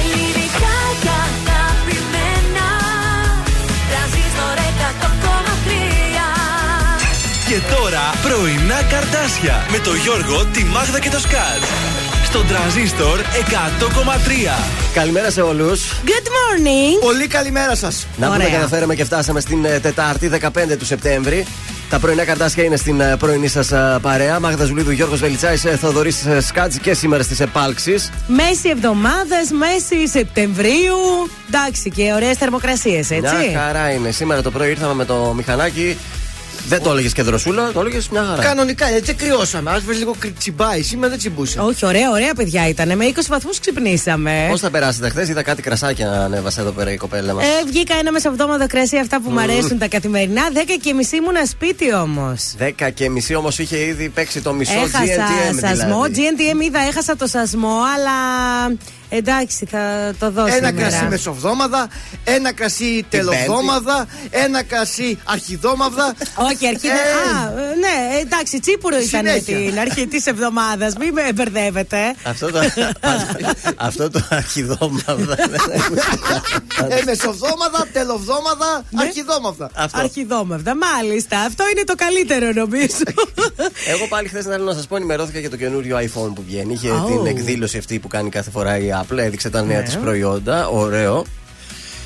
Ελληνικά και αγαπημένα Τρανζίστορ 100,3 Και τώρα πρωινά καρτάσια με το Γιώργο, τη Μάγδα και το Σκάτ. Στον τραζίστορ 100,3. Καλημέρα σε όλους. Good morning. Πολύ καλημέρα σας. Να πούμε Ωραία. καταφέραμε και φτάσαμε στην ε, Τετάρτη, 15 του Σεπτέμβρη. Τα πρωινά καρτάσια είναι στην ε, πρωινή σας παρέα. Μάγδα Ζουλίδου, Γιώργος Βελιτσάης, Θοδωρής Σκάτζη και σήμερα στις επάλξεις. Μέση εβδομάδα, μέση Σεπτεμβρίου. Εντάξει, και ωραίες θερμοκρασίες, έτσι. Μια χαρά είναι. Σήμερα το πρωί ήρθαμε με το μηχανάκι. Δεν το έλεγες και δροσούλα, το έλεγες μια χαρά. Κανονικά, έτσι κρυώσαμε. Α λίγο κρυ- τσιμπάει. Σήμερα δεν τσιμπούσε. Όχι, ωραία, ωραία παιδιά ήταν. Με 20 βαθμούς ξυπνήσαμε. Πώς θα περάσετε χθες, είδα κάτι κρασάκια να ανέβασε εδώ πέρα η κοπέλα μας. Ε, βγήκα ένα μεσοβδόμαδο κρασί, αυτά που μου αρέσουν τα καθημερινά. 10 και μισή ήμουνα σπίτι όμως. 10 και μισή όμως είχε ήδη παίξει το μισό Έχασα GNTM. σασμό. Δηλαδή. GNTM είδα, έχασα το σασμό, αλλά εντάξει, θα το δω Ένα σήμερα. κρασί μεσοβδόμαδα, ένα κρασί τελοβδόμαδα, ένα κρασί αρχιδόμαδα. Όχι, αρχή. Ε, Α, ναι, εντάξει, τσίπουρο ήταν Συνέχεια. την αρχή της εβδομάδας. Μην με μπερδεύετε. Αυτό το, αυτό το αρχιδόμαδα. ε, μεσοβδόμαδα, τελοβδόμαδα, Ναι. αρχιδόμαδα. Αυτό. Αρχιδόμευτα, μάλιστα. Αυτό είναι το καλύτερο νομίζω. Εγώ πάλι χθες θέλω να σας πω, ενημερώθηκα για το καινούριο iPhone που βγαίνει. Είχε Αου. την εκδήλωση αυτή που κάνει κάθε φορά η Apple, έδειξε τα Ναι. νέα της προϊόντα. Ωραίο.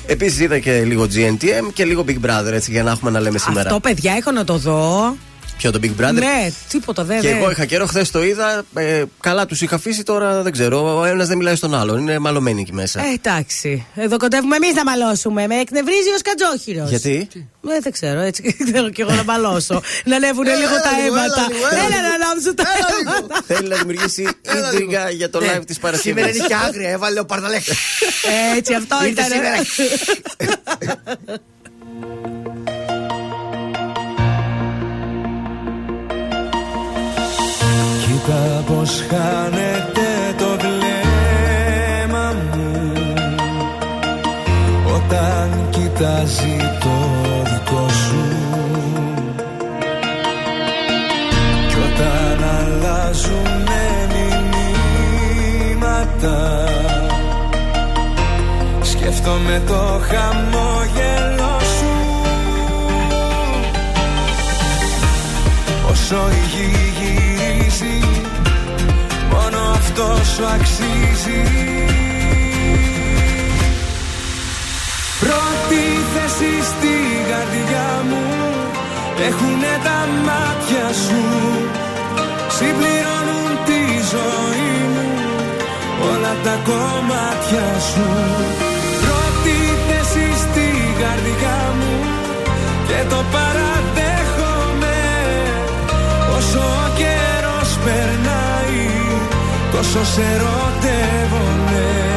Επίσης είδα και λίγο GNTM και λίγο Big Brother έτσι για να έχουμε να λέμε σήμερα. Αυτό, παιδιά, έχω να το δω. Ποιο το Big Brother; Ναι, τίποτα δεν Και εγώ είχα καιρό, χθες το είδα. Ε, καλά τους είχα αφήσει, τώρα δεν ξέρω. Ο ένας δεν μιλάει στον άλλον. Είναι μαλωμένοι εκεί μέσα. Ε, εντάξει. Εδώ κοντεύουμε εμείς να μαλώσουμε. Με εκνευρίζει ο Σκατζόχυρο. Γιατί; Ε, δεν ξέρω, έτσι θέλω κι εγώ να μαλώσω. να ανέβουν Έλα λίγο τα λίγο, έλα αίματα. λίγο, έλα Έλα λίγο. να ανάψουν τα Έλα λίγο. αίματα. Θέλει να δημιουργήσει ίντριγκα για το live της Παρασκευής. Σήμερα είναι και άγρια, έβαλε ο Παρδαλέκ. Έτσι, αυτό Ήρθε ήταν. σήμερα. Κοίτα πως χάνεται το βλέμμα μου Όταν κοιτάζει το δικό σου Κι όταν αλλάζουνε μηνύματα Σκέφτομαι το χαμόγελο σου Όσο η γη γυρίζει Μόνο αυτό σου αξίζει. Πρώτη θέση στη καρδιά μου Έχουνε τα μάτια σου. Συμπληρώνουν τη ζωή μου Όλα τα κομμάτια σου. Πρώτη θέση στη καρδιά μου Και το παραδέχομαι. Όσο ο καιρός περνάει Τόσο σε ερωτεύομαι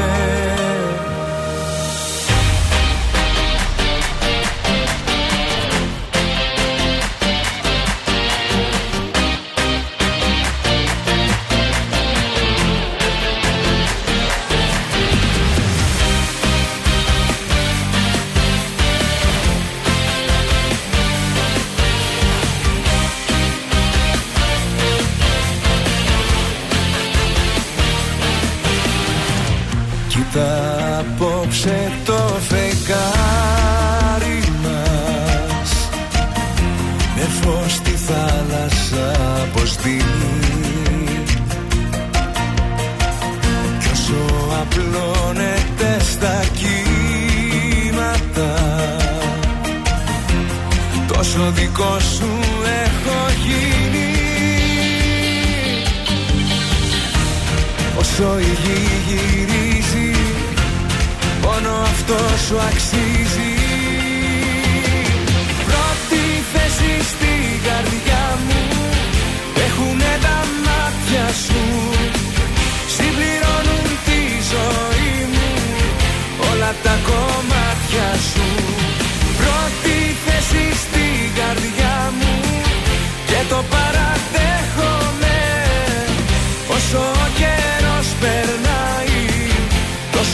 Όσο η γη γυρίζει Μόνο αυτός σου αξίζει. Πρώτη θέση στη καρδιά μου Έχουνε τα μάτια σου. Συμπληρώνουν τη ζωή μου Όλα τα κομμάτια σου. Πρώτη θέση στη καρδιά μου Και το παραδέχομαι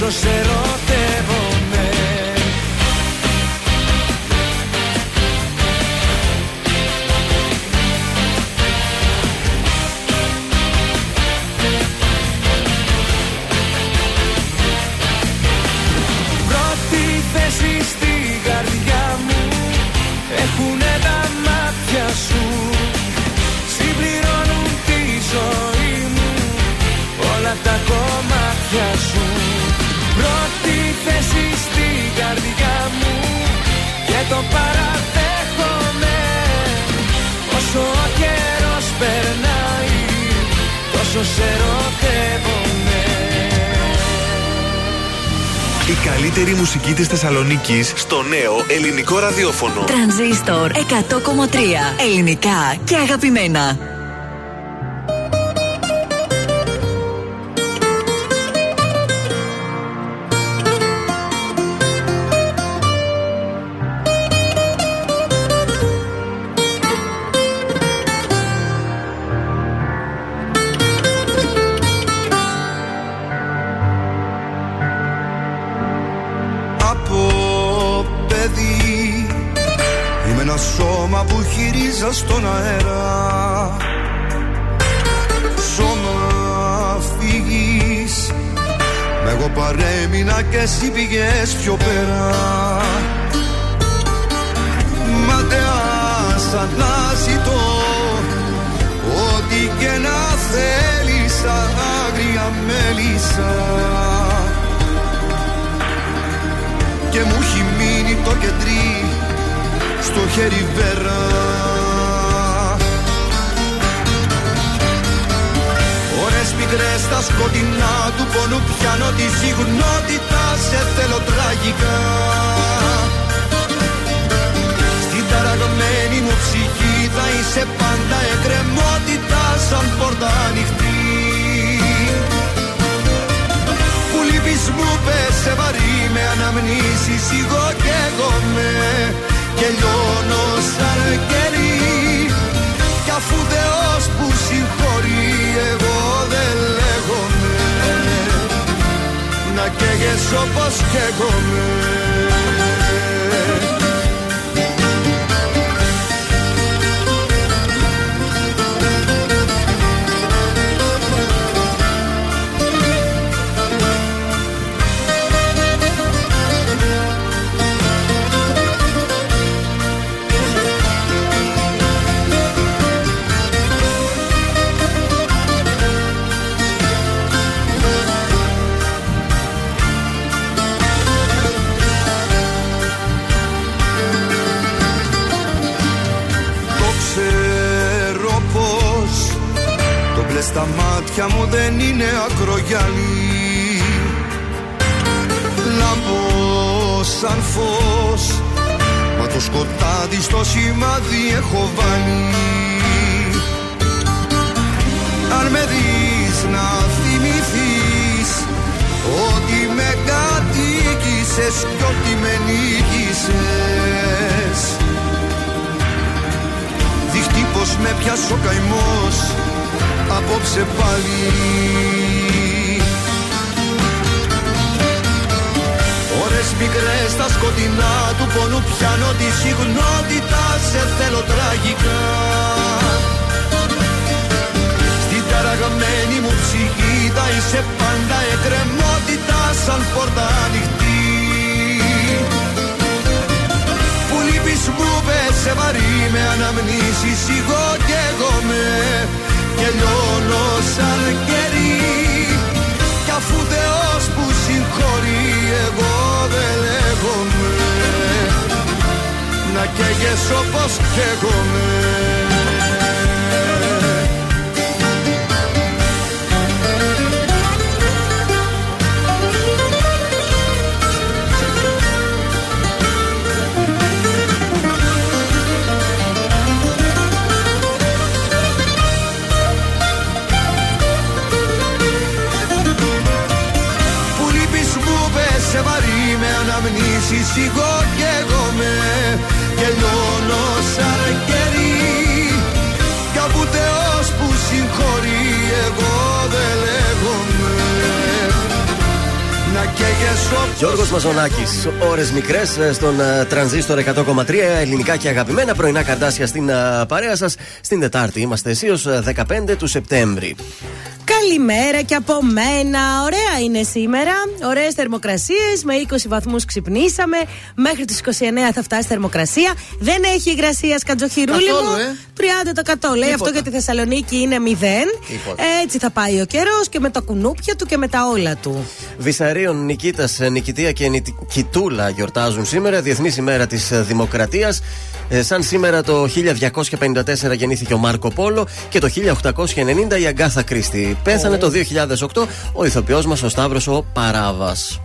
Τόσο σε ερωτεύομαι καλύτερη μουσική της Θεσσαλονίκης στο νέο ελληνικό ραδιόφωνο. Τρανζίστορ 100,3. Ελληνικά και αγαπημένα. Παρέμεινα και ώρες μικρές στον ε, τρανζίστορ 100,3 ελληνικά και αγαπημένα πρωινά καρτάσια στην ε, παρέα σας. Στην Τετάρτη είμαστε αισίως 15 του Σεπτέμβρη. Καλημέρα και από μένα. Ωραία είναι σήμερα. Ωραίες θερμοκρασίες. Με 20 βαθμούς ξυπνήσαμε. Μέχρι τις 29 θα φτάσει θερμοκρασία. Δεν έχει υγρασία σκατζοχυρούλη Καθόλου, μου. ε. 30% λέει αυτό για τη Θεσσαλονίκη είναι 0. Έτσι θα πάει ο καιρός και με τα κουνούπια του και με τα όλα του. Βυσαρίων Νικήτας, Νικητία και Νικητούλα γιορτάζουν σήμερα, Διεθνής ημέρα της Δημοκρατίας. Ε, σαν σήμερα το 1254 γεννήθηκε ο Μάρκο Πόλο και το 1890 η Αγκάθα Κρίστη. Πέθανε το 2008 ο ηθοποιός μας ο Σταύρος ο Παράβας.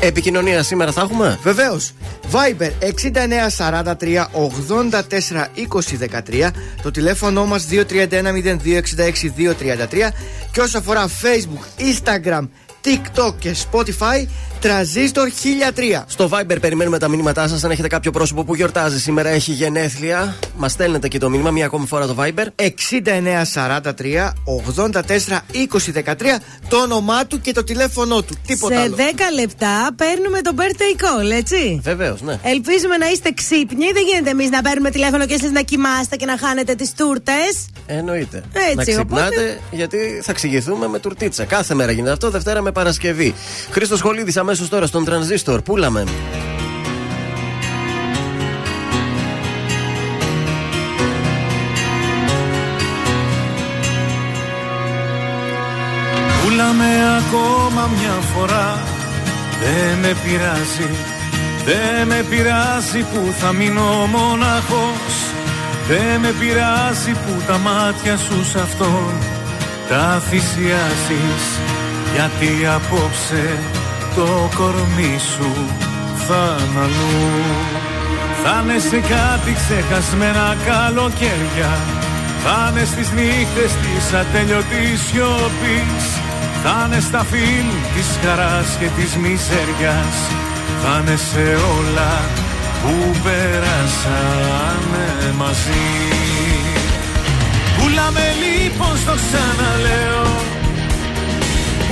Επικοινωνία σήμερα θα έχουμε; Βεβαίως. Viber 6943 84 20 13. Το τηλέφωνο μας 231 0266 233. Και όσο αφορά Facebook, Instagram, TikTok και Spotify Τραζίστορ 1003. Στο Viber περιμένουμε τα μηνύματά σας. Αν έχετε κάποιο πρόσωπο που γιορτάζει σήμερα, έχει γενέθλια, μας στέλνετε και το μήνυμα μία ακόμη φορά το Viber. 6943 84 2013 το όνομά του και το τηλέφωνό του. Τίποτα Σε άλλο. 10 λεπτά παίρνουμε το birthday call, έτσι. Βεβαίως, ναι. Ελπίζουμε να είστε ξύπνοι. Δεν γίνεται εμείς να παίρνουμε τηλέφωνο και εσείς να κοιμάστε και να χάνετε τις τούρτες. Εννοείται. Έτσι, να ξυπνάτε, οπότε- γιατί θα εξηγηθούμε με τουρτίτσα. Κάθε μέρα γίνεται αυτό, Δευτέρα με Παρασκευή. Χρήστος Χολίδης αμέσως τώρα στον τρανζίστορ. Πούλαμε. Πούλαμε ακόμα μια φορά; Δεν με πειράζει Δεν με πειράζει που θα μείνω μοναχός Δεν με πειράζει που τα μάτια σου σ' αυτόν Τα θυσιάζεις Γιατί απόψε το κορμί σου θα είναι αλλού. Θα είναι σε κάτι ξεχασμένα καλοκαίρια. Θα είναι στις νύχτες της ατέλειωτης σιωπής. Θα είναι στα φιλμ της χαράς και της μιζέριας. Θα είναι σε όλα που περάσαμε μαζί. Πουλάμε λοιπόν στο ξαναλέω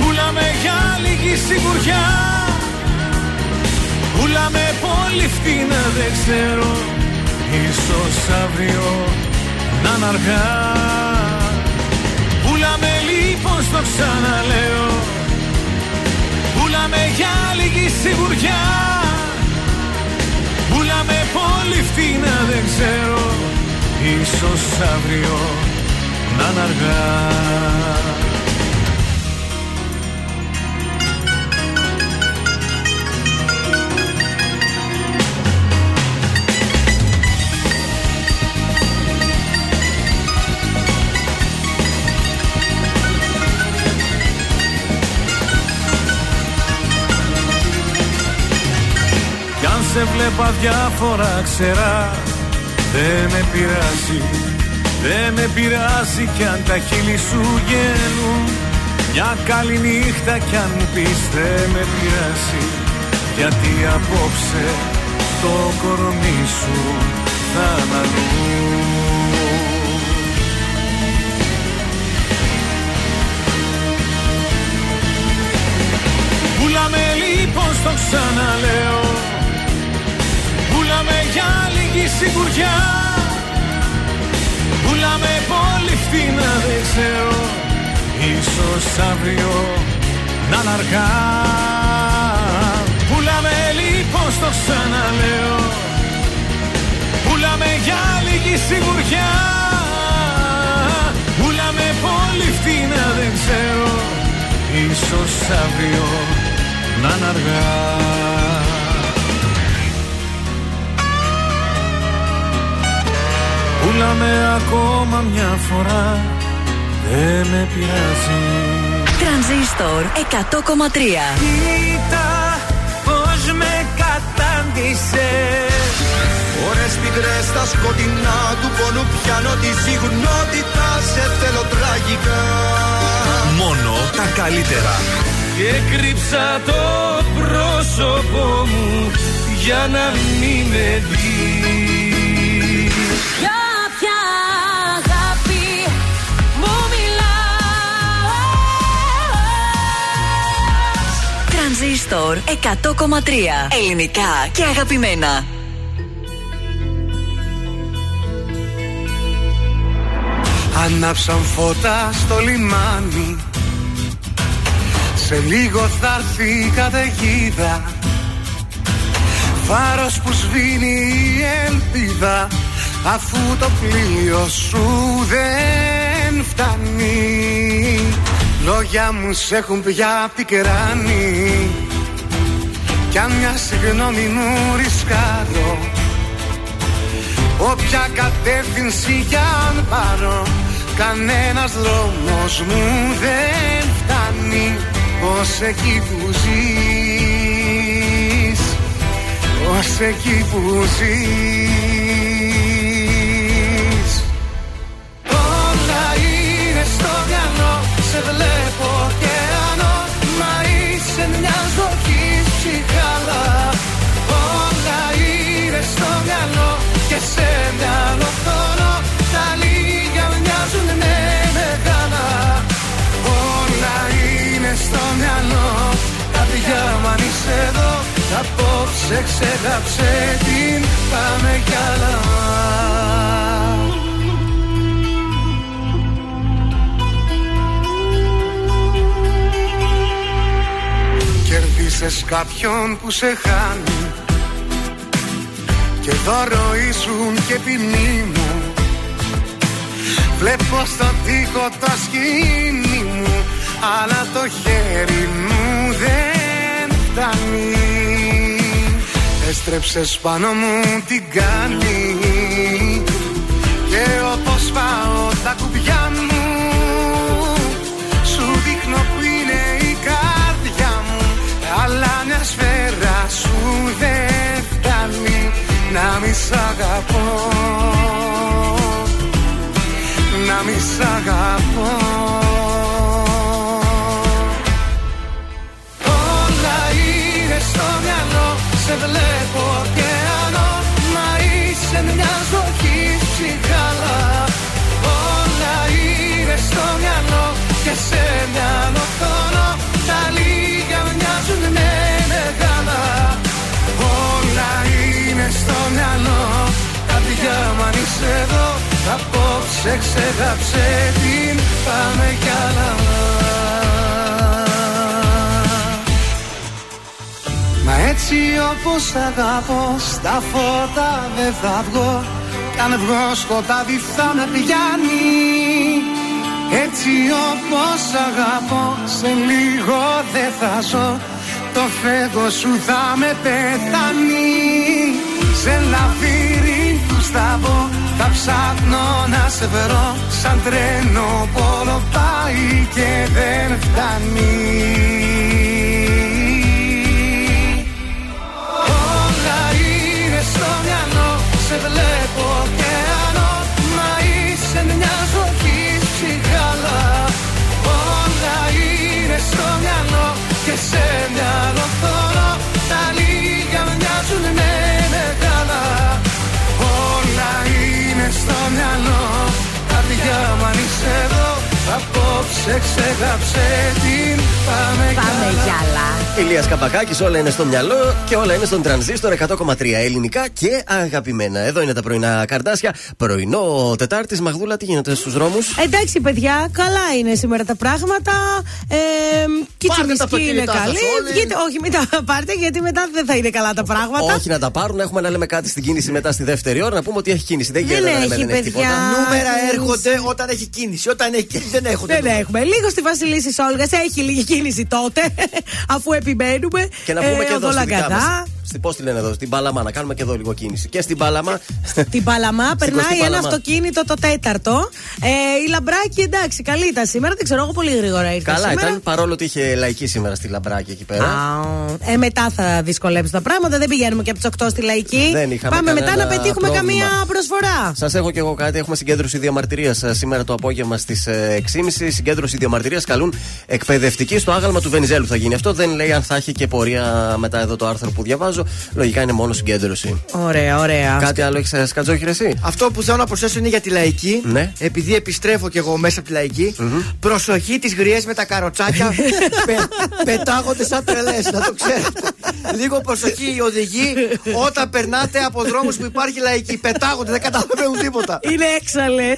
Πουλάμε για λίγη σιγουριά. Πουλάμε πολύ φτηνά δεν ξέρω. Ίσως αύριο να είναι αργά. Πουλάμε λοιπόν στο ξαναλέω. Πουλάμε για λίγη σιγουριά. Πουλάμε πολύ φτηνά δεν ξέρω. Ίσως αύριο να είναι αργά σε βλέπα διάφορα ξερά Δεν με πειράζει Δεν με πειράζει κι αν τα χείλη σου γέλουν Μια καλή νύχτα κι αν μου πεις δεν με πειράζει Γιατί απόψε το κορμί σου θα είναι αλλού Πουλάμε λοιπόν στο ξαναλέω Πουλάμε για λίγη σιγουριά. Πουλάμε πολύ φτηνά δεν ξέρω. Ίσως αύριο να είναι αργά. Πουλάμε λοιπόν στο ξαναλέω. Πουλάμε για λίγη σιγουριά. Πουλάμε πολύ φτηνά δεν ξέρω. Ίσως αύριο να είναι αργά Πουλάμε ακόμα μια φορά. Δεν με πειράζει. Τρανζίστορ 100,3. Κοίτα πως με κατάντησες. Ώρες πικρές στα σκοτεινά του πόνου πιάνω τη συγνότητα σε θέλω τραγικά. Μόνο τα καλύτερα. Και κρύψα το πρόσωπό μου για να μην με δεις Τρανζίστορ 100,3. Ελληνικά και αγαπημένα. Ανάψαν φώτα στο λιμάνι Σε λίγο θα έρθει η καταιγίδα Φάρος που σβήνει η ελπίδα Αφού το πλοίο σου δεν φτάνει Λόγια μου σε έχουν πια πικράνει Κι αν μια συγγνώμη μου ρισκάρω Όποια κατεύθυνση κι αν πάρω Κανένας δρόμος μου δεν φτάνει Ως εκεί που ζεις ως εκεί που ζεις. Όλα είναι στο μυαλό, σε βλέπω ωκεανό Μα είσαι μια ζωή ψυχάλα Όλα είναι στο μυαλό και σε μυαλό θόλο Τα λίγα μοιάζουν με μεγάλα. Όλα είναι στο μυαλό. Καρδιά μου αν είσαι εδώ. Απόψε ξέχαψε την Πάμε κι άλλα Κερδίσες κάποιον που σε χάνει. Και δώρο ήσουν και ποινή μου. Βλέπω στον τοίχο το σκηνή μου Αλλά το χέρι μου δεν φτάνει. Έστρεψες πάνω μου την κάνεις; Και όπως πάω τα κουμπιά σφαίρα σου δεν φτάνει Να μη σ' αγαπώ. Να μη σ' αγαπώ. Όλα είναι στο μυαλό Σε βλέπω ωκεανό Μα είσαι μια ζωή ψυχάλα Όλα είναι στο μυαλό Και σε μυαλό θόλο στο μυαλό Καρδιά μου αν είσαι εδώ. Απόψε ξέχαψε την. Πάμε κι άλλα. Μα έτσι όπως αγαπώ Στα φώτα δεν θα βγω. Κι αν βγω σκοτάδι θα με πιάνει. Έτσι όπως αγαπώ Σε λίγο δεν θα ζω. Το φέγγο σου θα με πεθάνει Σε λαβύρινθους θα μπω Θα ψάχνω να σε βρω. Σαν τρένο πόλο πάει και δεν φτάνει. Όλα είναι στο μυαλό Σε βλέπω εδώ Απόψε ξέχαψε την Πάμε, Πάμε κι άλλα. Ηλίας Καπακάκης, όλα είναι στο μυαλό και όλα είναι στον τρανζίστορ 100,3 ελληνικά και αγαπημένα. Εδώ είναι τα πρωινά καρτάσια. Πρωινό Τετάρτης, Μαγδούλα, τι γίνεται στους δρόμους; Εντάξει, παιδιά, καλά είναι σήμερα τα πράγματα. Ε, και η Πάρτε τα τσιμισκή είναι αυτοκίνητά σας καλή. όλοι. Βγείτε, όχι, μην τα πάρτε, γιατί μετά δεν θα είναι καλά τα πράγματα. Όχι να τα πάρουν, έχουμε να λέμε κάτι στην κίνηση μετά στη δεύτερη ώρα. Να πούμε ότι έχει κίνηση. Δεν Δεν γίνεται να λέμε έχει, δεν έχει παιδιά. τίποτα. Νούμερα κίνηση. έρχονται όταν έχει κίνηση. Όταν έχει κίνηση δεν έχονται. Δεν έχουμε. Λίγο στη Βασιλίση Όλγα έχει λίγη κίνηση τότε, αφού επιμένουμε. Και να πούμε Ε, και εδώ ο στη δικά Δολαγκαδά. μας. Στη, πώς τη λένε εδώ, στην Παλαμά, να κάνουμε και εδώ λίγο κίνηση. Και στην Παλαμά. Την Παλαμά Στην περνάει Κωστή ένα Παλαμά. αυτοκίνητο το τέταρτο. Ε, η Λαμπράκη εντάξει, καλή ήταν σήμερα. Δεν ξέρω, εγώ πολύ γρήγορα ήρθα Καλά σήμερα. ήταν, παρόλο ότι είχε λαϊκή σήμερα στη Λαμπράκη εκεί πέρα. Α, Ε, μετά θα δυσκολέψουν τα πράγματα. Δεν πηγαίνουμε και από τις 8 στη λαϊκή. Δεν είχαμε Πάμε μετά κανένα να πετύχουμε πρόβλημα. καμία προσφορά. Σας έχω και εγώ κάτι. Έχουμε συγκέντρωση διαμαρτυρίας σήμερα το απόγευμα στις 6.30. Συγκέντρωση διαμαρτυρία καλούν εκπαιδευτική στο άγαλμα του Βενιζέλου. Θα γίνει αυτό. Δεν λέει αν θα έχει και πορεία μετά εδώ το άρθρο που διαβάζω. Λογικά είναι μόνο συγκέντρωση. Ωραία, ωραία. Κάτι άλλο έχεις σκατζόχυρε εσύ. Αυτό που θέλω να προσθέσω είναι για τη λαϊκή. Ναι. Επειδή επιστρέφω κι εγώ μέσα από τη λαϊκη Προσοχή τις γριές με τα καροτσάκια. πε, πετάγονται σαν τρελές, να το ξέρετε. Λίγο προσοχή οι οδηγοί όταν περνάτε από δρόμους που υπάρχει λαϊκή. Πετάγονται, δεν καταλαβαίνουν τίποτα. Είναι έξαλε.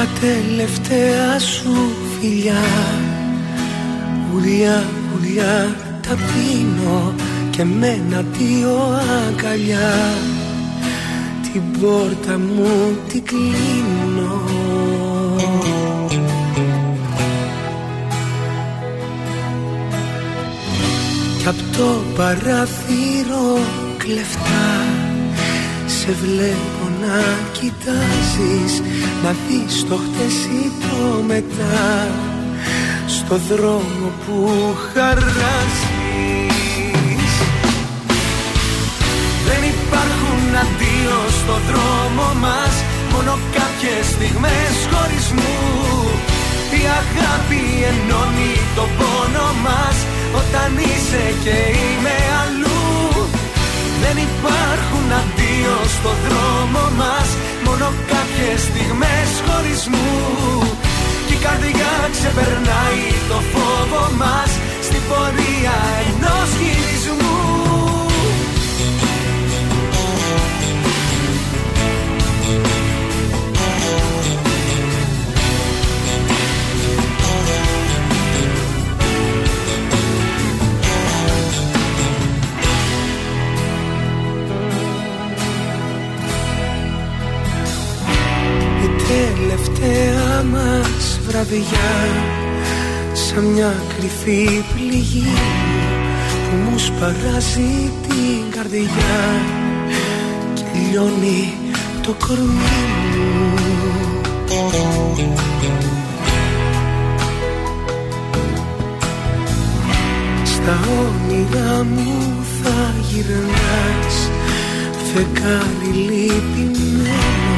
Τα τελευταία σου φιλιά Ουλιά, ουλιά τα πίνω και μένα δύο αγκαλιά την πόρτα μου την κλείνω. Κι απ' το παράθυρο κλεφτά σε βλέπω να κοιτάζεις να δεις το χτες ή το μετά. Στο δρόμο που χαράζεις. Αντίο στο δρόμο μας Μόνο κάποιες στιγμές χωρισμού Η αγάπη ενώνει το πόνο μας Όταν είσαι και είμαι αλλού. Δεν υπάρχουν αντίο στο δρόμο μας Μόνο κάποιες στιγμές χωρισμού Κι η καρδιά ξεπερνάει το φόβο μας Στην πορεία ενός γυρισμού τελευταία μας βραδιά Σαν μια κρυφή πληγή που μου σπαράζει την καρδιά και λιώνει το κορμί μου. Στα όνειρά μου θα γυρνάς φεγγάρι λυπημένο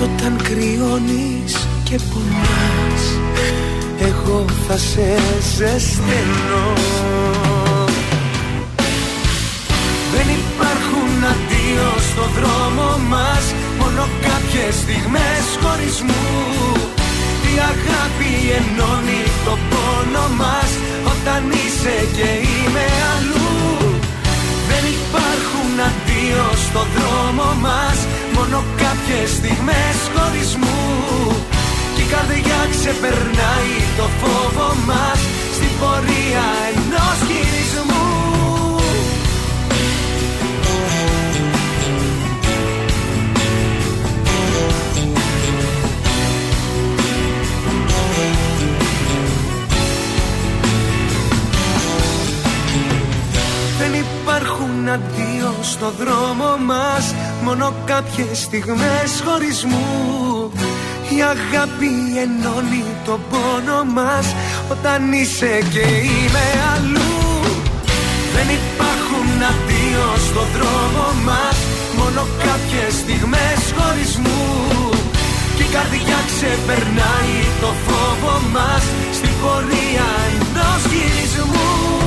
κι όταν κρυώνεις και πονάς Εγώ θα σε ζεσταίνω. Δεν υπάρχουν αντίο στο δρόμο μας Μόνο κάποιες στιγμές χωρισμού. Η αγάπη ενώνει το πόνο μας Όταν είσαι και είμαι αλλού. Δεν υπάρχουν αντίο στο δρόμο μας Μόνο κάποιες στιγμές χωρισμού. Κι η καρδιά ξεπερνάει το φόβο μας Στην πορεία ενός γυρισμού υπάρχουν αντίο στο δρόμο μας Μόνο κάποιες στιγμές χωρισμού. Η αγάπη ενώνει το πόνο μας Όταν είσαι και είμαι αλλού. Δεν υπάρχουν αντίο στο δρόμο μας Μόνο κάποιες στιγμές χωρισμού. Κι η καρδιά ξεπερνάει το φόβο μας Στην πορεία ενός γυρισμού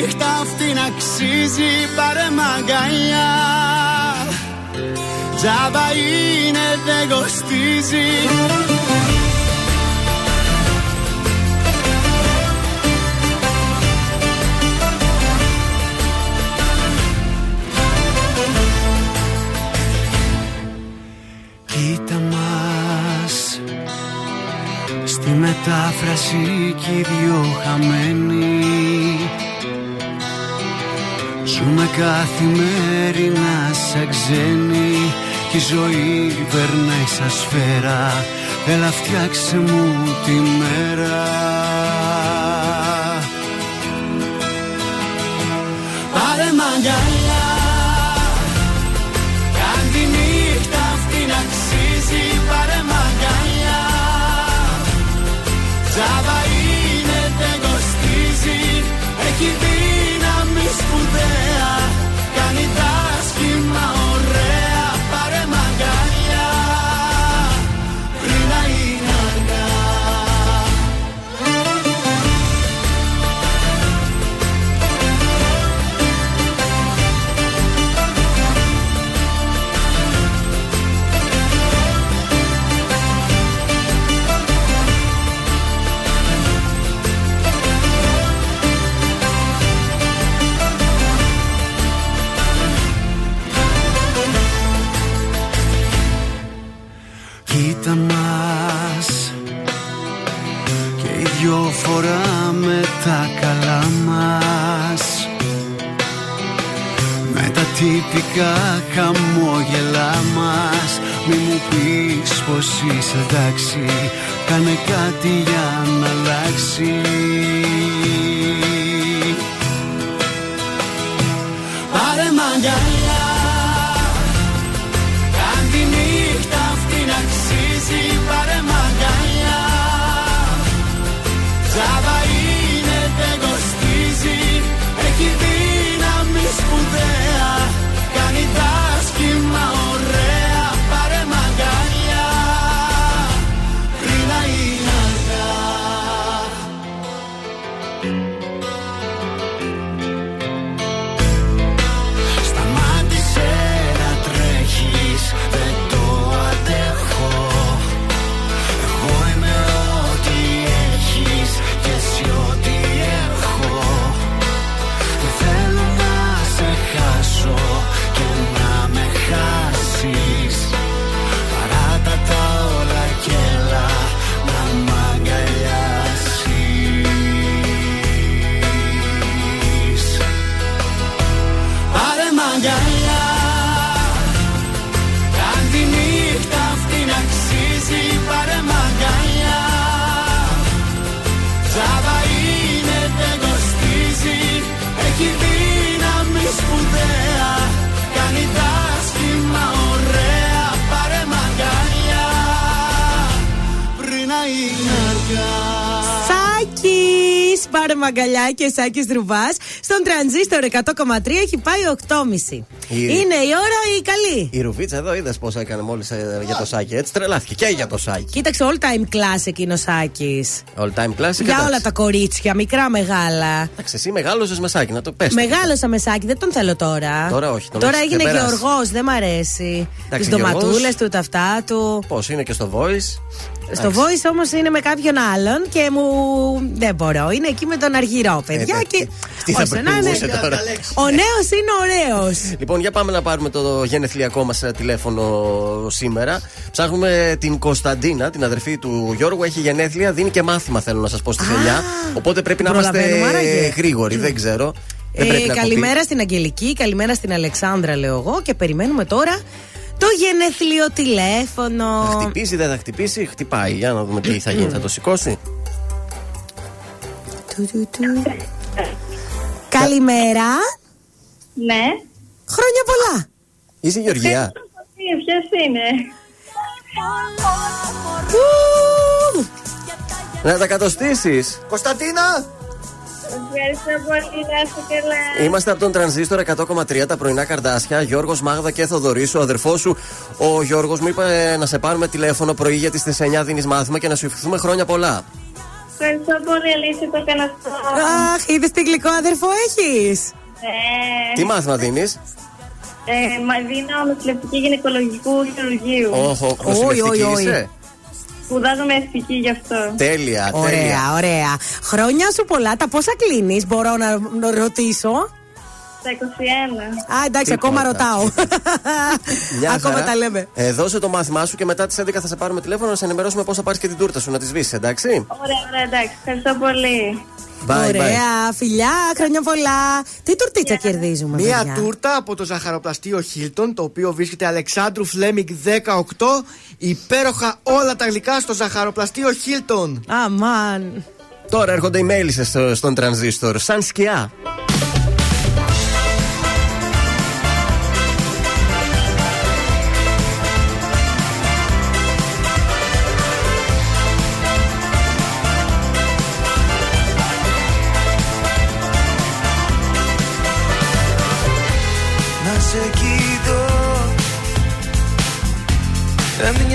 νύχτα αυτή να αξίζει Πάρε μαγκαλιά. Τζάμπα είναι δεν κοστίζει. Κοίτα μας Στη μετάφραση κι οι δυο χαμένοι καθημερινά σαν ξένοι Κι η ζωή περνάει σαν σφαίρα. Έλα φτιάξε μου τη μέρα. Πάρε μαγκαλιά Κάν τη νύχτα αυτή να αξίζει Πάρε μαγκαλιά Τζάβα είναι δεν κοστίζει Έχει δύναμη Πάρε μαγκαλιά και Σάκης Ρουβά. Στον τρανζίστορ 100,3 έχει πάει 8,5. Η- Είναι η ώρα η καλή; Η Ρουβίτσα εδώ είδες πώς έκανε μόλις για το σάκι. Έτσι τρελάθηκε και για το σάκι. Κοίταξε all time classic είναι ο Σάκης. All time classic. Για εντάξει. όλα τα κορίτσια, μικρά, μεγάλα. Εντάξει, εσύ μεγάλωσες με σάκι, να το πες. Μεγάλωσα με Σάκη, δεν τον θέλω τώρα. Τώρα όχι, τον Τώρα έχεις έγινε ξεπεράσει. Γεωργός, δεν μ' αρέσει. Εντάξει, Τι ντοματούλες Γεωργός. του, τα αυτά του. Πώς είναι και στο voice. Στο voice όμως είναι με κάποιον άλλον και μου. Δεν μπορώ. Είναι εκεί με τον Αργυρό, παιδιά. Ε, και. τι θα ώστε να είναι. προτιμούσε τώρα. Ο νέος είναι ωραίος. Λοιπόν, για πάμε να πάρουμε το γενεθλιακό μας τηλέφωνο σήμερα. Ψάχνουμε την Κωνσταντίνα, την αδερφή του Γιώργου. Έχει γενέθλια, δίνει και μάθημα, θέλω να σας πω, στη Θελιά. Οπότε πρέπει να είμαστε προλαβαίνουμε, άραγε. γρήγοροι, δεν ξέρω. Δεν Ε, πρέπει να καλημέρα κοπεί. στην Αγγελική, καλημέρα στην Αλεξάνδρα, λέω εγώ. Και περιμένουμε τώρα το γενεθλίο τηλέφωνο. Θα χτυπήσει, δεν θα χτυπήσει, χτυπάει. Για να δούμε τι θα γίνει. θα το σηκώσει. Του, του, του. Καλημέρα. Ναι. Χρόνια πολλά. Είσαι η Γεωργία. Ποιος είναι; Ου, Να τα κατοστήσεις. Κωνσταντίνα! Ευχαριστώ πολύ, να είστε καλά. Είμαστε από τον Τρανζίστορ 100,3 τα πρωινά καρδάσια. Γιώργος Μάγδα και Θοδωρής, ο αδερφός σου. Ο Γιώργος μου είπε να σε πάρουμε τηλέφωνο πρωί γιατί στις 9 δίνεις μάθημα και να σου ευχηθούμε χρόνια πολλά. Ευχαριστώ πολύ, Αλήθεια, το έκανα αυτό. Αχ, είδες τι γλυκό αδερφό έχεις; Ε, Τι μάθημα δίνεις, ε, μα δίνω νοσηλευτική γυναικολογικού χειρουργείου. Όχι, Όχι, όχι, όχι. νοσηλευτική είσαι. Σπουδάζω με αισθητική γι' αυτό. Τέλεια, τέλεια. Ωραία, ωραία. Χρόνια σου πολλά. Τα πόσα κλείνεις, μπορώ να, να ρωτήσω; Στα 21. Α, εντάξει, Τίποτα. ακόμα ρωτάω. Μια ακόμα χαρά. τα λέμε. Ε, δώσε το μάθημά σου και μετά τις 11 θα σε πάρουμε τηλέφωνο να σε ενημερώσουμε πώς θα πάρεις και την τούρτα σου να τη σβήσεις, εντάξει; Ωραία, ωραία, εντάξει. Ευχαριστώ πολύ. Bye, Ωραία, φιλιά, χρόνια πολλά. Τι τουρτίτσα κερδίζουμε, Μία παιδιά; τούρτα από το ζαχαροπλαστείο Χίλτον, το οποίο βρίσκεται Αλεξάνδρου Φλέμιγκ 18. Υπέροχα όλα τα γλυκά στο ζαχαροπλαστείο Χίλτον. Αμάν. Τώρα έρχονται οι μέλισσε στο, στον τρανζίστορ, σαν σκιά.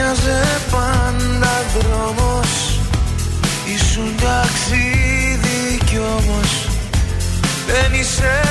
Μοιάζε πάντα δρόμος. Ήσουν ταξίδι κι όμως Δεν είσαι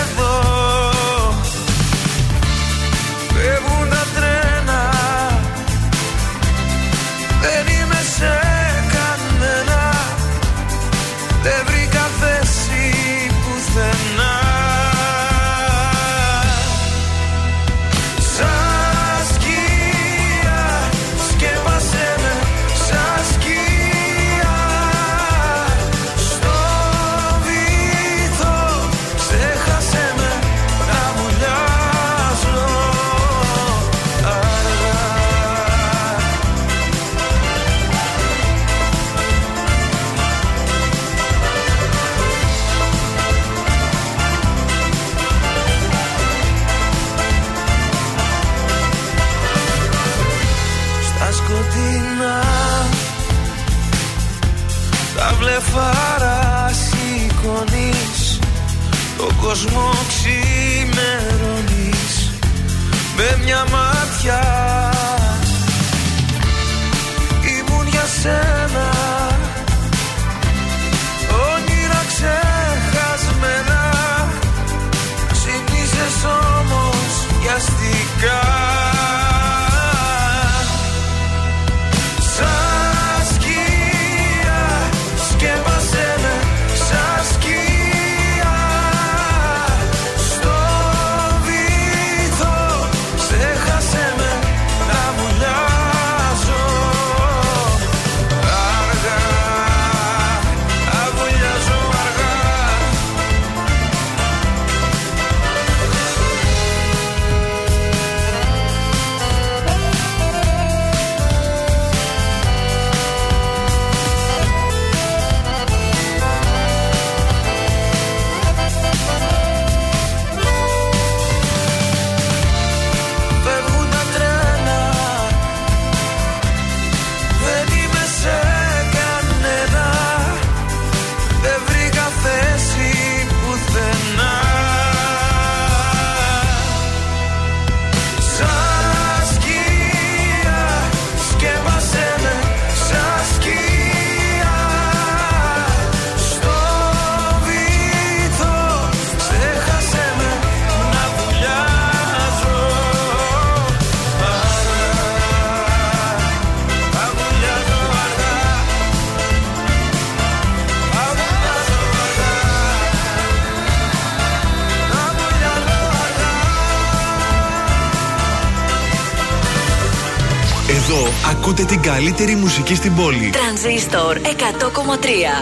καλύτερη μουσική στην πόλη. Τρανζίστορ 100,3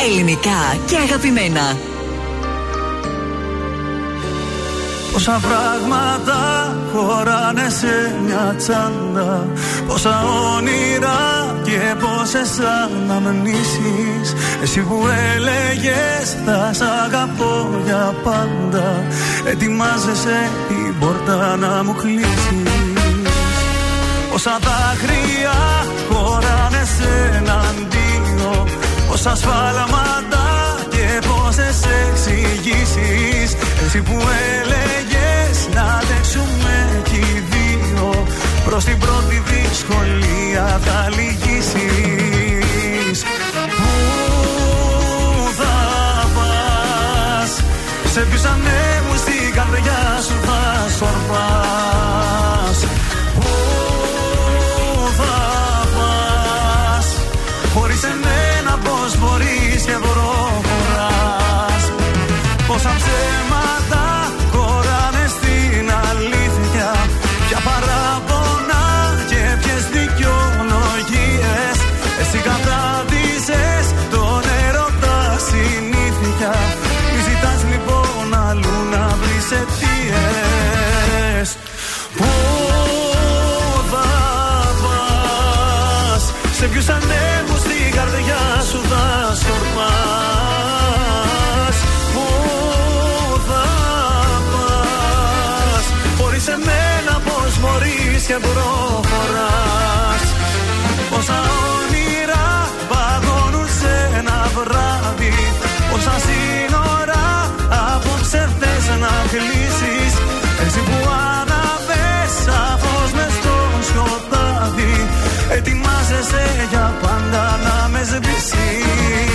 ελληνικά και αγαπημένα. Πόσα πράγματα χωράνε σε μια τσάντα. Πόσα όνειρα και πόσες αναμνήσεις. Εσύ που έλεγες θα σ' αγαπώ για πάντα Ετοιμάζεσαι την πόρτα να μου κλείσεις. Πόσα δάκρυα χωράνε σε έναν τίνο Πόσα σφάλματα και πόσες εξηγήσεις. Εσύ που έλεγες να αντέξουμε κι οι δύο. Προς την πρώτη δυσκολία θα λυγίσεις. Πού θα πας; Σε ποιους ανέμους στην καρδιά σου θα σκορπάς και προχωράς. Πόσα όνειρα παγώνουν σε ένα βράδυ Πόσα σύνορα απόψε θες να κλείσεις. Εσύ που αναβες σαφώς μες στο σκοτάδι Ετοιμάζεσαι για πάντα να με σβήσεις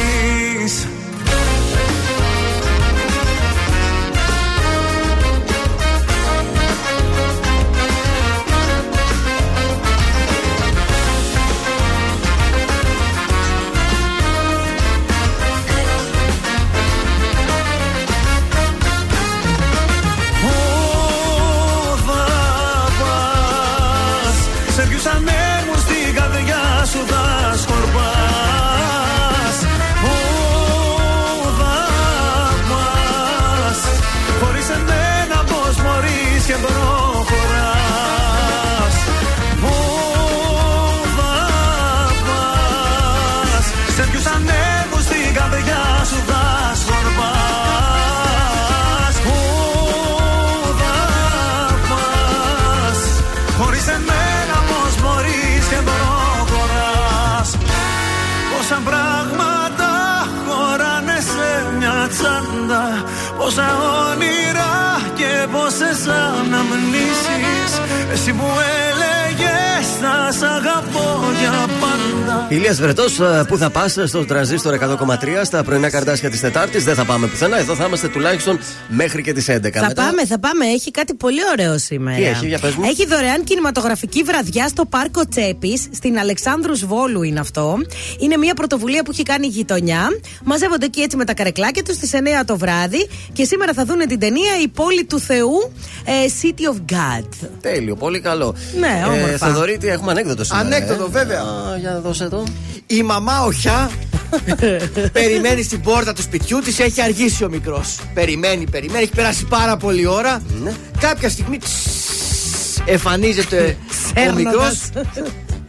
Εσύ που έλεγες θα σ' αγαπώ για πάντα Ηλίας Βρετός, πού θα πας στο τραζίστορ 100,3 στα πρωινά καρτάσια της Τετάρτης. Δεν θα πάμε πουθενά. Εδώ θα είμαστε τουλάχιστον μέχρι και τις 11. Θα Μετά- πάμε, θα πάμε. Έχει κάτι πολύ ωραίο σήμερα. Τι έχει, για πες μου. Έχει δωρεάν κινηματογραφική βραδιά στο Πάρκο Τσέπης. Στην Αλεξάνδρους Βόλου είναι αυτό. Είναι μια πρωτοβουλία που έχει κάνει η γειτονιά. Μαζεύονται εκεί έτσι με τα καρεκλάκια τους στις 9 το βράδυ. Και σήμερα θα δουν την ταινία Η πόλη του Θεού ε, City of God. Τέλειο, πολύ καλό. Ναι, όμορφα. Ε, Θοδωρήτη, έχουμε ανέκδοτο σήμερα. Ανέκδοτο, ε. βέβαια. Α, για να δώσε εδώ. Η μαμά οχιά περιμένει στην πόρτα του σπιτιού της. Έχει αργήσει ο μικρός. Περιμένει, περιμένει. Έχει περάσει πάρα πολλή ώρα. Ναι. Κάποια στιγμή τς, εμφανίζεται ο Σέρνοντας. μικρός.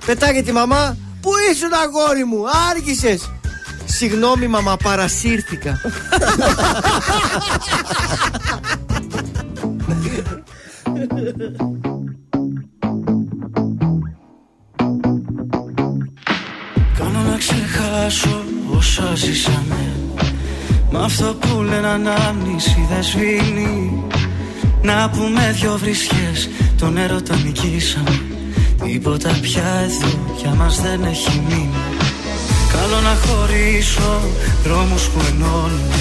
Πετάγεται η μαμά. Πού ήσουν αγόρι μου, άργησες. Συγγνώμη, μαμά, παρασύρθηκα. Κάνω να ξεχάσω όσα ζήσαμε Μ' αυτό που λένε ανάμνηση δεν σβήνει Να πούμε δυο βρισιές τον έρωτα νικήσαμε. Τίποτα πια εδώ για μας δεν έχει μείνει. Καλό να χωρίσω δρόμους που ενώνουν.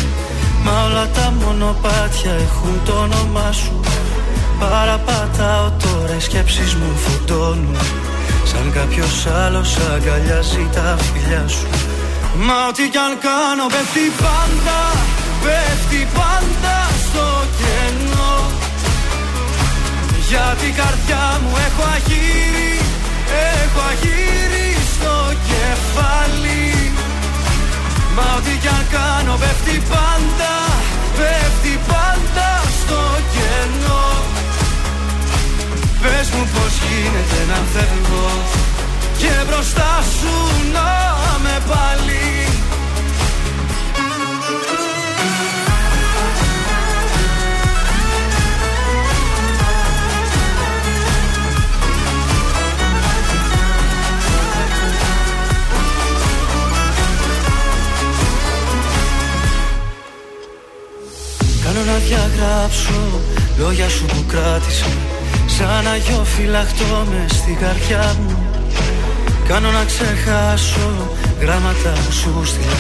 Μα όλα τα μονοπάτια έχουν το όνομά σου. Παραπατάω τώρα οι σκέψεις μου φωτώνουν Σαν κάποιος άλλος αγκαλιάζει τα φιλιά σου Μα ό,τι κι αν κάνω πέφτει πάντα Πέφτει πάντα στο κενό. Για την καρδιά μου έχω αγύρι Έχω αγύρι στο κεφάλι. Μα ό,τι κι αν κάνω πέφτει πάντα Πέφτει πάντα στο κενό. Πες μου πως γίνεται να φεύγω Και μπροστά σου να με πάλι. Κάνω να διαγράψω λόγια σου που κράτησα Σαν αγιό φυλαχτό μες στην καρδιά μου Κάνω να ξεχάσω γράμματα που σου στείλα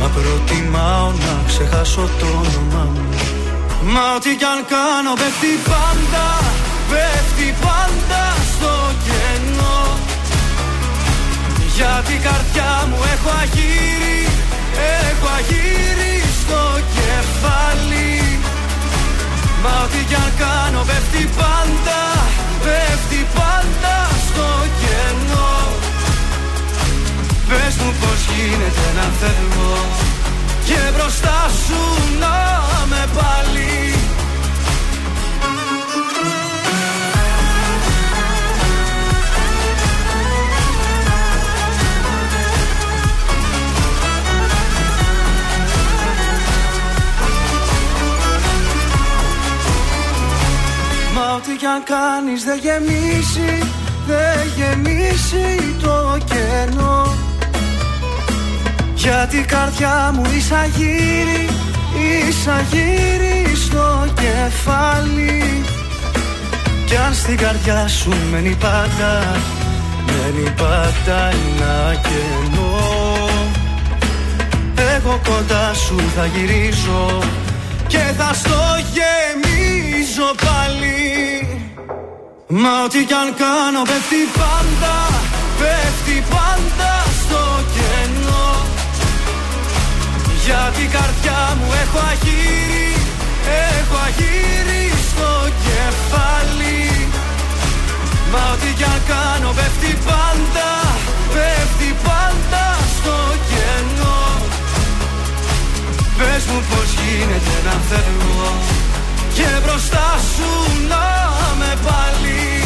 Μα προτιμάω να ξεχάσω το όνομά μου. Μα ό,τι κι αν κάνω πέφτει πάντα Πέφτει πάντα στο κενό. Για την καρδιά μου έχω αγύρι Έχω αγύρι στο κεφάλι. Μα ό,τι κι αν κάνω πέφτει πάντα Πέφτει πάντα Πες μου πως γίνεται να φεύγω Και μπροστά σου να με πάλι. Μα ό,τι κι αν κάνεις δεν γεμίσει Δεν γεμίσει το κενό Γιατί η καρδιά μου εισαγύρει Εισαγύρει στο κεφάλι. Κι αν στην καρδιά σου μένει πάντα Μένει πάντα ένα κενό. Εγώ κοντά σου θα γυρίζω Και θα στο γεμίζω πάλι. Μα ό,τι κι αν κάνω πέφτει πάντα Πέφτει πάντα Για την καρδιά μου έχω αγύρι Έχω αγύρι στο κεφάλι. Μα ό,τι κι αν κάνω πέφτει πάντα Πέφτει πάντα στο κενό. Πες μου πως γίνεται να φεύγω Και μπροστά σου να με πάλι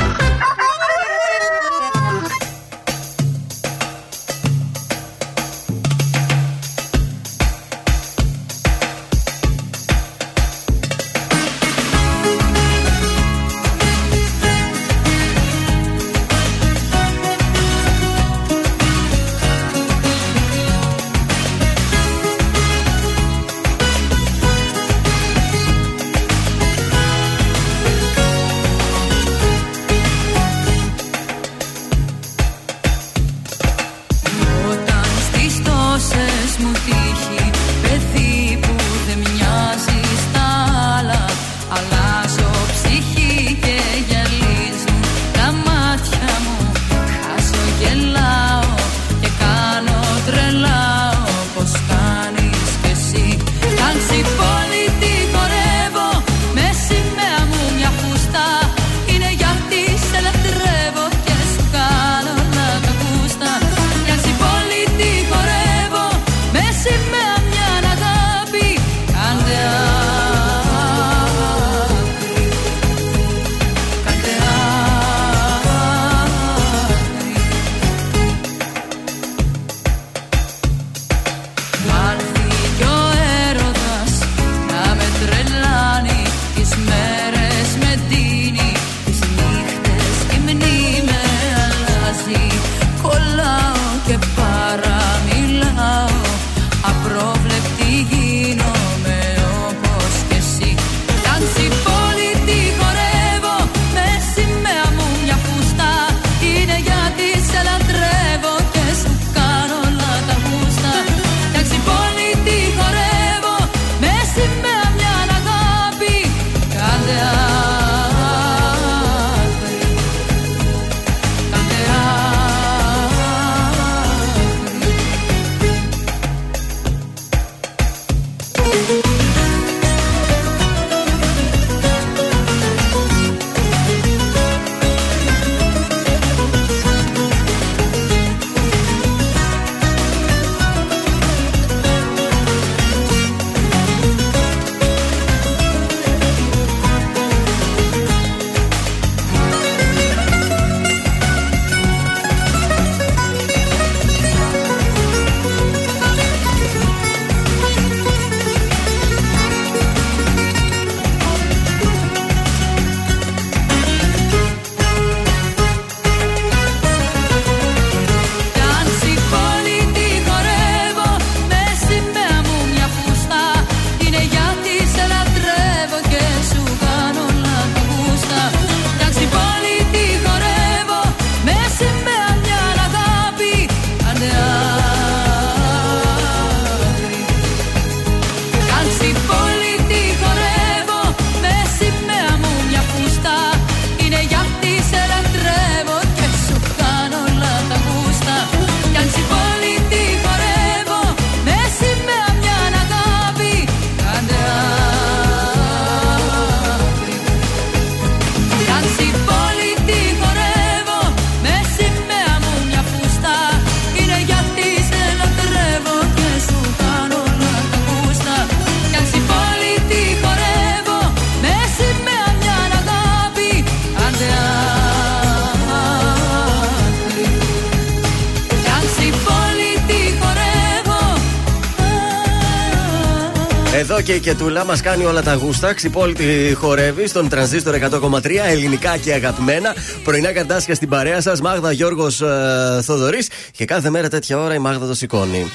Και η Κετούλα μας κάνει όλα τα γούστα. Ξυπόλυτη χορεύει στον τρανζίστορ 100,3 ελληνικά και αγαπημένα. Πρωινά καρτάσια στην παρέα σας. Μάγδα Γιώργος ε, Θοδωρής. Και κάθε μέρα τέτοια ώρα η Μάγδα το σηκώνει.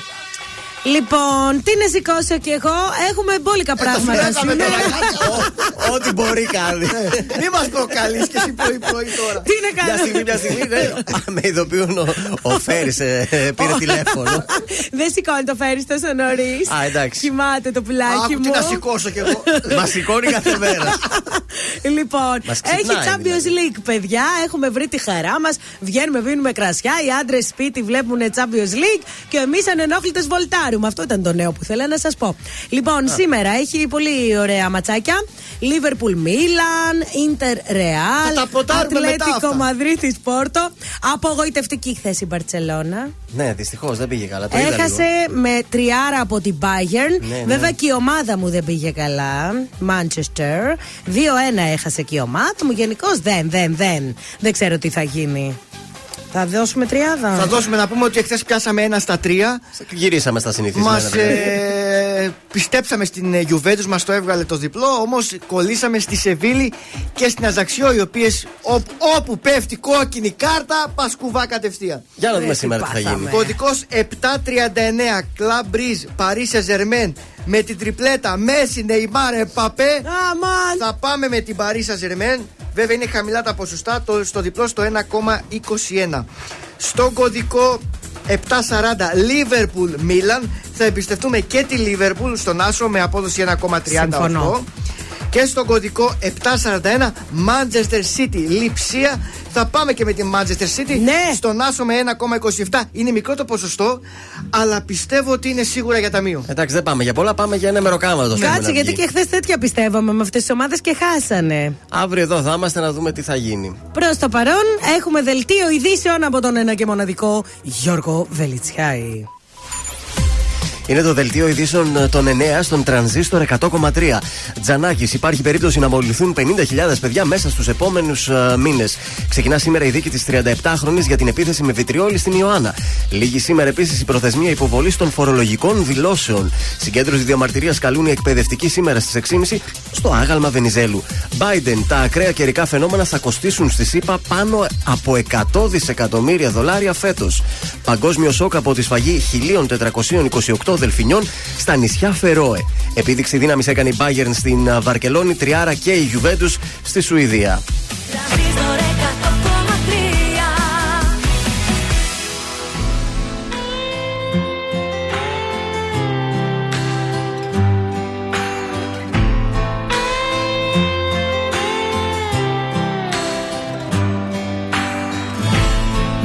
Λοιπόν, τι να σηκώσω κι εγώ; Έχουμε μπόλικα πράγματα φυλάκαμε σήμερα. τώρα. Ό,τι μπορεί κάνει. Μην μας προκαλεί και εσύ πρωί-πρωί τώρα. Τι να Μια κάνω. στιγμή, μια στιγμή. ναι. Α, Με ειδοποιούν ο, ο Φέρης πήρε τηλέφωνο. Δεν σηκώνει το φέρι τόσο νωρίς. Α, εντάξει. Κοιμάται το πουλάκι Άκου τι μου. να σηκώσω κι εγώ. Μας σηκώνει κάθε μέρα. Λοιπόν, Μας ξυπνάει, έχει Champions δηλαδή. League, παιδιά. Έχουμε βρει τη χαρά μας. Βγαίνουμε, βίνουμε κρασιά. Οι άντρες σπίτι βλέπουν Champions League και εμείς ανενόχλητες βολτάρουμε. Αυτό ήταν το νέο που θέλω να σας πω. Λοιπόν, σήμερα έχει πολύ ωραία ματσάκια. Liverpool Milan, Inter Θα Real, τα ποτάρουμε μετά Ατλέτικο αυτά. Μαδρίτη Πόρτο. Απογοητευτική χθες η Μπαρσελόνα. Ναι, δυστυχώς δεν πήγε καλά. Το είδα λίγο. Έχασε με τριάρα από την Bayern. Ναι, ναι. Βέβαια και η ομάδα μου δεν πήγε καλά. Manchester. 2-1 έχασε και η ομάδα μου. Γενικώς δεν, δεν, δεν. Δεν ξέρω τι θα γίνει. Θα δώσουμε τριάδα. Θα δώσουμε να πούμε ότι εχθές πιάσαμε ένα στα τρία. Γυρίσαμε στα συνηθισμένα. Μας δηλαδή. ε, πιστέψαμε στην ε, Juventus, μας το έβγαλε το διπλό. Όμως κολλήσαμε στη Σεβίλη και στην Αζαξιό, οι οποίες όπου πέφτει κόκκινη κάρτα, πας κουβά κατευθείαν. Για να δούμε Ε, σήμερα τι θα πάθαμε. γίνει. Κωδικός 739 Club Breeze Paris Saint-Germain με την τριπλέτα Μέση, Νεϊμάρ, Επαπέ. Αμάν. Θα πάμε με την Paris Saint-Germain. Βέβαια είναι χαμηλά τα ποσοστά, το, στο διπλό στο 1,21. Στον κωδικό 740 Liverpool Milan θα εμπιστευτούμε και τη Liverpool στον Άσο με απόδοση 1,38. Συμφωνώ. Και στον κωδικό 741 Manchester City Λιψία. Θα πάμε και με τη Manchester City. Ναι. Στον Άσο με 1,27. Είναι μικρό το ποσοστό, αλλά πιστεύω ότι είναι σίγουρα για ταμείο. Εντάξει, δεν πάμε για πολλά, πάμε για ένα μεροκάματο. θέλουμε Κάτσε να γιατί βγει. και χθες τέτοια πιστεύαμε με αυτές τις ομάδες και χάσανε. Αύριο εδώ θα είμαστε να δούμε τι θα γίνει. Προς το παρόν έχουμε δελτίο ειδήσεων από τον ένα και μοναδικό Γιώργο Βελιτσιάη. Είναι το δελτίο ειδήσεων ε, των 9 στον τρανζίστορ 100,3. Τζανάκης, υπάρχει περίπτωση να μολυνθούν 50.000 παιδιά μέσα στους επόμενους μήνες. Ξεκινά σήμερα η δίκη της 37χρονη για την επίθεση με βιτριόλη στην Ιωάννα. Λίγη σήμερα επίσης η προθεσμία υποβολής των φορολογικών δηλώσεων. Συγκέντρωση διαμαρτυρίας καλούν οι εκπαιδευτικοί σήμερα στις 6.30 στο άγαλμα Βενιζέλου. Biden, τα ακραία καιρικά φαινόμενα θα κοστίσουν στη ΣΥΠΑ πάνω από 100 δισεκατομμύρια δολάρια φέτος. Παγκόσμιο σοκ από τη σφαγή 1428 δελφινιών στα νησιά Φερόε. Επίδειξη δύναμης έκανε η Bayern στην α, Βαρκελόνη, Τριάρα και η Juventus στη Σουηδία. Τρανζίστορ 100,3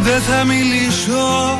Δεν θα μιλήσω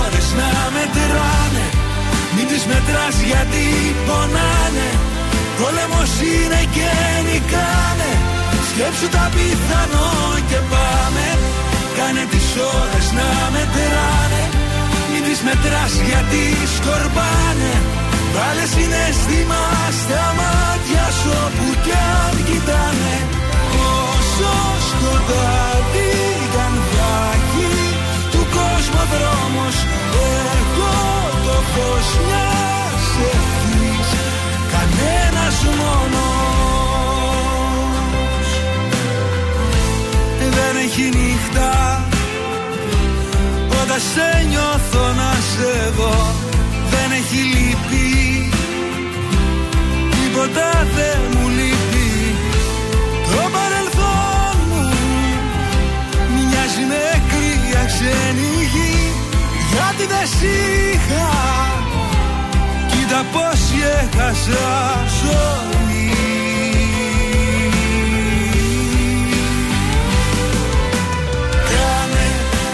ώρες να μετράνε. Μην τις μετράς γιατί πονάνε. Πόλεμος είναι και νικάνε. Σκέψου τα πιθανό και πάμε. Κάνε τις ώρες να μετράνε. Μην τις μετράς γιατί σκορπάνε. Βάλε συναίσθημα στα μάτια σου όπου κι αν κοιτάνε. Όσο σκοτάδι του κόσμου ο δρόμος Εγώ το φως μιας ευχής Κανένας μόνος. Δεν έχει νύχτα Όταν σε νιώθω να σε δω Δεν έχει λύπη. Τίποτα δεν μου λείπει ξένη γη Γιατί δεν σ' είχα. Κοίτα πως έχασα ζωή. Κάνε,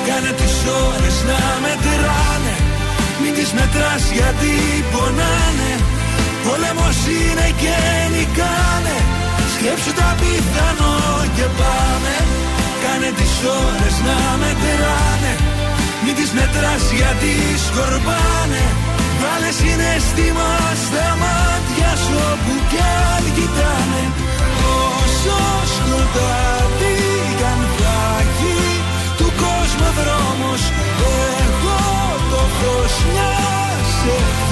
κάνε τις ώρες να μετράνε. Μην τις μετράς γιατί πονάνε. Πόλεμος είναι και νικάνε. Σκέψου τα πιθανό και πάμε Κάνε τις ώρες να μετράνε Μην τις μετράς γιατί σκορπάνε. Βάλε συναισθήμα στα μάτια σου όπου κι αν κοιτάνε. Όσο σκοτάδι κι αν θα έχει του κόσμου δρόμος Εγώ το φως μιας ευθύς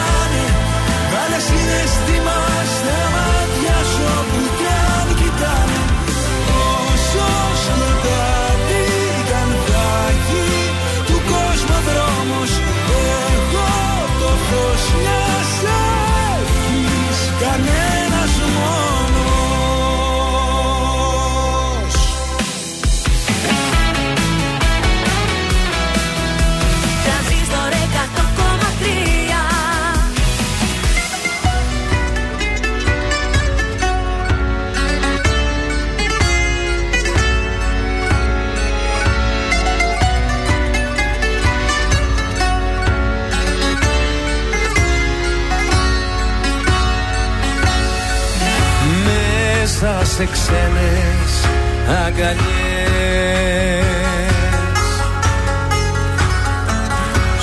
σε ξένες αγκαλιές.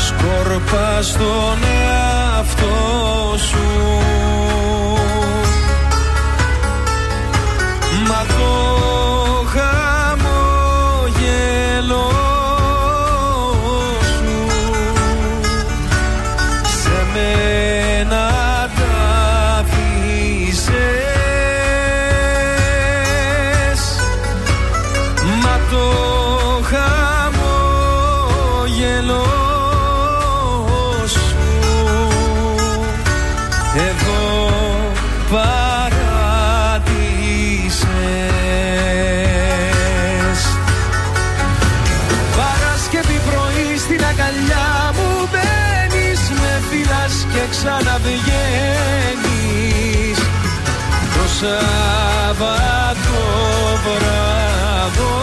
Σκόρπα στον εαυτό σου. Μα ξαναβγαίνεις. Το Σάββατο βράδο.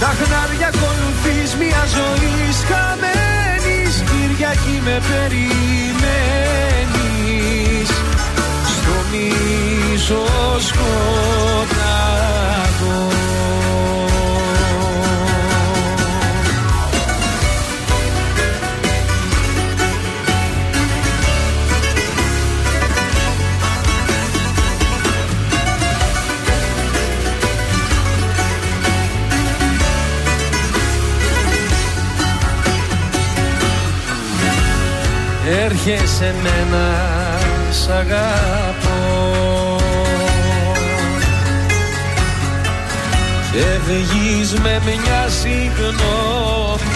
Τα χνάρια ακολουθείς μια ζωή χαμένης Κυριακή με περιμένεις Έρχεσαι μένα σ' αγαπώ. Και βγεις με μια συγγνώμη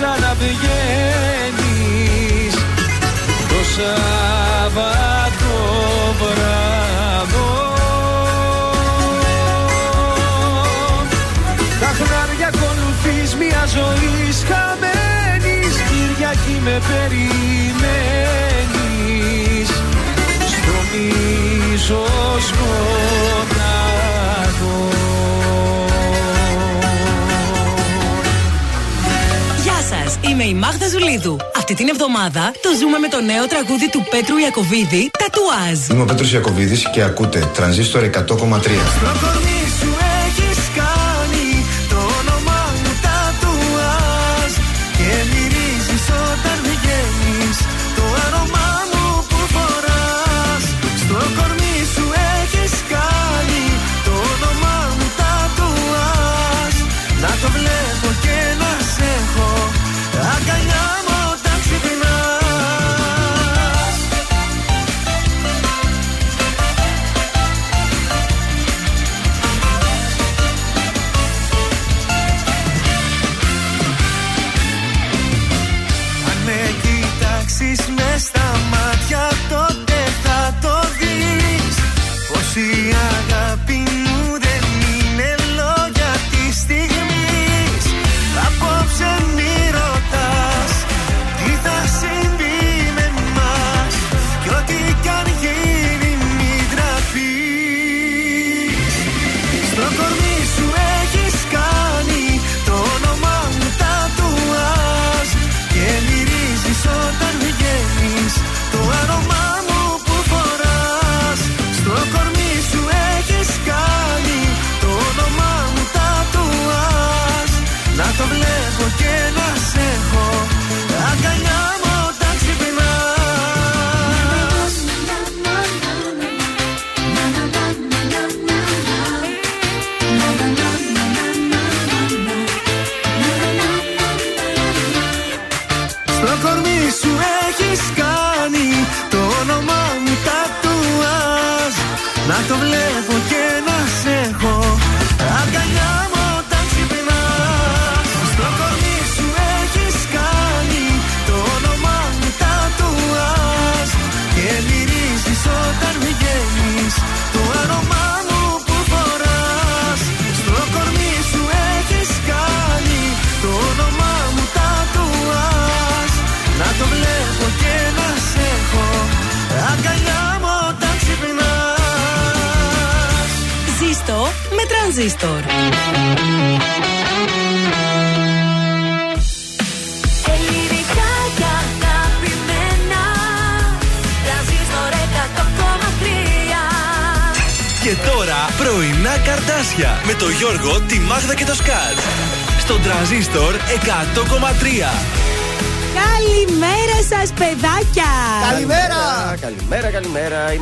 ξαναβγαίνεις το Σάββατο βράδο. Τα χνάρια ακολουθείς μια ζωή χαμένης Κυριακή με περιμένεις. Στο μη ίσως είμαι η Μάγδα Ζουλίδου. Αυτή την εβδομάδα το ζούμε με το νέο τραγούδι του Πέτρου Ιακοβίδη, Τατουάζ. Είμαι ο Πέτρος Ιακωβίδης και ακούτε Τρανζίστορ 100,3.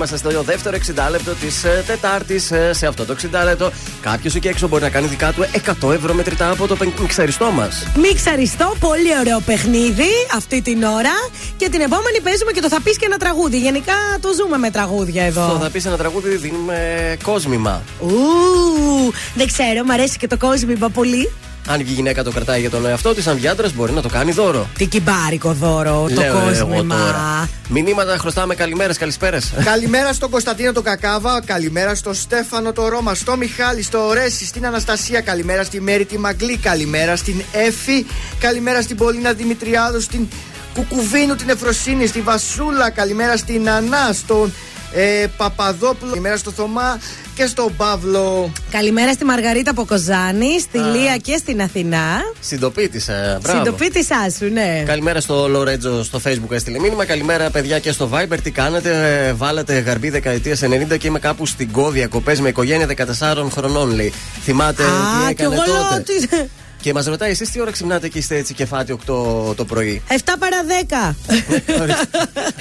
Είμαστε στο δεύτερο 60 λεπτό της Τετάρτης. Σε αυτό το 60 λεπτό, κάποιος εκεί έξω μπορεί να κάνει δικά του 100 ευρώ μετρητά από το μιξαριστό μας. Μιξαριστό, πολύ ωραίο παιχνίδι αυτή την ώρα. Και την επόμενη παίζουμε και το θα πεις και ένα τραγούδι. Γενικά το ζούμε με τραγούδια εδώ. Το θα πεις ένα τραγούδι, δίνουμε κόσμημα. Ου, δεν ξέρω, μου αρέσει και το κόσμημα πολύ. Αν η γυναίκα το κρατάει για τον εαυτό της, αν βγει άντρας, μπορεί να το κάνει δώρο. Τι κυμπάρικο δώρο, το Λέω εγώ κόσμημα. τώρα. Μηνύματα χρωστάμε καλημέρες, καλησπέρες. Καλημέρα στον Κωνσταντίνο τον Κακάβα, καλημέρα στον Στέφανο το Ρώμα, στο Μιχάλη, στο Ρέση, στην Αναστασία, καλημέρα στη Μέρη τη Μαγκλή, καλημέρα στην Εφη, καλημέρα στην Πολίνα Δημητριάδου, στην Κουκουβίνου την Εφροσύνη, στη Βασούλα, καλημέρα στην Ανά, στον ε, Παπαδόπουλο, καλημέρα στο Θωμά και στον Παύλο. Καλημέρα στη Μαργαρίτα Ποκοζάνη, στη Λία και στην Αθηνά. Συντοπίτη, ε, μπράβο. Συντοπίτησά σου, ναι. Καλημέρα στο Λορέτζο στο Facebook έστειλε μήνυμα. Καλημέρα παιδιά και στο Viber. Τι κάνετε, ε, βάλατε γαρμπή δεκαετίας 90 και είμαι κάπου στην Κώδια. Κοπές με οικογένεια 14 χρονών λέει. Θυμάται τι Α, κι έκανε εγώ λέω τότε; Ότι. Και μας ρωτάει εσείς τι ώρα ξυπνάτε και είστε έτσι κεφάτι 8 το πρωί; 7 παρα 10.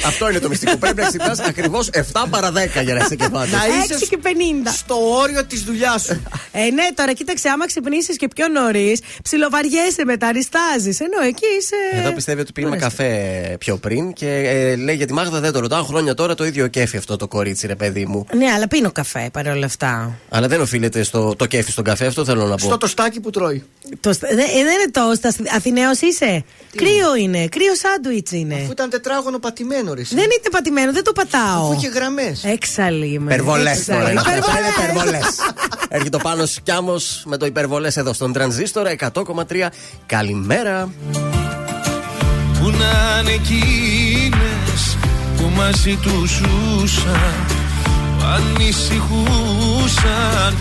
Αυτό είναι το μυστικό. Πρέπει να ξυπνάς ακριβώς 7 παρα 10 για να είσαι κεφάτι. Να 6 είσαι και 50. στο όριο της δουλειάς σου. Ε, ναι, τώρα κοίταξε, άμα ξυπνήσεις και πιο νωρίς, ψιλοβαριέσαι μετά, αριστάζει. Ενώ εκεί είσαι. Εδώ πιστεύει ότι πήραμε Ορίστε. καφέ πιο πριν και ε, λέει για τη Μάγδα δεν το ρωτάω. Χρόνια τώρα το ίδιο κέφι αυτό το κορίτσι, ρε παιδί μου. Ναι, αλλά πίνω καφέ παρόλα αυτά. Αλλά δεν οφείλεται στο το κέφι στον καφέ, αυτό θέλω να πω. στο τοστάκι που τρώει. Το, στα- δε- ε, δεν είναι τόστας. Αθηναίος είσαι. Κρύο είναι; Κρύο σάντουιτς είναι. Αφού ήταν τετράγωνο πατημένο, ρε. εσύ. Δεν είναι πατημένο, δεν το πατάω. Αφού είχε γραμμές. Έξαλλη είμαι. Υπερβολές Έξαλλη. τώρα. είναι αυτά. Υπερβολές. Είναι υπερβολές. Έρχεται ο πάνω Κιάμος με το υπερβολές εδώ στον τρανζίστορ 100,3. Καλημέρα. Που να είναι εκείνες που μαζί τους ζούσα Αν ανησυχούσαν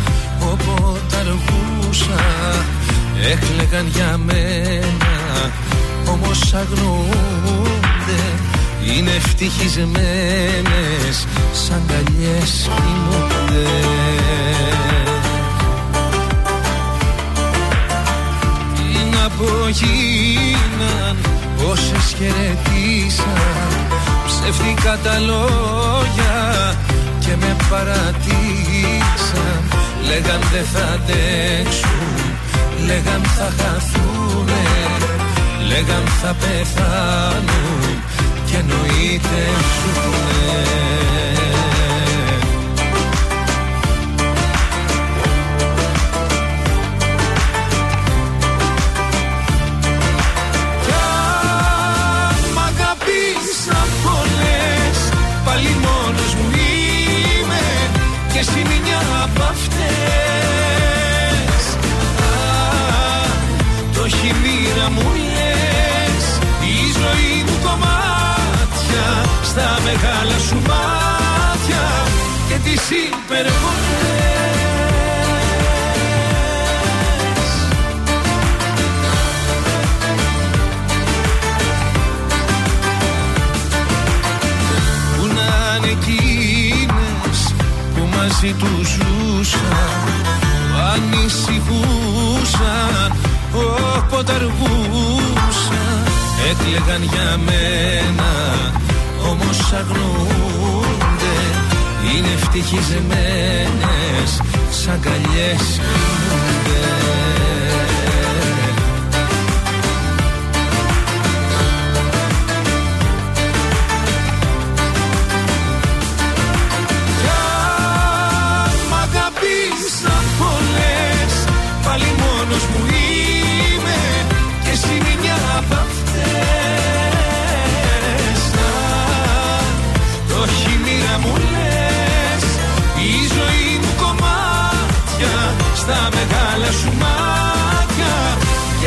όποτε αργούσα Έκλεγαν για μένα όμως αγνοούνται Είναι ευτυχισμένες σαν καλιές κοιμούνται. Τι να πω γίναν όσες χαιρετήσαν. Ψεύτικα τα λόγια και με παρατήσαν Λέγαν δεν θα αντέξουν, λέγαν θα χαθούνε Λέγαν θα πεθάνουν και εννοείται ζουνε μεγάλα σου μάτια Και τις υπερβολές. Πού να είναι εκείνες που μαζί τους ζούσαν Ανησυχούσαν όποτε αργούσαν Έκλεγαν για μένα όμως αγνοούνται Είναι ευτυχισμένες σαν καλιές κοιμούνται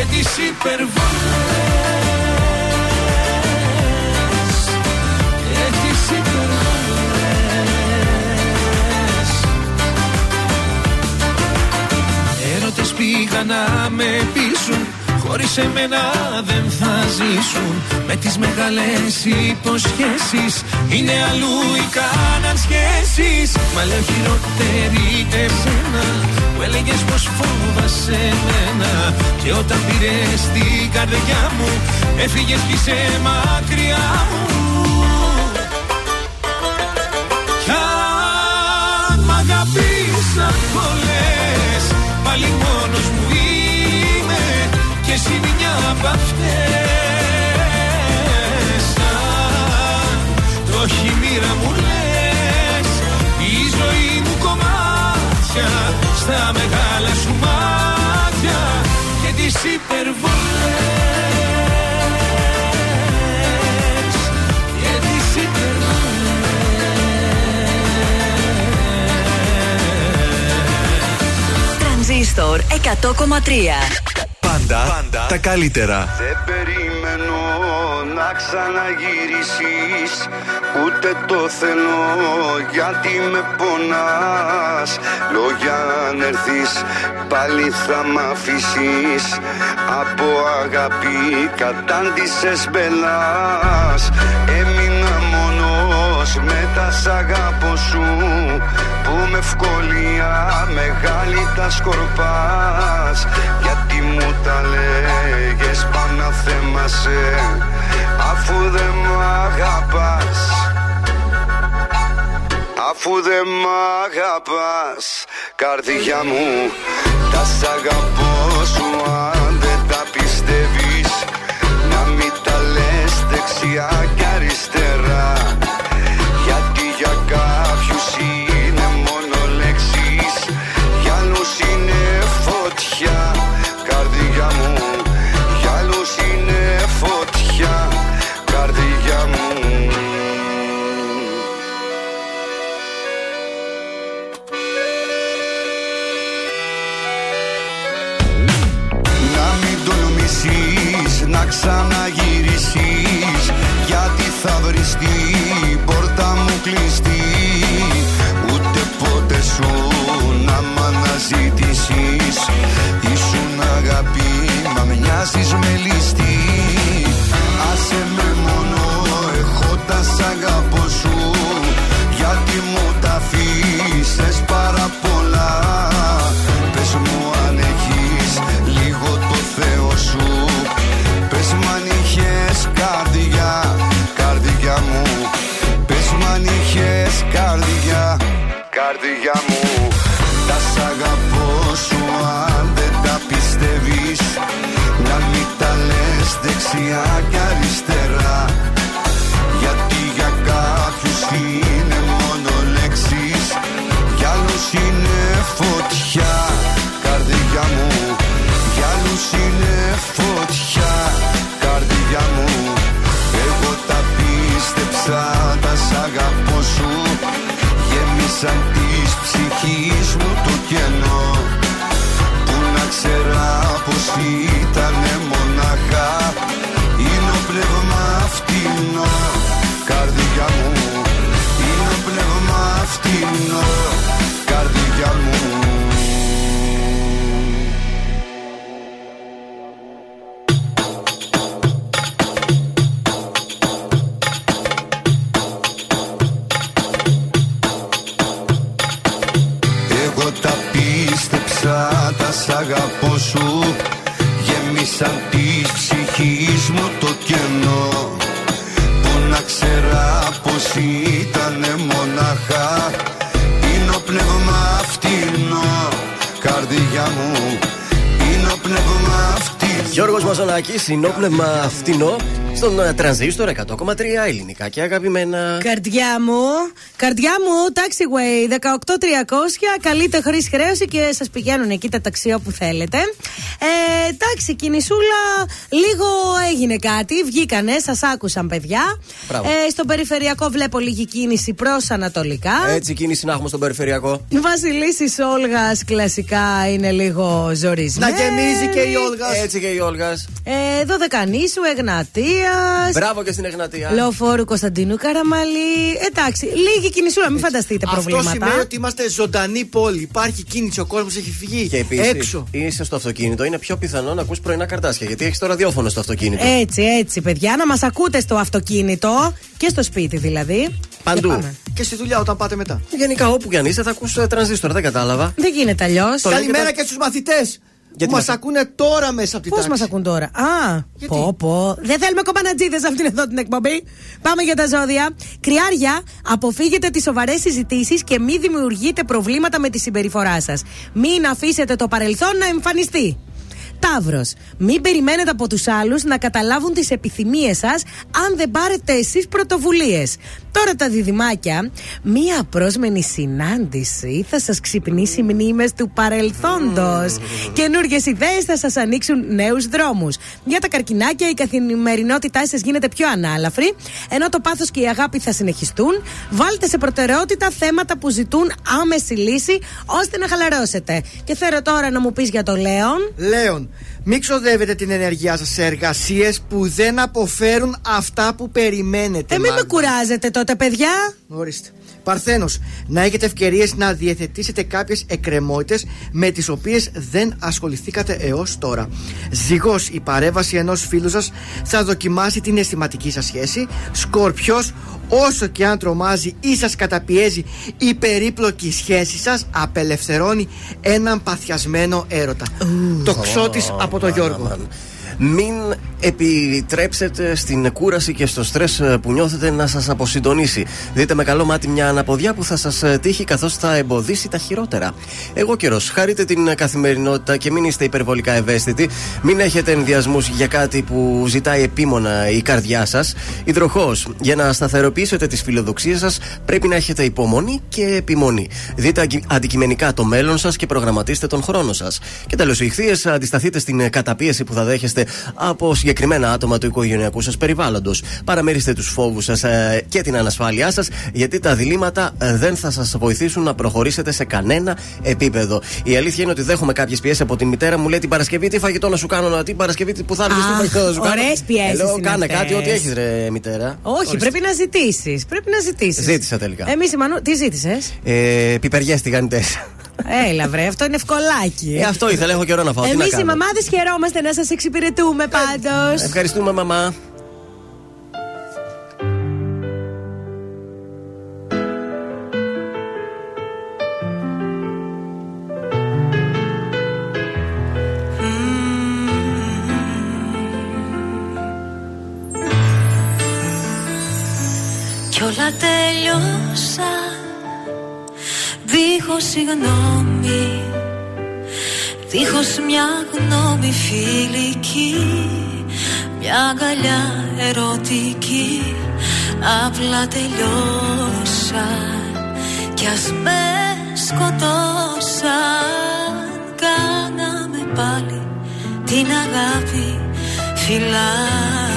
τις υπερβολές Και τις υπερβολές Έρωτες πήγαν να με πείσουν Χωρίς εμένα δεν θα ζήσουν. Με τις μεγάλες υποσχέσεις Είναι αλλού οι κάναν σχέσεις Μα λέω χειρότερη εσένα Που έλεγες πως φόβασαι εμένα Και όταν πήρες την καρδιά μου Έφυγες κι είσαι μακριά μου. Κι αν μ' αγαπήσαν πολλές Και εσύ μια απ' αυτές. Αν Το έχει η μοίρα μου λες Η ζωή μου κομμάτια Στα μεγάλα σου μάτια Και τις υπερβολές. Και τις Τρανζίστορ 100,3. Πάντα, πάντα. τα καλύτερα. Δεν περιμένω να ξαναγυρίσεις Ούτε το θέλω γιατί με πονάς. Λόγια αν έρθεις πάλι θα μ' αφήσεις. Από αγάπη κατάντησες μπελάς. Έμεινα μόνος με τα σ' αγαπώ σου Που με ευκολία μεγάλη τα σκορπάς. Γιατί μου τα λέγες πάνω θέμασε Αφού δεν μ' αγαπάς. Αφού δεν μ' αγαπάς Καρδιά μου Τα σ' αγαπώ σου αν δεν τα πιστεύεις. Να μην τα λες δεξιά και αριστερά ξαναγυρίσεις Γιατί θα βρεις την πόρτα μου κλειστή. Ούτε πότε σου να μ' αναζητήσεις Ήσουν αγάπη, μα μοιάζεις με ληστή δεξιά και αριστερά. Γιατί για κάποιους είναι μόνο λέξεις Για άλλους είναι φωτιά. Καρδιά μου Για άλλους είναι φωτιά. Καρδιά μου Εγώ τα πίστεψα Τα σ' αγαπώ σου. Γέμισαν της ψυχής μου τα σ' αγαπώ σου. Γέμισαν της ψυχής μου το κενό. Που να ξέρα πως ήτανε μονάχα. Είναι ο πνεύμα φτηνό. Καρδιά μου Είναι ο πνεύμα φτηνό Γιώργος Μαζονάκης, συνόπνευμα φτηνό στον ε, τρανζίστορ 100,3 ελληνικά και αγαπημένα. Καρδιά μου, καρδιά μου, taxiway 18300. Καλείτε χωρί χρέωση και σας πηγαίνουν εκεί τα ταξί όπου θέλετε. Ε, εντάξει, κινησούλα, λίγο έγινε κάτι. Βγήκανε, σας άκουσαν παιδιά. Μπράβο. Ε, στον περιφερειακό βλέπω λίγη κίνηση προς Ανατολικά. Έτσι κίνηση να έχουμε στον περιφερειακό. Η Βασιλίση Όλγας κλασικά είναι λίγο ζορισμένη. Να γεμίζει και η Όλγας. Έτσι και η Όλγα. Ε, Δωδεκανήσου, Εγνατίας. Μπράβο και στην Εγνατία. Λεωφόρου Κωνσταντίνου Καραμαλή. Εντάξει, λίγη κινησούλα, μην φανταστείτε Αυτό προβλήματα. σημαίνει ότι είμαστε ζωντανή πόλη. Υπάρχει κίνηση, ο κόσμος έχει φυγεί. Και επίσης Έξω. είσαι στο αυτοκίνητο, είναι πιο πιθανό να ακούς πρωινά καρτάσια. Γιατί έχεις το ραδιόφωνο στο αυτοκίνητο. Έτσι, έτσι, παιδιά, να μας ακούτε στο αυτοκίνητο και στο σπίτι δηλαδή. Παντού. Και πάμε. Και στη δουλειά όταν πάτε μετά. Γενικά όπου κι αν είσαι θα ακούς ε, τρανζίστορ, δεν κατάλαβα. Δεν γίνεται αλλιώς. Καλημέρα και στους μαθητές. Που μας μας- ακούνε τώρα μέσα από την Πώς τάξη. μας ακούν τώρα; Α, πω, πω. Δεν θέλουμε κομπανατζίδες αυτήν εδώ την εκπομπή. Πάμε για τα ζώδια. Κριάρια, αποφύγετε τις σοβαρές συζητήσεις και μην δημιουργείτε προβλήματα με τη συμπεριφορά σας. Μην αφήσετε το παρελθόν να εμφανιστεί. Ταύρο, μην περιμένετε από τους άλλους να καταλάβουν τις επιθυμίες σας αν δεν πάρετε εσείς πρωτοβουλίες. Τώρα τα διδυμάκια, μία απρόσμενη συνάντηση θα σας ξυπνήσει μνήμες του παρελθόντος. Καινούργιες ιδέες θα σας ανοίξουν νέους δρόμους. Για τα καρκινάκια, η καθημερινότητά σας γίνεται πιο ανάλαφρη, ενώ το πάθος και η αγάπη θα συνεχιστούν. Βάλτε σε προτεραιότητα θέματα που ζητούν άμεση λύση, ώστε να χαλαρώσετε. Και θέλω τώρα να μου πεις για το Λέον. Λέων, μην ξοδεύετε την ενέργειά σας σε εργασίες που δεν αποφέρουν αυτά που περιμένετε. Ε, μην με Μάγδα. κουράζετε τότε, παιδιά. Ορίστε. Παρθένος, να έχετε ευκαιρίες να διαθετήσετε κάποιες εκκρεμότητες με τις οποίες δεν ασχοληθήκατε έως τώρα. Ζυγός, η παρέμβαση ενός φίλου σας θα δοκιμάσει την αισθηματική σας σχέση. Σκορπιός, όσο και αν τρομάζει ή σας καταπιέζει η περίπλοκη σχέση σας, απελευθερώνει έναν παθιασμένο έρωτα. Το ξώτης από τον Γιώργο. Μην επιτρέψετε στην κούραση και στο στρες ε, που νιώθετε να σας αποσυντονίσει. Δείτε με καλό μάτι μια αναποδιά που θα σας ε, τύχει καθώς θα εμποδίσει τα χειρότερα. Εγώ καιρός, χαρείτε την ε, καθημερινότητα και μην είστε υπερβολικά ευαίσθητοι. Μην έχετε ενδιασμούς για κάτι που ζητάει επίμονα η καρδιά σας. Υδροχός, για να σταθεροποιήσετε τις φιλοδοξίες σας πρέπει να έχετε υπομονή και επιμονή. Δείτε αγγι- αντικειμενικά το μέλλον σας και προγραμματίστε τον χρόνο σας. Και τέλος, οι ηχθείες, αντισταθείτε στην ε, καταπίεση που θα δέχεστε από συγκεκριμένα άτομα του οικογενειακού σας περιβάλλοντος. Παραμερίστε τους φόβους σας και την ανασφάλειά σας, γιατί τα διλήμματα ε, δεν θα σας βοηθήσουν να προχωρήσετε σε κανένα επίπεδο. Η αλήθεια είναι ότι δέχομαι κάποιες πιέσεις από την μητέρα μου, λέει την Παρασκευή τι φαγητό να σου κάνω, να- την Παρασκευή που θα έρθεις, τι Αχ, φαγητό να σου κάνω. ωραίες πιέσεις Ε, λέω, είναι κάνε αυτές. κάτι, ό,τι έχεις, ρε μητέρα. Όχι, Ορίστε. πρέπει να ζητήσεις. Πρέπει να ζητήσεις. Ζήτησα τελικά. Εμείς η Μανού, τι ζήτησες; Ε, πιπεριές τηγανιτές. Έλα, βρε, αυτό είναι ευκολάκι. Ε, αυτό ήθελα, έχω καιρό να φάω. Τι Εμείς να οι κάνω; μαμάδες χαιρόμαστε να σας εξυπηρετούμε πάντως. Ευχαριστούμε, μαμά. Κι όλα τελειώσαν δίχως γνώμη, Δίχως μια γνώμη φιλική Μια αγκαλιά ερωτική Απλά τελειώσαν Κι ας με σκοτώσαν Κάναμε πάλι την αγάπη φυλάει.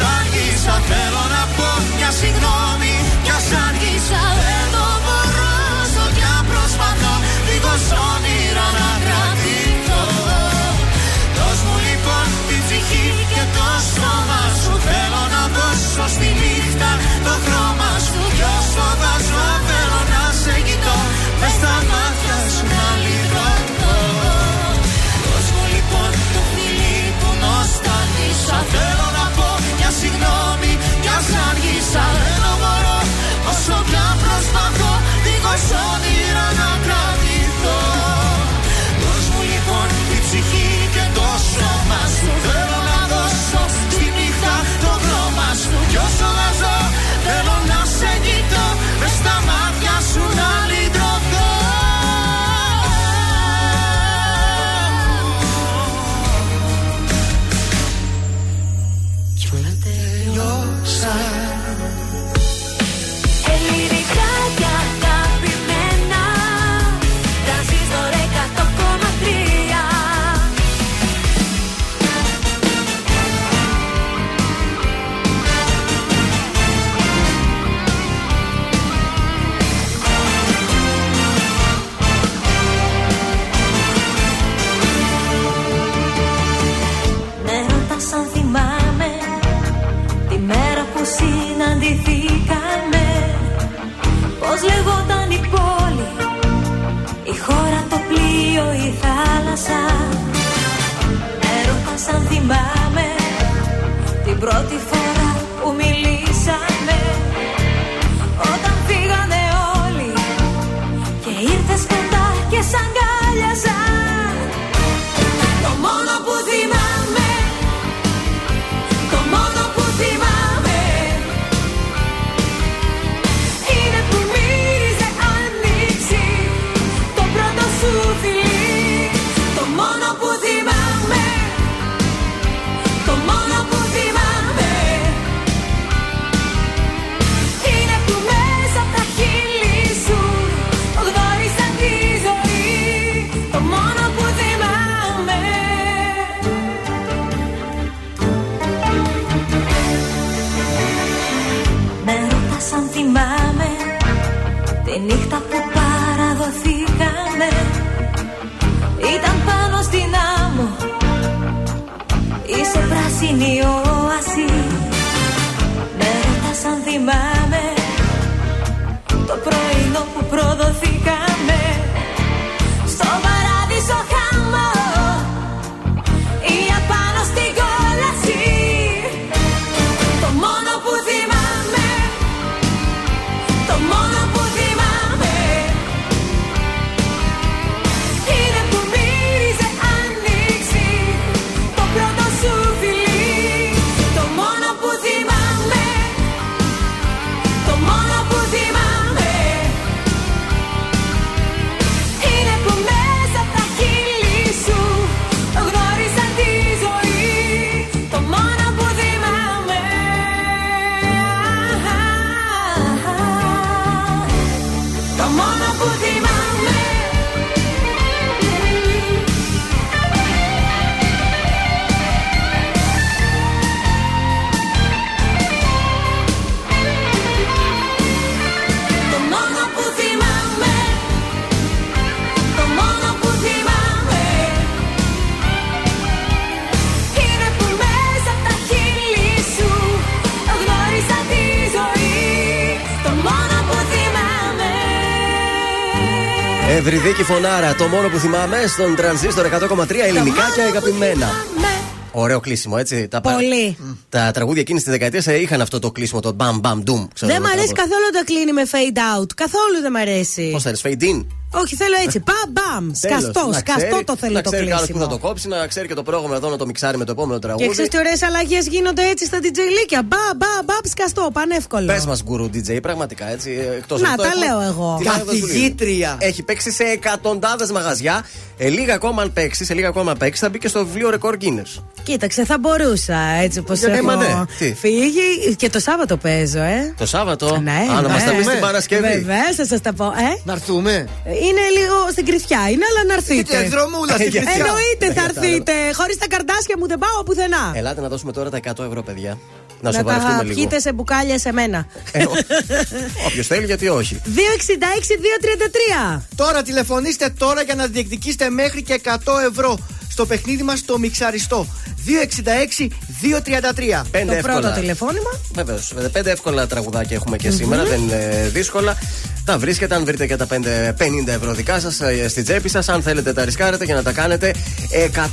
τα αργήσα Θέλω να πω μια συγγνώμη. Κι ας αργήσα Δεν το μπορώ. Όσο κι προσπαθώ Δίχως όνειρα να κρατηθώ. Δώσ' μου λοιπόν την ψυχή και το σώμα σου. Θέλω να δώσω στη νύχτα το χρώμα σου. Κι όσο συγγνώμη κι ας άργησα. Δεν μπορώ όσο πια προσπαθώ δίχως όνειρο. Έρωτα σαν θυμάμαι Την πρώτη φορά που μιλήσαμε. Ευρυδίκη Φωνάρα, το μόνο που θυμάμαι στον τρανζίστορ 100,3 ελληνικά και αγαπημένα. Ωραίο κλείσιμο, έτσι. Τα, πα- Πολύ. τα τραγούδια εκείνης της δεκαετίας είχαν αυτό το κλείσιμο, το μπαμ μπαμ ντουμ. ξέρω Δεν μ' εγώ αρέσει κάπως. καθόλου το κλείνει με fade out. Καθόλου δεν μ' αρέσει. Πώς θέλει, fade in; Όχι, θέλω έτσι. Παμ, μπαμ. Τέλος. Σκαστό, Να σκαστό ξέρει- το θέλω να το ξέρει κάποιος που θα κλείσιμο. το κόψει, να ξέρει και το πρόγραμμα εδώ να το μιξάρει με το επόμενο Και τραγούδι. ξέρεις τι ωραίες αλλαγές γίνονται έτσι στα DJ λίκια. Μπα, μπα, μπα, σκαστό, πανεύκολο. Πες μας, γκουρού DJ, πραγματικά έτσι. Εκτός Να, από αυτό, τα έχουμε λέω εγώ. τη Μάγδα Ζουλίδου. Καθηγήτρια. Έχει παίξει σε εκατοντάδες μαγαζιά. Ε, λίγα ακόμα αν παίξει, σε λίγα ακόμα αν παίξει, θα μπει και στο βιβλίο Record Guinness. Κοίταξε, θα μπορούσα έτσι όπω Γιατί, έχω μα ναι, τι; φύγει. Και το Σάββατο παίζω, ε. Το Σάββατο; Ναι, Α, να μας τα ναι. πεις την Παρασκευή. Βεβαίω, θα σας τα πω. Ε; Να έρθουμε. Είναι λίγο στην κρυφιά, είναι, αλλά να έρθείτε. Είτε δρομούλα στην Γιατί- Κρυσιά. Εννοείται θα κατάλαβα. έρθετε. Χωρίς τα καρτάσια μου δεν πάω πουθενά. Ελάτε να δώσουμε τώρα τα 100 ευρώ, παιδιά. Να να σοβαρευτούμε τα λίγο. πιείτε σε μπουκάλια σε μένα. Όποιος θέλει, γιατί όχι. 266-233. Τώρα τηλεφωνήστε τώρα για να διεκδικήσετε μέχρι και 100 ευρώ στο παιχνίδι μας το μιξαριστό. 266-233. Πέντε Το πρώτο εύκολα. τηλεφώνημα. Βεβαίως. Πέντε εύκολα τραγουδάκια έχουμε και σήμερα. Δεν είναι δύσκολα. Τα βρίσκετε αν βρείτε και τα 5, 50 ευρώ δικά σας στη τσέπη σας. Αν θέλετε, τα ρισκάρετε για να τα κάνετε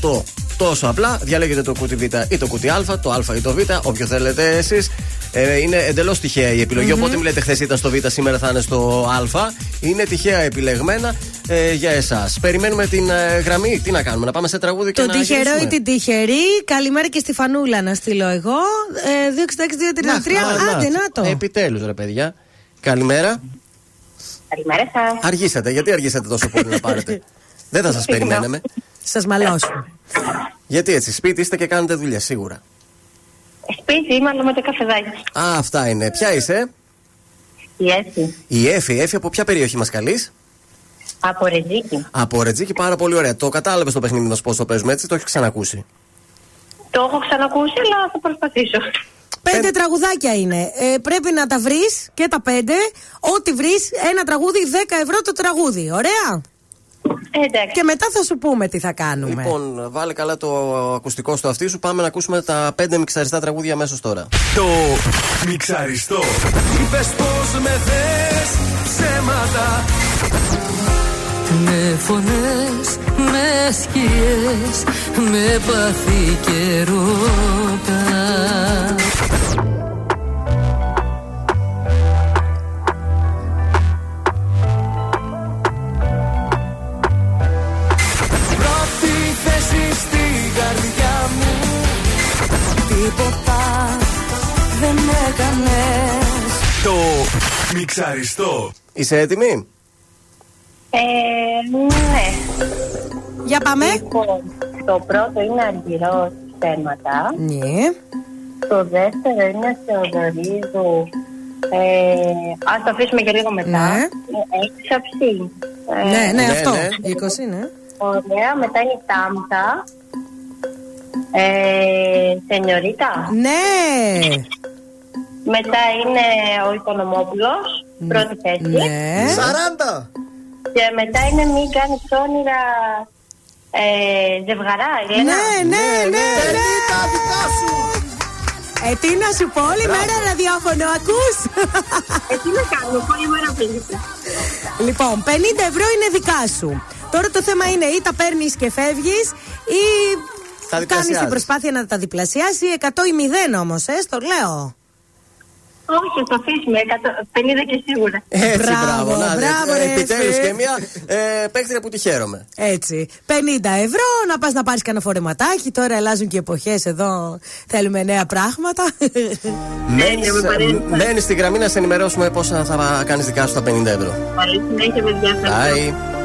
100. Τόσο απλά. Διαλέγετε το κουτί Β ή το κουτί Α, το Α ή το Β, όποιο θέλετε εσείς. Ε, είναι εντελώς τυχαία η επιλογη Οπότε μην λέτε χθες ήταν στο Β, σήμερα θα είναι στο Α. Είναι τυχαία επιλεγμένα ε, για εσάς. Περιμένουμε την ε, γραμμή. Τι να κάνουμε, να πάμε σε τραγούδι και Το να τυχερό γυρίσουμε. ή την τυχερή. Καλημέρα και στη Φανούλα να στείλω εγώ. Ε, 266-233. Άντε, να το. Επιτέλους, ρε παιδιά. Καλημέρα. Καλημέρα σας. Αργήσατε. Γιατί αργήσατε τόσο πολύ να πάρετε; Δεν θα σας περιμέναμε. Σας μαλώσω. Γιατί έτσι, σπίτι είστε και κάνετε δουλειά, σίγουρα. Σπίτι είμαι, αλλά με το καφεδάκι. Α, αυτά είναι. Ποια είσαι, Η Έφη. η Εφη. Εφη, από ποια περιοχή μας καλείς; Από Ρεζίκη. Από Ρετζίκη, πάρα πολύ ωραία. Το κατάλαβες το παιχνίδι μας πώς το παίζουμε έτσι, το έχεις ξανακούσει; Το έχω ξανακούσει, αλλά θα προσπαθήσω. Πέντε τραγουδάκια είναι. Ε, πρέπει να τα βρεις και τα πέντε. Ό,τι βρεις, ένα τραγούδι, 10 ευρώ το τραγούδι. Ωραία. Ε, εντάξει. Και μετά θα σου πούμε τι θα κάνουμε. Λοιπόν, βάλε καλά το ακουστικό στο αυτί σου. Πάμε να ακούσουμε τα πέντε μιξαριστά τραγούδια αμέσως τώρα. Το μιξαριστό. Είπες πως με θες ψέματα Με φωνές, με σκιές, με πάθη και ρώτα. Τίποτα δεν έκανες Το μιξαριστό. Είσαι έτοιμη; Ε, ναι. Για πάμε. Λοιπόν, το πρώτο είναι αργυρό θέματα. Ναι. Το δεύτερο είναι Θεοδωρίδου. Ε, ας το αφήσουμε και λίγο μετά. Ναι. Ε, Έξαψη. Ε, Ναι, ναι, ναι, αυτό. ναι. 20, ναι. Ωραία, μετά είναι η Τάμτα. Ε, Σενιωρίτα. Ναι. Μετά είναι ο Οικονομόπουλος, πρώτη θέση. Ναι. 40. Και μετά είναι Μη κάνεις όνειρα ε, ζευγαρά, Ελένα. Ναι, ναι, ναι, ναι. Τα δικά σου. Ε, τι να σου πω, όλη μέρα ραδιόφωνο, ακούς; Ε, τι να κάνω, πολύ μέρα πήγε. λοιπόν, 50 ευρώ είναι δικά σου. Τώρα το θέμα είναι ή τα παίρνεις και φεύγεις ή Τα κάνει διπλασιάζεις. την προσπάθεια να τα διπλασιάσει. 100 ή 0 όμως, ε, στο λέω. Όχι, το αφήσουμε, 100 50 και σίγουρα. Έτσι, Μπράβο, μπράβο. Να, μπράβο, ρε, Επιτέλους Εφη. και μία ε, παίχτρια που τη χαίρομαι. Έτσι. 50 ευρώ να πας να πάρεις κανένα φορεματάκι. Τώρα αλλάζουν και εποχές εδώ. Θέλουμε νέα πράγματα. Μένεις, με παρέα. μένεις στη γραμμή να σε ενημερώσουμε πόσα θα κάνεις δικά σου τα 50 ευρώ. Καλή συνέχεια, παιδιά. ευχαριστώ. Bye.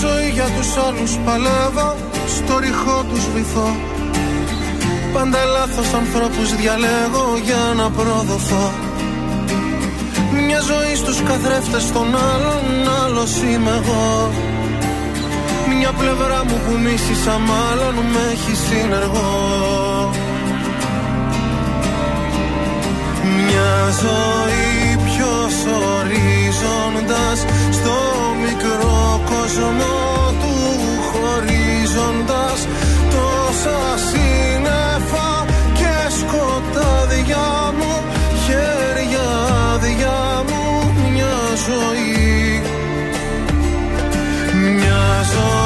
Ζωή για τους άλλους παλεύω Στο ρηχό τους βυθώ. Πάντα λάθος ανθρώπους διαλέγω για να προδοθώ. Μια ζωή στους καθρέφτες των άλλων Άλλος είμαι εγώ. Μια πλευρά μου που μίσησα μάλλον Με έχει συνεργό. Μια ζωή ποιος ορίζοντας στο μικρό κόσμο του χωρίζοντας τόσα σύννεφα και σκοτάδια μου χέρια αδειά μου μια ζωή. Μια ζωή.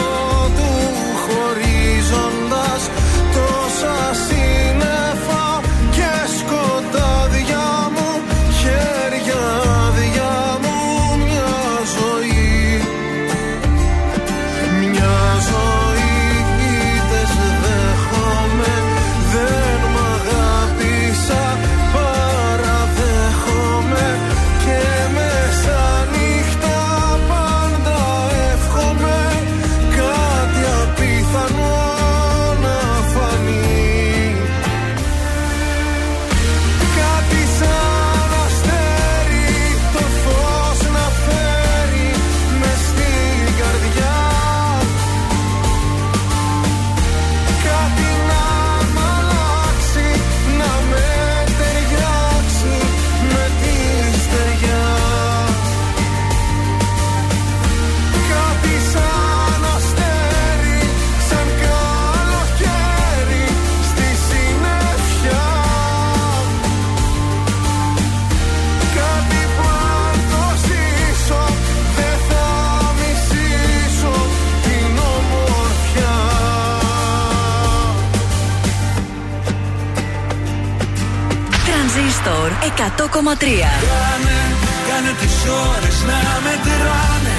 Κάνε, κάνε τις ώρες να μετράνε.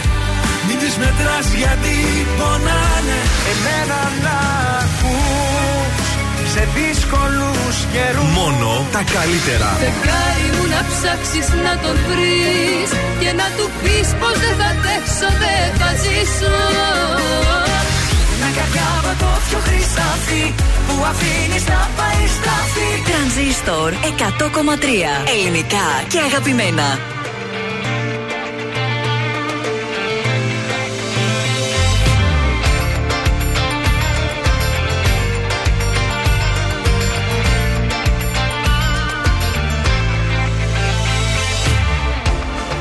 Μην τις μετράς γιατί πονάνε. Εμένα να ακούς σε δύσκολους καιρούς. Μόνο τα καλύτερα. Φεγγάρι μου να ψάξεις να τον βρεις Και να του πεις πως δεν θα αντέξω, δεν θα ζήσω. Μια καρδιά με το πιο χρυσάφι που αφήνεις να πάει στραφή Τρανζίστορ 100,3. Ελληνικά και αγαπημένα.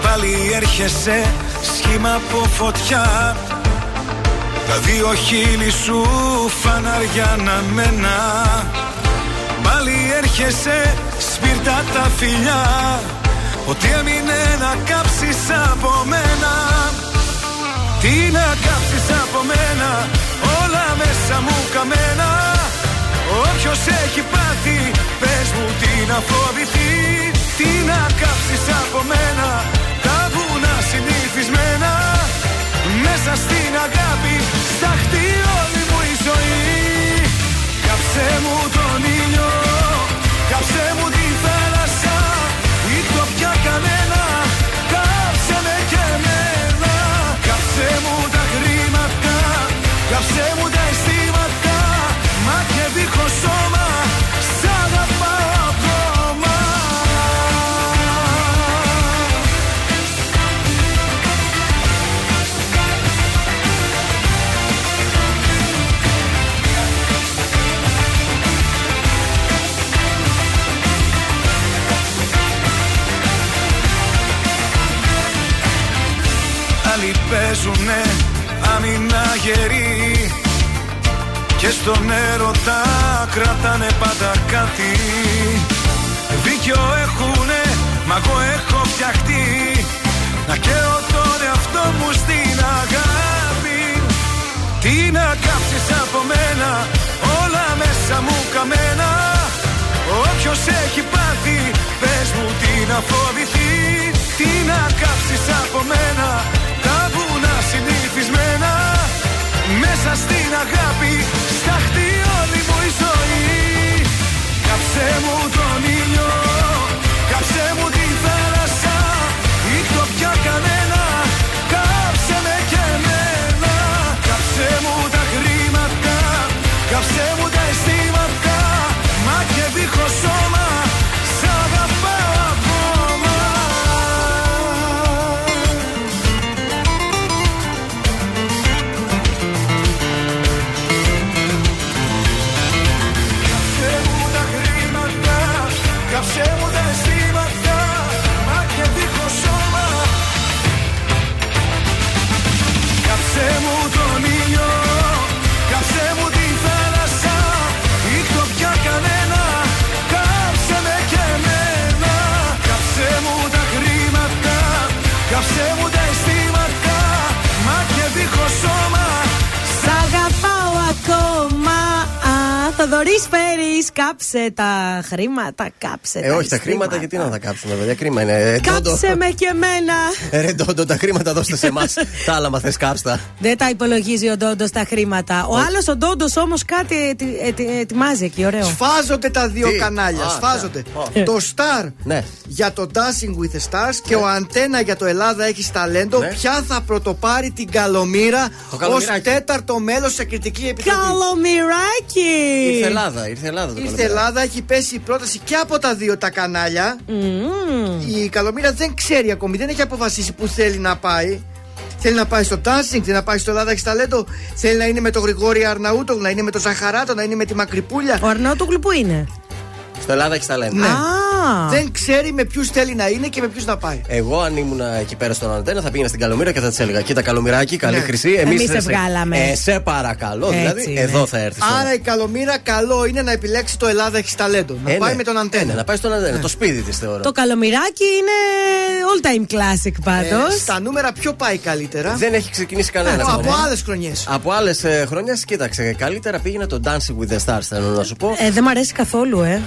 Πάλι έρχεσαι σχήμα από φωτιά Τα δύο χείλη σου φαναριά να μένα. Πάλι έρχεσαι σπίρτα τα φιλιά. Ότι έμεινε να κάψεις από μένα. Τι να κάψεις από μένα Όλα μέσα μου καμένα. Όποιος έχει πάθει Πες μου τι να φοβηθεί. Τι να κάψεις από μένα Τα βουνά συνηθισμένα. Μέσα στην αγάπη Σταχτεί όλη μου η ζωή. Κάψε μου τον ήλιο άμυνα γερή Και στον έρωτα κρατάνε πάντα κάτι. Δίκιο έχουνε, μα εγώ έχω φτιαχτεί. Να καίω τον εαυτό μου στην αγάπη. Τι να κάψεις από μένα, όλα μέσα μου καμένα. Όποιος έχει πάθει, πες μου τι να φοβηθεί. Τι να κάψεις από μένα, Μέσα στην αγάπη, σταχτεί όλη μου η ζωή. Κάψε μου τον ήλιο, κάψε μου τη Νωρί φέρει, κάψε τα χρήματα, κάψε Ε, όχι, τα χρήματα γιατί να τα κάψουμε, παιδιά. Κρίμα είναι. Ε, Ντόντο. Κάψε με και εμένα. Ε, Ρε Ντόντο, τα χρήματα δώστε σε εμάς. Τα άλλα, μας θες κάψτα. Δεν τα υπολογίζει ο Ντόντος τα χρήματα. Ο άλλος ο Ντόντος όμως κάτι ετι- ετι- ετοιμάζει εκεί, ωραίο. Σφάζονται τα δύο Τι; κανάλια. Α, σφάζονται. ναι. Το Star Ναι. για το Dancing with the Stars και ο Αντένα για το Ελλάδα έχεις ταλέντο. Ναι. Ποια θα πρωτοπάρει την Καλομήρα Το ως Καλομηράκι. τέταρτο μέλος σε κριτική επιτροπή; Καλομυράκι! Ήρθε Ελλάδα, ήρθε Ελλάδα το Ήρθε καλοκαίρι. Ελλάδα, έχει πέσει η πρόταση και από τα δύο τα κανάλια. Μμμ. Η Καλομήρα δεν ξέρει ακόμη, δεν έχει αποφασίσει που θέλει να πάει. Θέλει να πάει στο dancing, θέλει να πάει στο Ελλάδα έχει ταλέντο. Θέλει να είναι με τον Γρηγόρη Αρναούτογλου, να είναι με τον Ζαχαράτο, να είναι με τη Μακρυπούλια. Ο Αρνότουγλου που είναι; Στο Ελλάδα έχεις ταλέντο. Ναι. Α. Δεν ξέρει με ποιους θέλει να είναι και με ποιους να πάει. Εγώ, αν ήμουν εκεί πέρα στον Αντένα, θα πήγαινα στην Καλομήρα και θα της έλεγα: Κοίτα, Καλομηράκι, καλή Ναι. χρυσή. Εμείς σε- σε βγάλαμε. Ε, σε παρακαλώ, Έτσι δηλαδή, είναι. εδώ θα έρθεις. Άρα η Καλομήρα καλό είναι να επιλέξει το Ελλάδα έχεις ταλέντο. Να πάει με τον Αντένα. να πάει στον Αντένα. Το σπίτι της θεωρώ. Το καλομυράκι είναι all time classic πάντως. Ε, στα νούμερα ποιο πάει καλύτερα; Δεν έχει ξεκινήσει κανένα. από ακόμα. άλλες χρονιές. Από άλλες χρονιές, κοίταξε. Καλύτερα πήγαινε το Dancing with the Stars, θέλω να σου πω. Ε, δεν μ' αρέσει καθόλου, ε.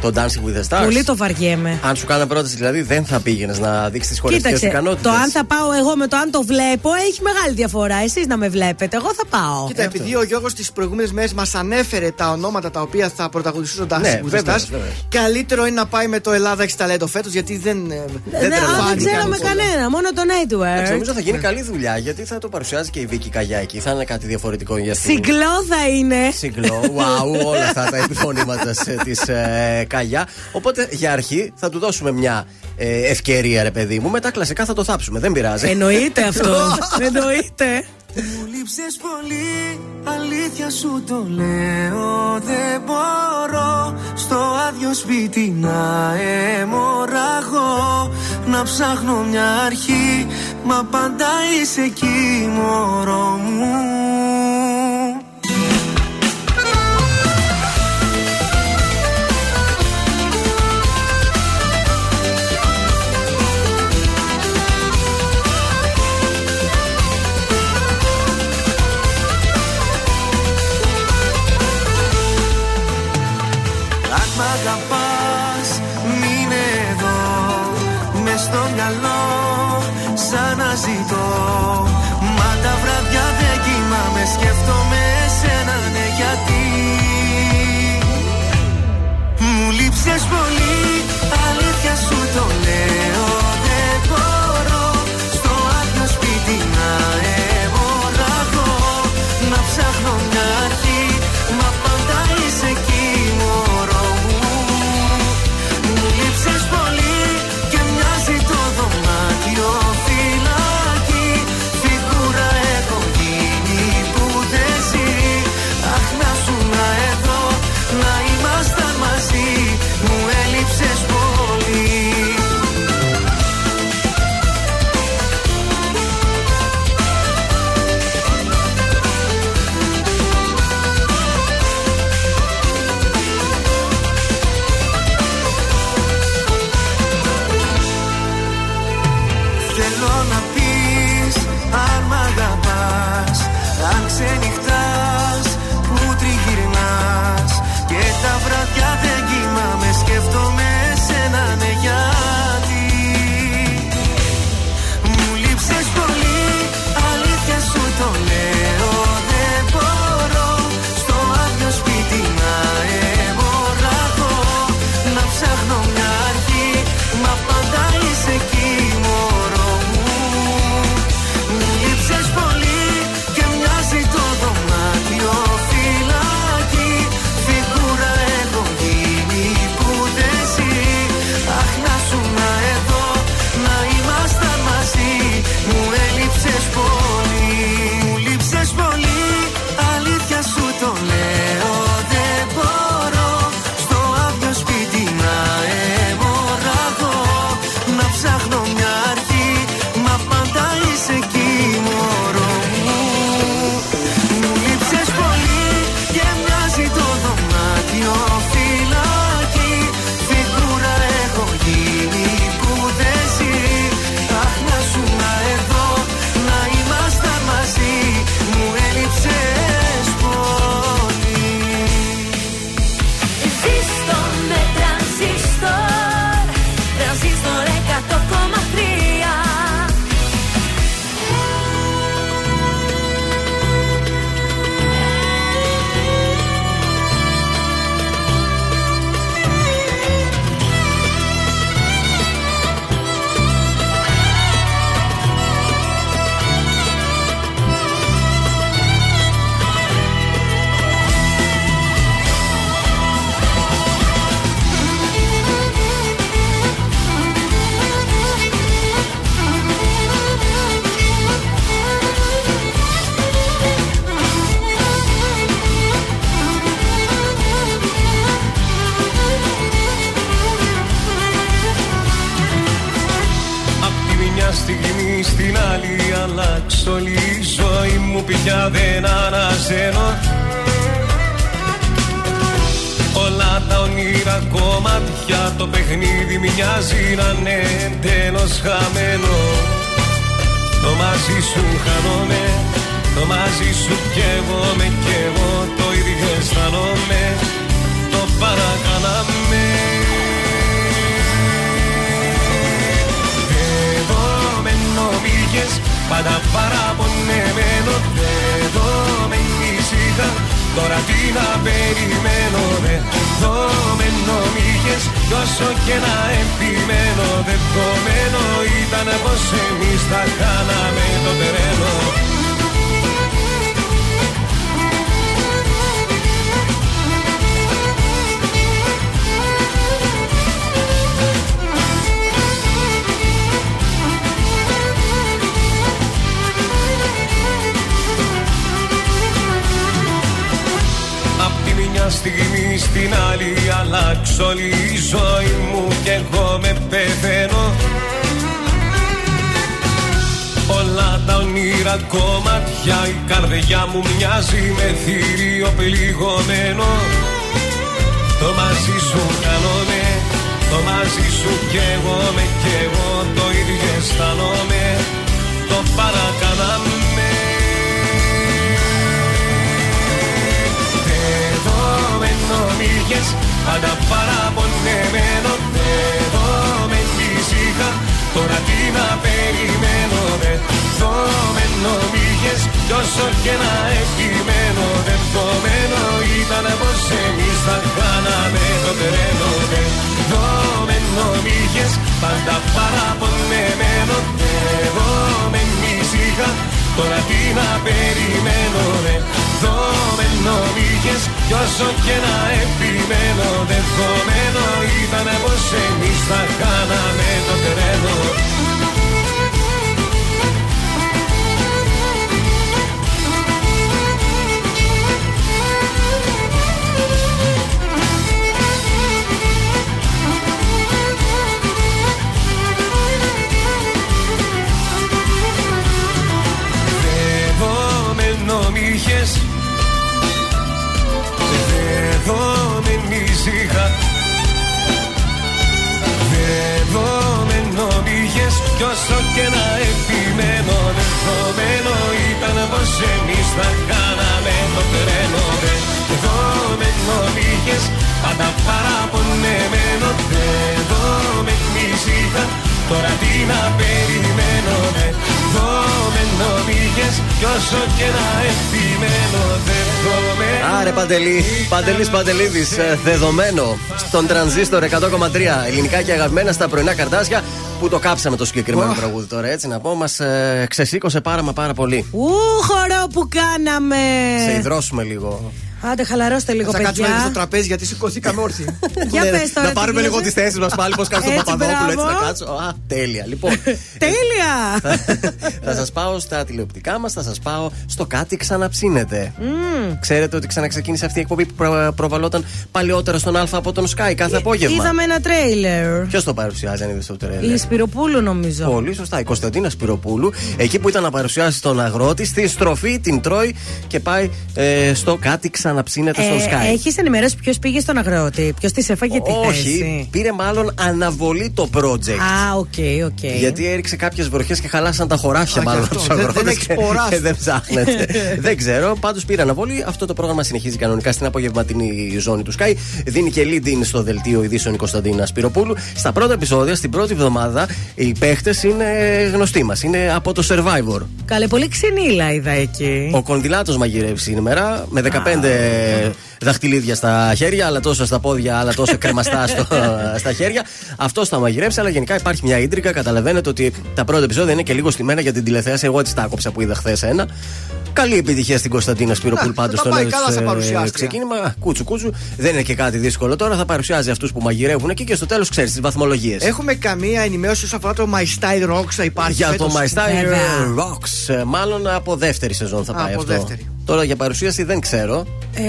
Το Dancing with the Stars. Πολύ το βαριέμαι. Αν σου κάνα πρόταση, δηλαδή, δεν θα πήγαινες να δείξεις τις χορευτικές Κοίταξε, ικανότητες. το αν θα πάω εγώ με το αν το βλέπω έχει μεγάλη διαφορά. Εσείς να με βλέπετε, εγώ θα πάω. Κοίτα, επειδή ο Γιώργος τις προηγούμενες μέρες μας ανέφερε τα ονόματα τα οποία θα πρωταγωνιστούν στον Ναι, Dancing with the βέβαιως, Stars, βέβαιως. καλύτερο είναι να πάει με το Ελλάδα έχεις ταλέντο φέτος γιατί δεν. ε, Ε, ναι, α, δεν τρελάνει ξέραμε πολλά. κανένα, μόνο το Εντάξει, network. νομίζω θα γίνει καλή δουλειά γιατί θα το παρουσιάζει και η Βίκη Καγιά εκεί. Θα είναι κάτι διαφορετικό για αυτήν. Συγκλώ θα είναι. Συγκλώ, wow, όλα αυτά τα επιφωνήματα τη ε, Καγιά. Οπότε για αρχή θα του δώσουμε μια ε, ευκαιρία, ρε παιδί μου. Μετά κλασικά θα το θάψουμε. Δεν πειράζει. Εννοείται αυτό. Εννοείται. Μου λείψες πολύ, αλήθεια σου το λέω Δεν μπορώ στο άδειο σπίτι να αιμορραγώ Να ψάχνω μια αρχή, μα πάντα είσαι εκεί μωρό πολύ Αλήθεια σου το λέω πάντα παραπονεμένο Εδώ με ήσυχα τώρα τι να περιμένω Εδώ με νομίγες κι όσο και να επιμένω Δεδομένο ήταν πως εμείς θα κάναμε το τρένο. Εδώ με νομίγες πάντα παραπονεμένο Εδώ με ήσυχα Τώρα τι να περιμένω Εδώ με νομίγες Κι όσο και να επιμένω Δεδομένο ήταν πως εμείς θα κάναμε το τρένο Εδώ με νομίγες Κι όσο και να επιμένω Δεδομένο ήταν πως εμείς θα κάναμε το τρένο Εδώ με νομίγες Πάντα παραπονεμένος Εδώ με ήσυχα Τώρα τι να περιμένω Εδώ με νομίγες Κι όσο και να επιμένω Δεδομένο Άρε Παντελή, Παντελής Παντελίδης, ε, δεδομένο στον τρανζίστορ 100,3 ελληνικά και αγαπημένα στα πρωινά καρτάσια που το κάψαμε το συγκεκριμένο τραγούδι τώρα έτσι να πω μας ε, ξεσήκωσε πάρα μα πάρα πολύ. Ου, χορό που κάναμε. Σε υδρώσουμε λίγο. Άντε, χαλαρώστε λίγο, Θα κάτσουμε λίγο στο παιδιά. τραπέζι γιατί σηκωθήκαμε όρθιοι. Για Ναι, πες τώρα. να τι πάρουμε λίγο γίνεται. τις θέσεις μας πάλι, πώς κάνω στον Έτσι, Παπαδόπουλο, έτσι μπράβο. να κάτσω. Α, τέλεια. Λοιπόν, Τέλεια! θα σας πάω στα τηλεοπτικά μας, θα σας πάω στο κάτι ξαναψύνεται. Μμμ. Ξέρετε ότι ξαναξεκίνησε αυτή η εκπομπή που προ- προβαλόταν παλιότερα στον Α από τον Sky κάθε απόγευμα. Είδαμε ένα τρέιλερ. Ποιος το παρουσιάζει, αν είδες το τρέλερ. Η Σπυροπούλου, νομίζω. Πολύ σωστά. Η Κωνσταντίνα Σπυροπούλου, εκεί που ήταν να παρουσιάσει τον αγρότη, στη στροφή την τρώει και πάει ε, στο κάτι ξαναψύνεται στον Sky. Έχεις ενημερώσει ποιος πήγε στον αγρότη, ποιος τη έφαγε τη Όχι, θέση. πήρε μάλλον αναβολή το project. Α, οκ, οκ. Γιατί έριξε κάποιες βροχές και χαλάσαν τα χωράφια Α, μάλλον γι' αυτό. τους Δεν- αγρότες. δεν έχεις ποράσει. Και δεν ψάχνεται. δεν ξέρω. Πάντως πήρε αναβολή. Αυτό το πρόγραμμα συνεχίζει κανονικά στην απογευματινή ζώνη του Sky. Δίνει και lead in στο δελτίο ειδήσεων η Κωνσταντίνα Σπυροπούλου. Στα πρώτα επεισόδια, στην πρώτη εβδομάδα, οι παίχτες είναι γνωστοί μας. Είναι από το Survivor. Καλέ, πολύ ξενήλα είδα εκεί. Ο Κονδυλάτος μαγειρεύει σήμερα με 15 δαχτυλίδια στα χέρια, άλλα τόσο στα πόδια, άλλα τόσο κρεμαστά στο, στα χέρια. Αυτό θα μαγειρεύσει, αλλά γενικά υπάρχει μια ίντρικα. Καταλαβαίνετε ότι τα πρώτα επεισόδια είναι και λίγο στημένα για την τηλεθέαση. Εγώ έτσι τα άκοψα που είδα χθες ένα. Καλή επιτυχία στην Κωνσταντίνα Σπυροπούλ Να, πάντως θα στο πάει νέο καλά της, σαν ε, παρουσιάστρια. ξεκίνημα. Κούτσου κούτσου. Δεν είναι και κάτι δύσκολο τώρα. Θα παρουσιάζει αυτούς που μαγειρεύουν εκεί και στο τέλος ξέρεις τις βαθμολογίες. Έχουμε καμία ενημέρωση όσον αφορά το My Style Rocks θα υπάρχει. Για το φέτος; My Style Βέβαια. Rocks. ε, Μάλλον από δεύτερη σεζόν θα Α, πάει από αυτό. δεύτερη. Τώρα για παρουσίαση δεν ξέρω. Ε,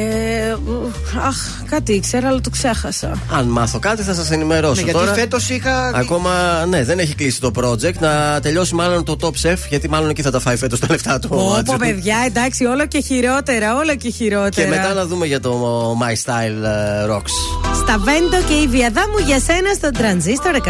αχ, κάτι ήξερα, αλλά το ξέχασα. Αν μάθω κάτι θα σας ενημερώσω. Ναι, γιατί Τώρα, φέτος είχα. Ακόμα, ναι, δεν έχει κλείσει το project. Να τελειώσει μάλλον το Top Chef, γιατί μάλλον εκεί θα τα φάει φέτος τα λεφτά του. ο Όπω Άτζο. παιδιά, εντάξει, όλο και χειρότερα, όλο και χειρότερα. Και μετά να δούμε για το My Style ε, Rocks. Στα Βέντο και η Βιαδά μου για σένα στον τρανζίστορ 100,3.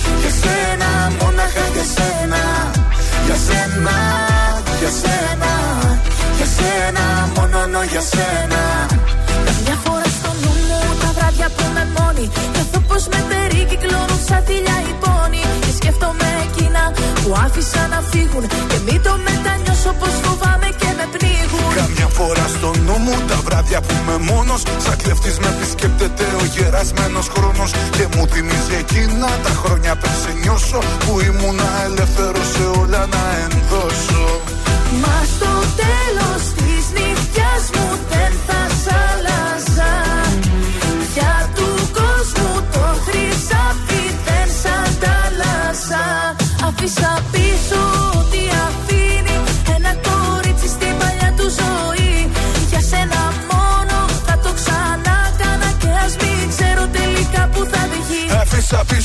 Για σένα, για σένα, για σένα Μόνο για σένα. Μια φορά στο νου μου τα βράδια που με μόνη Νιώθω πως με περικυκλώνουν σαν θηλιά οι πόνοι Και σκέφτομαι εκείνα που άφησα να φύγουν Και μην το μετανιώσω πως φοβάμαι φορά στο νου μου τα βράδια που είμαι μόνος. Σαν κλεφτής με επισκέπτεται ο γερασμένος χρόνος. Και μου θυμίζει εκείνα τα χρόνια πριν σε νιώσω Που ήμουνα ελεύθερος σε όλα να ενδώσω. Μα στο τέλος της νύχτιας μου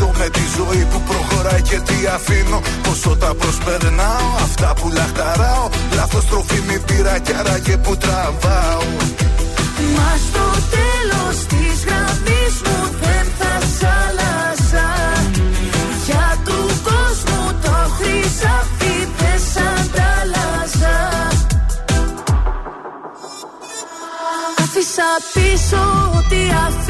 ταπεινώ Σκεφτόμαι τη ζωή που προχωράει και τι αφήνω. Πόσο τα προσπερνάω, αυτά που λαχταράω. Λάθος τροφή μη πήρα κι άραγε που τραβάω. Μα στο τέλος της γραμμής μου δεν θα σ' άλλαζα. Για του κόσμου το χρυσάφι δεν σ' αντάλλαζα. Άφησα πίσω ό,τι αφήνει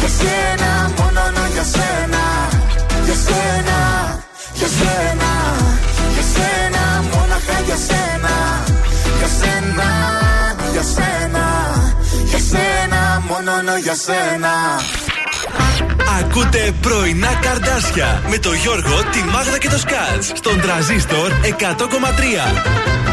για σένα Μόνο για σένα. Για σένα, για σένα, για σένα Μόναχα για σένα. Για σένα, για σένα. Για σένα, μόνο για σένα. Ακούτε πρωινά καρδάσια με το Γιώργο, τη Μάγδα και το Σκάτ στον τραζίστορ 100,3.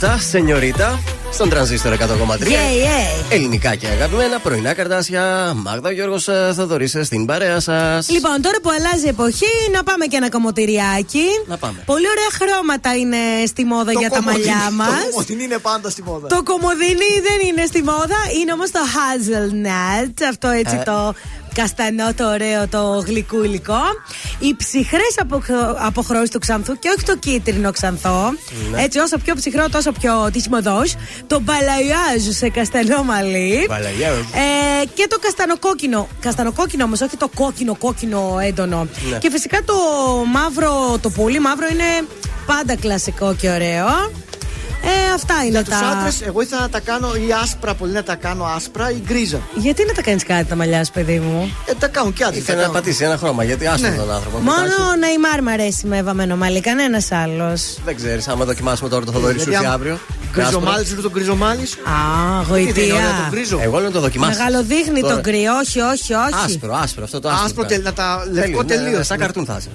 Yeah Σνικτάμτα, σενιωρίτα, στον τρανζίστορ 100,3. Yeah, yeah. Ελληνικά και αγαπημένα, πρωινά καρτάσια. Μάγδα Γιώργος Θοδωρής στην παρέα σας. Λοιπόν, τώρα που αλλάζει η εποχή, να πάμε και ένα κομμωτηριάκι. Να πάμε. Πολύ ωραία χρώματα είναι στη μόδα για τα μαλλιά μας. Το κομμωτινή είναι πάντα στη μόδα. Το κομμωδίνι δεν είναι στη μόδα, είναι όμως το hazelnut. Αυτό έτσι Ε. το καστανό, το ωραίο, το γλυκού υλικό. Οι ψυχρές αποχρώσεις του ξανθού και όχι το κίτρινο ξανθό. Ναι. Έτσι, όσο πιο ψυχρό, τόσο πιο τισμοδό. Το μπαλαϊάζ σε καστανό μαλλί. Μπαλαγιάζ. Ε, και το καστανοκόκκινο. Καστανοκόκκινο όμως, όχι το κόκκινο, κόκκινο έντονο. Ναι. Και φυσικά το μαύρο, το πολύ μαύρο είναι πάντα κλασικό και ωραίο. Ε, αυτά είναι Για τους τα. άντρες, εγώ ήθελα να τα κάνω ή άσπρα, πολύ να τα κάνω άσπρα ή γκρίζα. Γιατί να τα κάνεις κάτι τα μαλλιά σου, παιδί μου; Ε, τα κάνουν κι άντρε. Ήθελε να πατήσει ένα χρώμα, γιατί άστο Ναι. τον άνθρωπο. Μόνο Κοιτάξτε. ο Νεϊμάρ μ' αρέσει με βαμμένο μαλλί, κανένας άλλος. Δεν ξέρεις, άμα δοκιμάσουμε τώρα το Θοδωρή σου Γιατί έρθει άμα- αύριο. Γκριζομάλι σου, τον γκριζομάλι σου. Α, Τι δεν είναι, ωραία, τον γοητεία. γκρίζο. Εγώ λέω να το δοκιμάσω. Μεγαλοδείχνει Τώρα. το γκρι, όχι, όχι, όχι. Άσπρο, άσπρο, αυτό το άσπρο. Άσπρο, κάνει. τε- να τα Τέλειο, λευκό ναι, ναι, τελείως. Σαν καρτούν θα είσαι.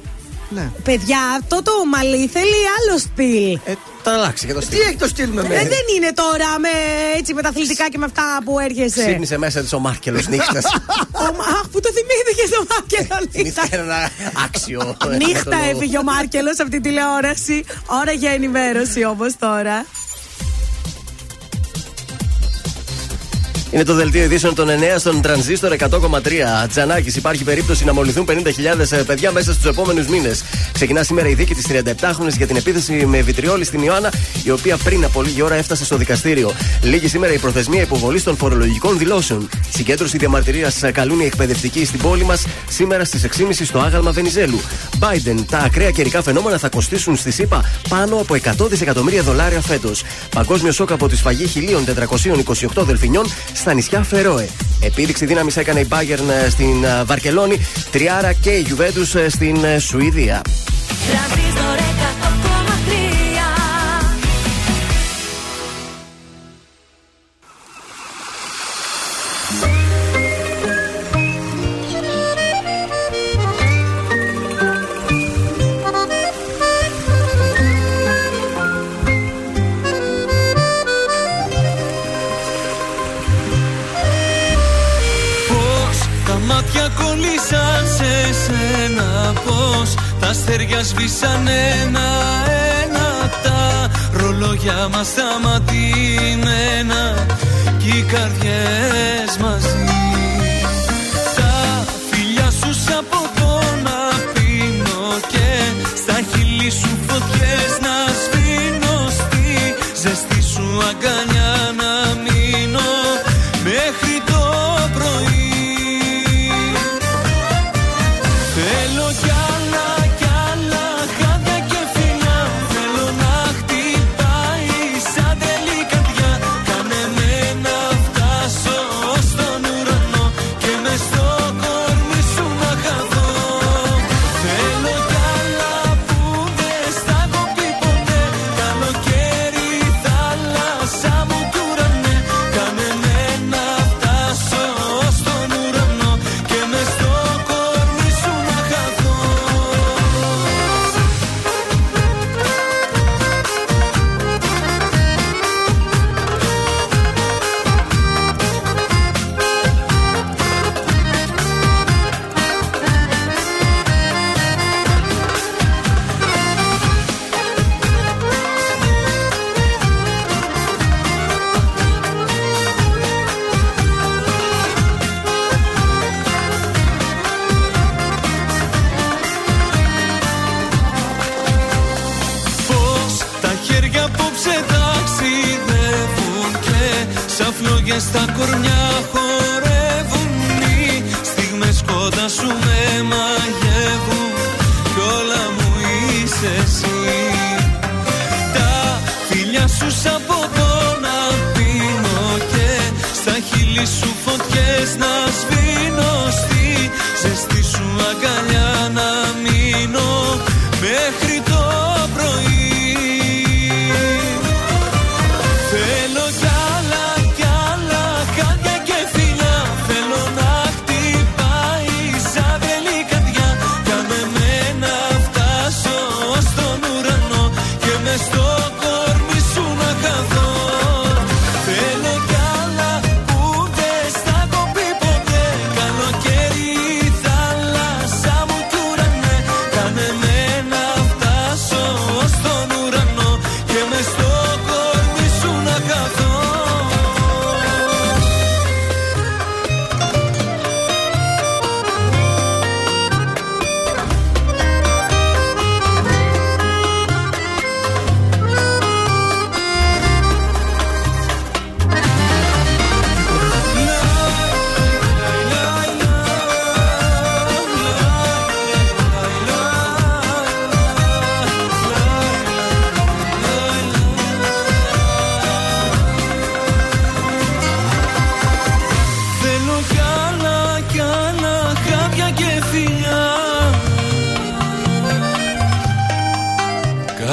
Ναι. Παιδιά, αυτό το μαλλί θέλει άλλο στυλ. Ε, θα αλλάξει και το Τι στυλ. έχει το στυλ με Ε, μένα; δεν είναι τώρα με, έτσι, με τα αθλητικά και με αυτά που έρχεσαι. Ξύπνησε μέσα της ο Μάρκελος νύχτας. Ο Μα- Αχ, που το θυμήθηκες στο Μάρκελος νύχτα. Θυμήθηκα ένα άξιο. Νύχτα έφυγε ο Μάρκελος από την τηλεόραση. Ώρα για ενημέρωση όμως τώρα. Είναι το δελτίο ειδήσεων των 9 στον τρανζίστορ 100,3. Τζανάκης, υπάρχει περίπτωση να μολυθούν 50.000 παιδιά μέσα στους επόμενους μήνες. Ξεκινά σήμερα η δίκη της 37χρονη για την επίθεση με βιτριόλη στην Ιωάννα, η οποία πριν από λίγη ώρα έφτασε στο δικαστήριο. Λίγη σήμερα η προθεσμία υποβολής των φορολογικών δηλώσεων. Συγκέντρωση διαμαρτυρίας καλούν οι εκπαιδευτικοί στην πόλη μας σήμερα στις 6.30 στο άγαλμα Βενιζέλου. Biden, τα ακραία καιρικά φαινόμενα θα κοστίσουν στη ΣΥΠΑ πάνω από 100 δισεκατομμύρια δολάρια φέτος. Παγκόσμιο σοκ από τη σφαγή 1428 δελφινιών στα νησιά Φερόε. Επίδειξη δύναμης έκανε η Bayern στην ε, Βαρκελόνη, Τριάρα και η Juventus ε, στην ε, Σουηδία. Σβήσαν ένα-ένα Τα ρολόγια μας σταματημένα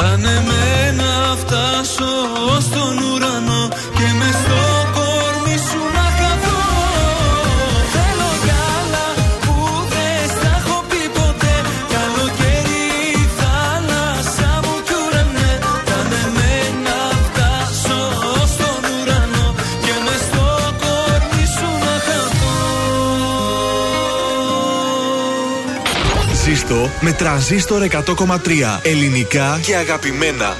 Κάνε με να φτάσω στον ουρανό με τρανζίστορ 100,3 ελληνικά και αγαπημένα.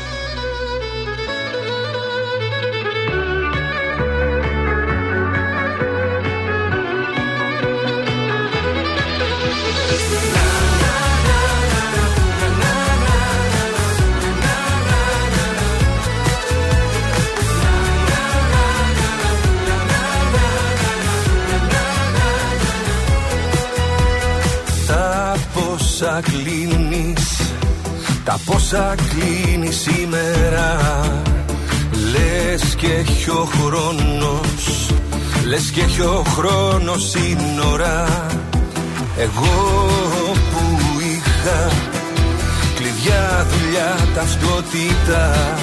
Τα πόσα κλείνει σήμερα. Λες και έχει ο χρόνος. Λες και έχει ο χρόνος σύνορα Εγώ που είχα Κλειδιά, δουλειά, ταυτότητα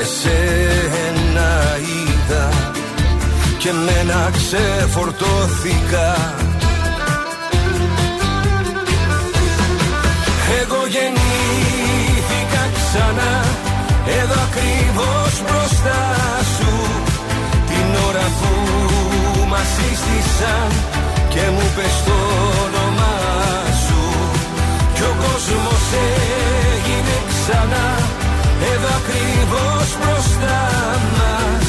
Εσένα είδα. Και μένα ξεφορτώθηκα. Εγώ γεννήθηκα ξανά. Εδώ ακριβώς μπροστά σου Την ώρα που μας σύστησαν Και μου πες το όνομά σου. Κι ο κόσμος έγινε ξανά. Εδώ ακριβώς μπροστά μας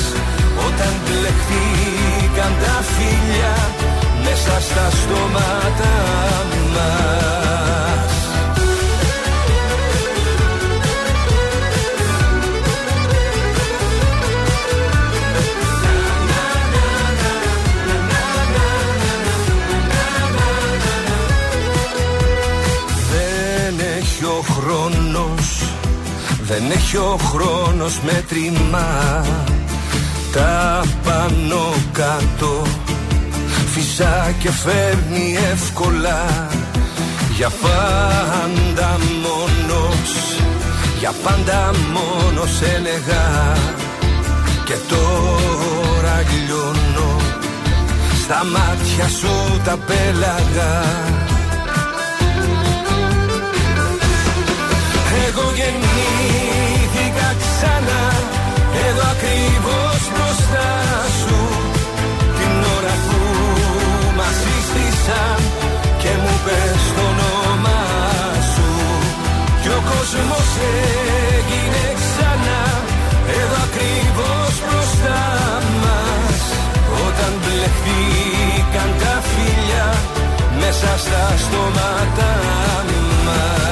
Όταν μπλεχτήκαν τα φιλιά Μέσα στα στόματα μας Δεν έχει ο χρόνος μέτρημα. Τα πάνω κάτω Φυσά και φέρνει εύκολα. Για πάντα μόνος Για πάντα μόνος έλεγα. Και τώρα λιώνω Στα μάτια σου τα πέλαγα πες το όνομά σου. Κι ο κόσμος έγινε ξανά. Εδώ ακριβώς μπροστά μας. Όταν μπλεχτήκαν τα φιλιά Μέσα στα στόματα μας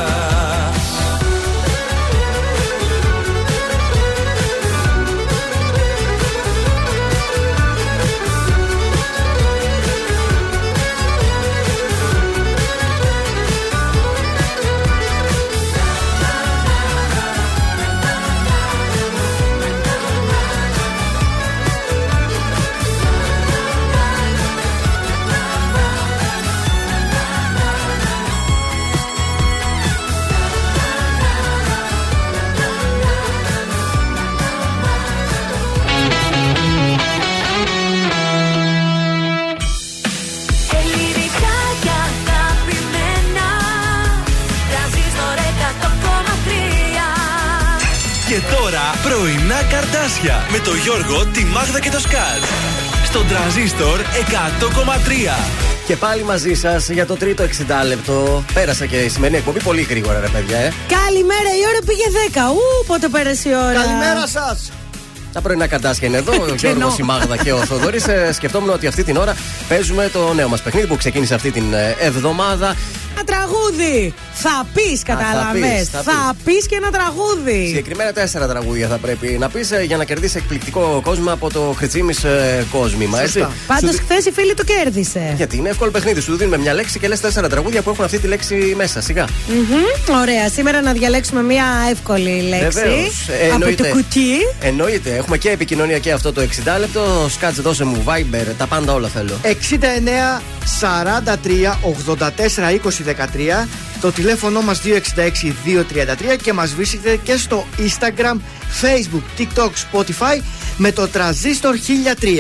καρτάσια με το Γιώργο, τη Μάγδα και το Σκάτ. Στον τραζίστορ 100,3. Και πάλι μαζί σας για το τρίτο 60 λεπτό. Πέρασε και η σημερινή εκπομπή πολύ γρήγορα, ρε παιδιά, ε. Καλημέρα, η ώρα πήγε 10. Ού, πότε πέρασε η ώρα. Καλημέρα σας. Τα πρωινά καρτάσια είναι εδώ. Ο Κενό. Γιώργος, η Μάγδα και ο Θοδωρής. σκεφτόμουν ότι αυτή την ώρα παίζουμε το νέο μας παιχνίδι που ξεκίνησε αυτή την ε, εβδομάδα. Ένα τραγούδι. Θα πεις, κατάλαβε. πεις, θα Θα πεις και ένα τραγούδι. Συγκεκριμένα τέσσερα τραγούδια θα πρέπει να πεις για να κερδίσει εκπληκτικό κόσμο από το Χρυτσίμη κόσμημα. Έτσι. Πάντω, Σου δι- χθες η φίλη του κέρδισε. Γιατί είναι εύκολο παιχνίδι. Σου δίνουμε μια λέξη και λες τέσσερα τραγούδια που έχουν αυτή τη λέξη μέσα. Σιγά. Μμμ, Ωραία. Σήμερα να διαλέξουμε μια εύκολη λέξη. Βεβαίως. Ε, από εννοείται. το κουτί. Εννοείται. Έχουμε και επικοινωνία και αυτό το 60 λεπτό. Σκάτσε, δώσε μου Viber. Τα πάντα όλα θέλω. 69 43 84 20 13 το τηλέφωνο μας 266 233 και μας βρίσκεται και στο Instagram, Facebook, TikTok, Spotify με το Transistor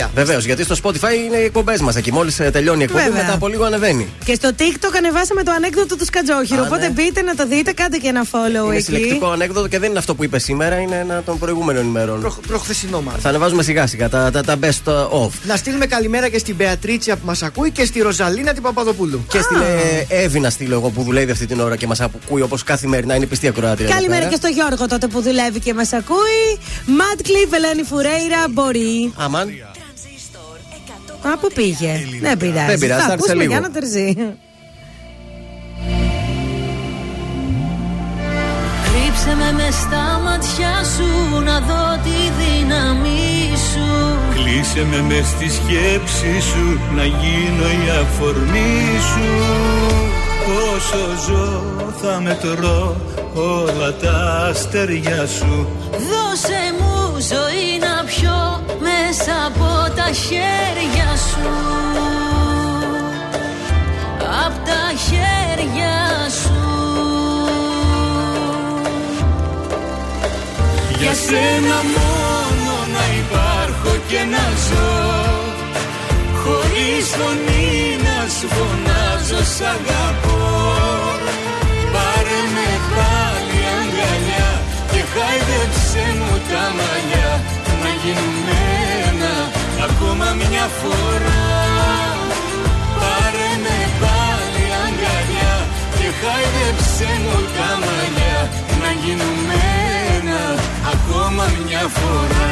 1003. Βεβαίως, γιατί στο Spotify είναι οι εκπομπές μας. Εκεί μόλις τελειώνει η εκπομπή, Βέβαια. μετά από λίγο ανεβαίνει. Και στο TikTok ανεβάσαμε το ανέκδοτο του Σκατζόχυρου. Α, Οπότε ναι. μπείτε να το δείτε, κάντε και ένα follow Είναι εκεί. συλλεκτικό ανέκδοτο και δεν είναι αυτό που είπες σήμερα, είναι ένα των προηγούμενων ημερών. Προ, προχθεσινό μάλλον. Θα ανεβάζουμε σιγά σιγά τα, τα, τα best of. Να στείλουμε καλημέρα και στην Μπεατρίτσια που μας ακούει και στη Ροζαλίνα την Παπαδοπούλου. Και στην ε, Εύη να στείλω εγώ που δουλεύει αυτή την ώρα και μας ακούει όπως καθημερινά είναι πιστή ακροάτρια. εδώ Καλημέρα πέρα. και στο Γιώργο τότε που δουλεύει και μας ακούει. Ματ Κλειπ, Ελένη Φουρέιρα, μπορεί. Αμάν. Α, πού πήγε. Δεν πειράζει. Δεν πειράζει, Θα θα έρθει σε ακούσουμε λίγο. για να τερζεί. Κρύψε με μες στα μάτια σου να δω τη δύναμή σου Κλείσε με μες στη σκέψη σου να γίνω η αφορμή σου Όσο ζω θα μετρώ όλα τα αστέρια σου. Δώσε μου ζωή να πιω μέσα από τα χέρια σου. Απ' τα χέρια σου. Για σένα μόνο να υπάρχω και να ζω. Χωρίς φωνή να σου φωνάζω σ' αγαπώ. Πάρε με πάλι αγκαλιά και χάιδεψε μου τα μαλλιά Να γίνουμε ένα ακόμα μια φορά. Πάρε με πάλι αγκαλιά και χάιδεψε μου τα μαλλιά Να γίνουμε ένα ακόμα μια φορά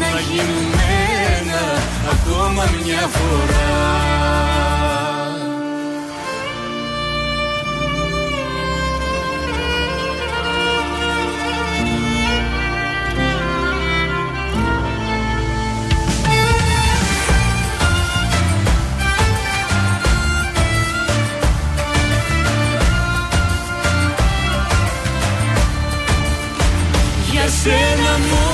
Να γίνουμε ένα ακόμα μια φορά. Για σένα μόνο να υπάρχω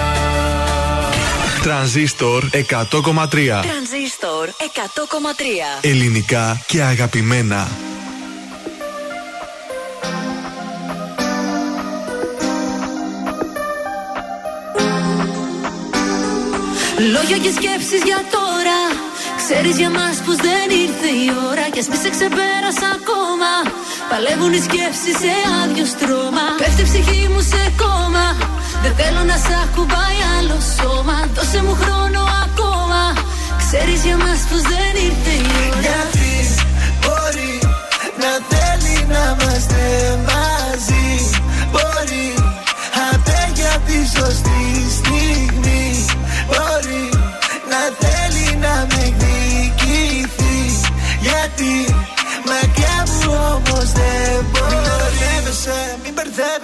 Τρανζίστορ 100,3 Τρανζίστορ 100,3. Ελληνικά και αγαπημένα. Λόγια και σκέψεις για τώρα. Ξέρεις για μας πως δεν ήρθε η ώρα Κι ας μη σε ξεπέρασα ακόμα. Παλεύουν οι σκέψεις σε άδειο στρώμα. Πέφτει η ψυχή μου σε κόμμα Δεν θέλω να σ' ακουμπάει άλλο σώμα. Δώσε μου χρόνο ακόμα. Ξέρεις για μας πως δεν ήρθε η ώρα. Γιατί μπορεί να θέλει να είμαστε μαζί; Μπορεί άντε για τη σωστή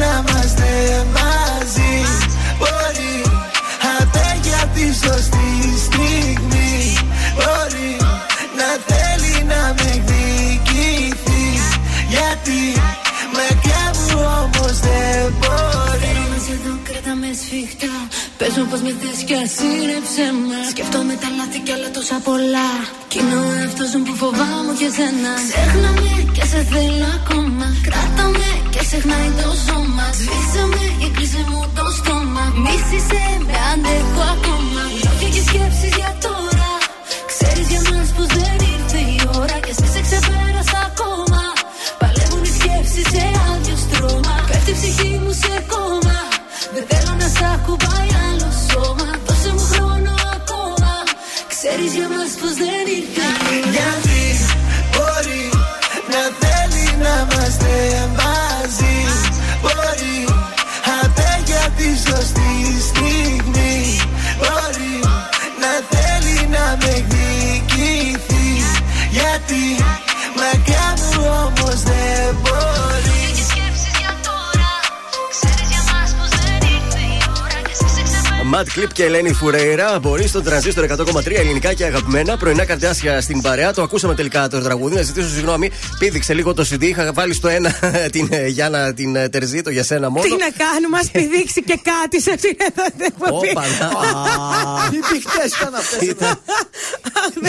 να είμαστε μαζί. Μπορεί άντε για τη σωστή στιγμή. Μπορεί να θέλει να με εκδικηθείς. Γιατί μακριά μου όμως δεν μπορεί. Φέρομαι εδώ, κράτα με σφιχτά Πες μου πως με θες κι ας είναι ψέμα Σκέφτομαι τα λάθη κι άλλα τόσα πολλά. Κι είναι ο εαυτός μου που φοβάμαι και σένα. Ξέχνα με και σε θέλω ακόμα. Κράτα με και ξεχνάει το σώμα Σβήσε με και κλείσε μου το στόμα. Μίσησε με αντέχω ακόμα. Λόγια και σκέψεις για τώρα. Ξέρεις για μας πως δεν ήρθε η ώρα Και εσύ σε ξεπέρασα ακόμα. Παλεύουν οι σκέψεις σε άδειο στρώμα. Πέφτει η ψυχή μου σε κόμμα. Δεν θέλω να σ' ακουμπάει Ξέρεις για μας πως Ματ Κλειπ και Ελένη Φουρέιρα μπορεί στον τρανζίστορ 100,3 ελληνικά και αγαπημένα. Πρωινά καρτάσια στην παρέα. Το ακούσαμε τελικά το τραγούδι. Να ζητήσω συγγνώμη. Πήδηξε λίγο το CD. Είχα βάλει στο ένα την ε, Γιάννα την ε, Τερζή, το για σένα μόνο. Τι να κάνουμε, ας πηδήξει και κάτι σε αυτήν εδώ την εκπομπή. Όπα, να. Τι πηχτές ήταν αυτές.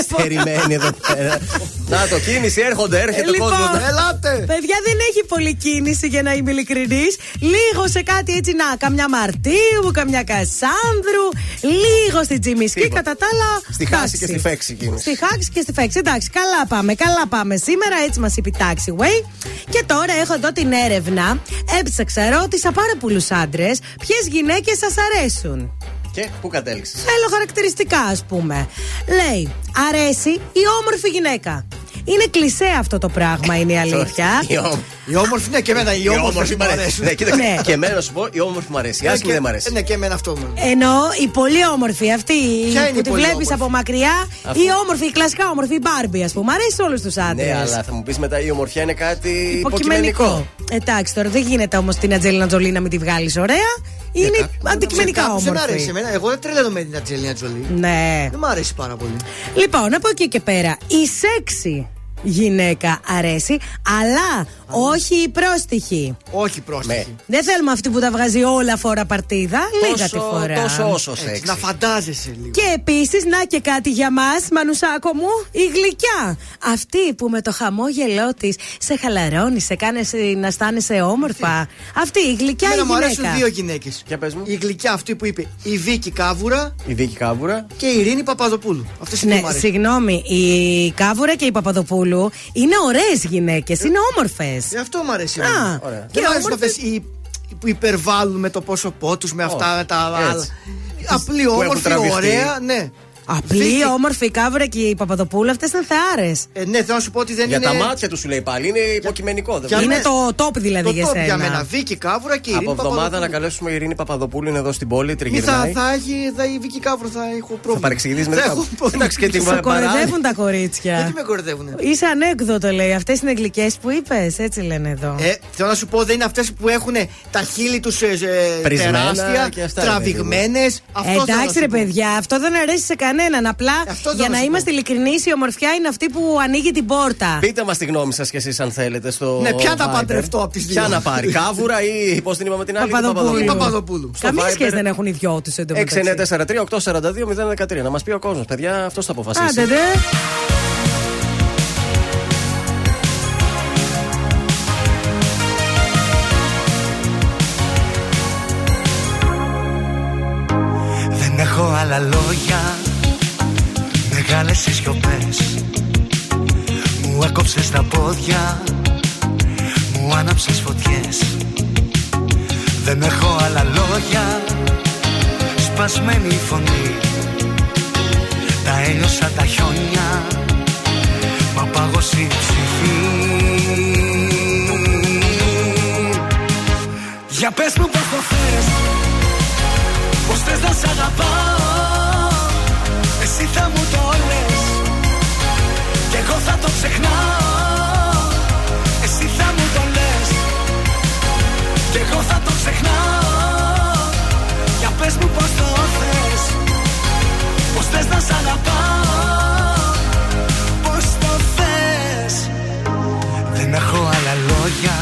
Στερημένη εδώ πέρα. Να το κίνηση, έρχονται, έρχεται ο Λοιπόν, κόσμος. Ελάτε! Παιδιά δεν έχει πολλή κίνηση για να είμαι ειλικρινής. Λίγο σε κάτι έτσι να, καμιά Μαρτίου, καμιά Κασάνδρου, λίγο στην Τζιμισκή. Τίποτα. Κατά τα άλλα. Στη χάση εντάξει. και στη φέξη κίνηση. Στη χάξη και στη φέξη. Εντάξει, καλά πάμε, καλά πάμε σήμερα. Έτσι μας είπε η Taxiway. Και τώρα έχω εδώ την έρευνα. Έψαξα, ρώτησα πάρα πολλούς άντρες ποιες γυναίκες σας αρέσουν. Και πού κατέληξες; Θέλω χαρακτηριστικά, ας πούμε. Λέει, αρέσει η όμορφη γυναίκα. Είναι κλισέ αυτό το πράγμα, είναι η αλήθεια. Η όμορφη. Η όμορφη, ναι, και εμένα οι όμορφοι μ' μου αρέσει. αρέσουν. Ναι, κοίταξε. Ναι. Και εμένα σου πω, η όμορφη μου αρέσει. Η Ε, άσχημη και- δεν μ' αρέσει. ε, Ναι, και εμένα αυτό μου. Ενώ η πολύ όμορφη αυτή Ποια είναι που η τη πολύ βλέπεις όμορφη; από μακριά, Αφού- η όμορφη, η κλασικά όμορφη, η Μπάρμπι, ας πούμε. Αρέσει σε όλους τους άντρες. Ναι, αλλά θα μου πεις μετά η ομορφιά είναι κάτι Υποκειμενικό. υποκειμενικό. Εντάξει, τώρα δεν γίνεται όμως την Ατζέλινα Τζολί να μην τη βγάλεις ωραία. Είναι κάποιον. αντικειμενικά Κάπως Δεν μ' αρέσει όμορφη. εμένα. Εγώ δεν τρελαίνω με την Ατζελίνα Τζολί. Ναι. Δεν μ' αρέσει πάρα πολύ. Λοιπόν, από εκεί και πέρα, η σεξι γυναίκα αρέσει, αλλά όχι η πρόστιχη. Όχι πρόστιχη. Δεν θέλουμε αυτή που τα βγάζει όλα φορά παρτίδα, λίγα τη Τόσο- φορά. τόσο όσο Έτσι, σεξ. να φαντάζεσαι λίγο. Και επίσης, να και κάτι για μας, Μανουσάκο μου, η γλυκιά. Αυτή που με το χαμόγελό της σε χαλαρώνει, σε κάνει να αισθάνεσαι όμορφα. Αυτή η γλυκιά η Εμένα μου γυναίκα. αρέσουν δύο γυναίκες. Για πες μου. Η γλυκιά αυτή που είπε η Βίκη Κάβουρα Η Δίκη Κάβουρα. και η Ειρήνη Παπαδοπούλου. Αυτές οι δύο Ναι, μου αρέσουν. συγγνώμη, η Κάβουρα και η Παπαδοπούλου είναι ωραίες γυναίκες, είναι όμορφες. Γι' αυτό μου αρέσει. Α, εμένα. ωραία. Δεν και μου αρέσουν όμορφες- αυτέ οι που υπερβάλλουν με το πρόσωπό του, με αυτά Όχι, με τα έτσι. άλλα. Απλή, που έχουν όμορφη, τραβηχτεί. ωραία, ναι. Απλή, Βίκη- όμορφη η Κάβουρα και η Παπαδοπούλου, αυτέ είναι θεάρες. Ε, ναι, θέλω να σου πω ότι δεν Για είναι. τα μάτια τους σου λέει πάλι. Είναι υποκειμενικό. δεν Για βλέπεις. Είναι το top δηλαδή το για top σένα. για μένα. Βίκη Κάβουρα και η Από Ειρήνη εβδομάδα να Παπαδοπούλου. καλέσουμε η Ειρήνη Παπαδοπούλου είναι εδώ στην πόλη, Μη θα, τριγυρνάει. θα έχει, θα, η Βίκη Κάβουρα θα έχω πρόβλημα. Θα παρεξηγηθεί με Θα τα έχω πρόβλημα. Εντάξει και την Σε κοροϊδεύουν τα κορίτσια. Γιατί με κοροϊδεύουνε; Είσαι ανέκδοτο, λέει. Αυτές είναι γλυκές που είπες. Έτσι λένε εδώ. Ε, θέλω να σου πω, δεν είναι αυτές που έχουν τα χείλη τους Πρισμένα τεράστια, και αυτά, ρε τραβηγμένες. Ε, εντάξει ρε παιδιά, αυτό δεν αρέσει σε κανέναν. Απλά Αυτό θέλω για να να σου πω. είμαστε ειλικρινείς, η ομορφιά είναι αυτή που ανοίγει την πόρτα. Πείτε μας τη γνώμη σας κι εσείς αν θέλετε στο. Ναι, ποια να Viber. παντρευτώ απ' τις δύο. Ποια να πάρει, Κάβουρα ή πώς την είπαμε την άλλη. Παπαδοπούλου. Ή Παπαδοπούλου. Στο Καμία Viber. σχέση δεν έχουν οι δυο τους εντωμεταξύ. 6943-842-013. Να μας πει ο κόσμος, παιδιά, αυτός θα αποφασίσει. Άντε Μου έκοψες τα πόδια Μου άναψες φωτιές. Δεν έχω άλλα λόγια Σπασμένη η φωνή. Τα έλειωσα τα χιόνια Μα πάγωσε η ψυχή. Για πες μου πως το θες Πως θες να σ' αγαπάω. Εσύ θα μου το λες. Κι εγώ θα το ξεχνάω Εσύ θα μου το λες Κι εγώ θα το ξεχνάω Για πες μου πως το θες Πως θες να σ' αγαπάω Πως το θες. Δεν έχω άλλα λόγια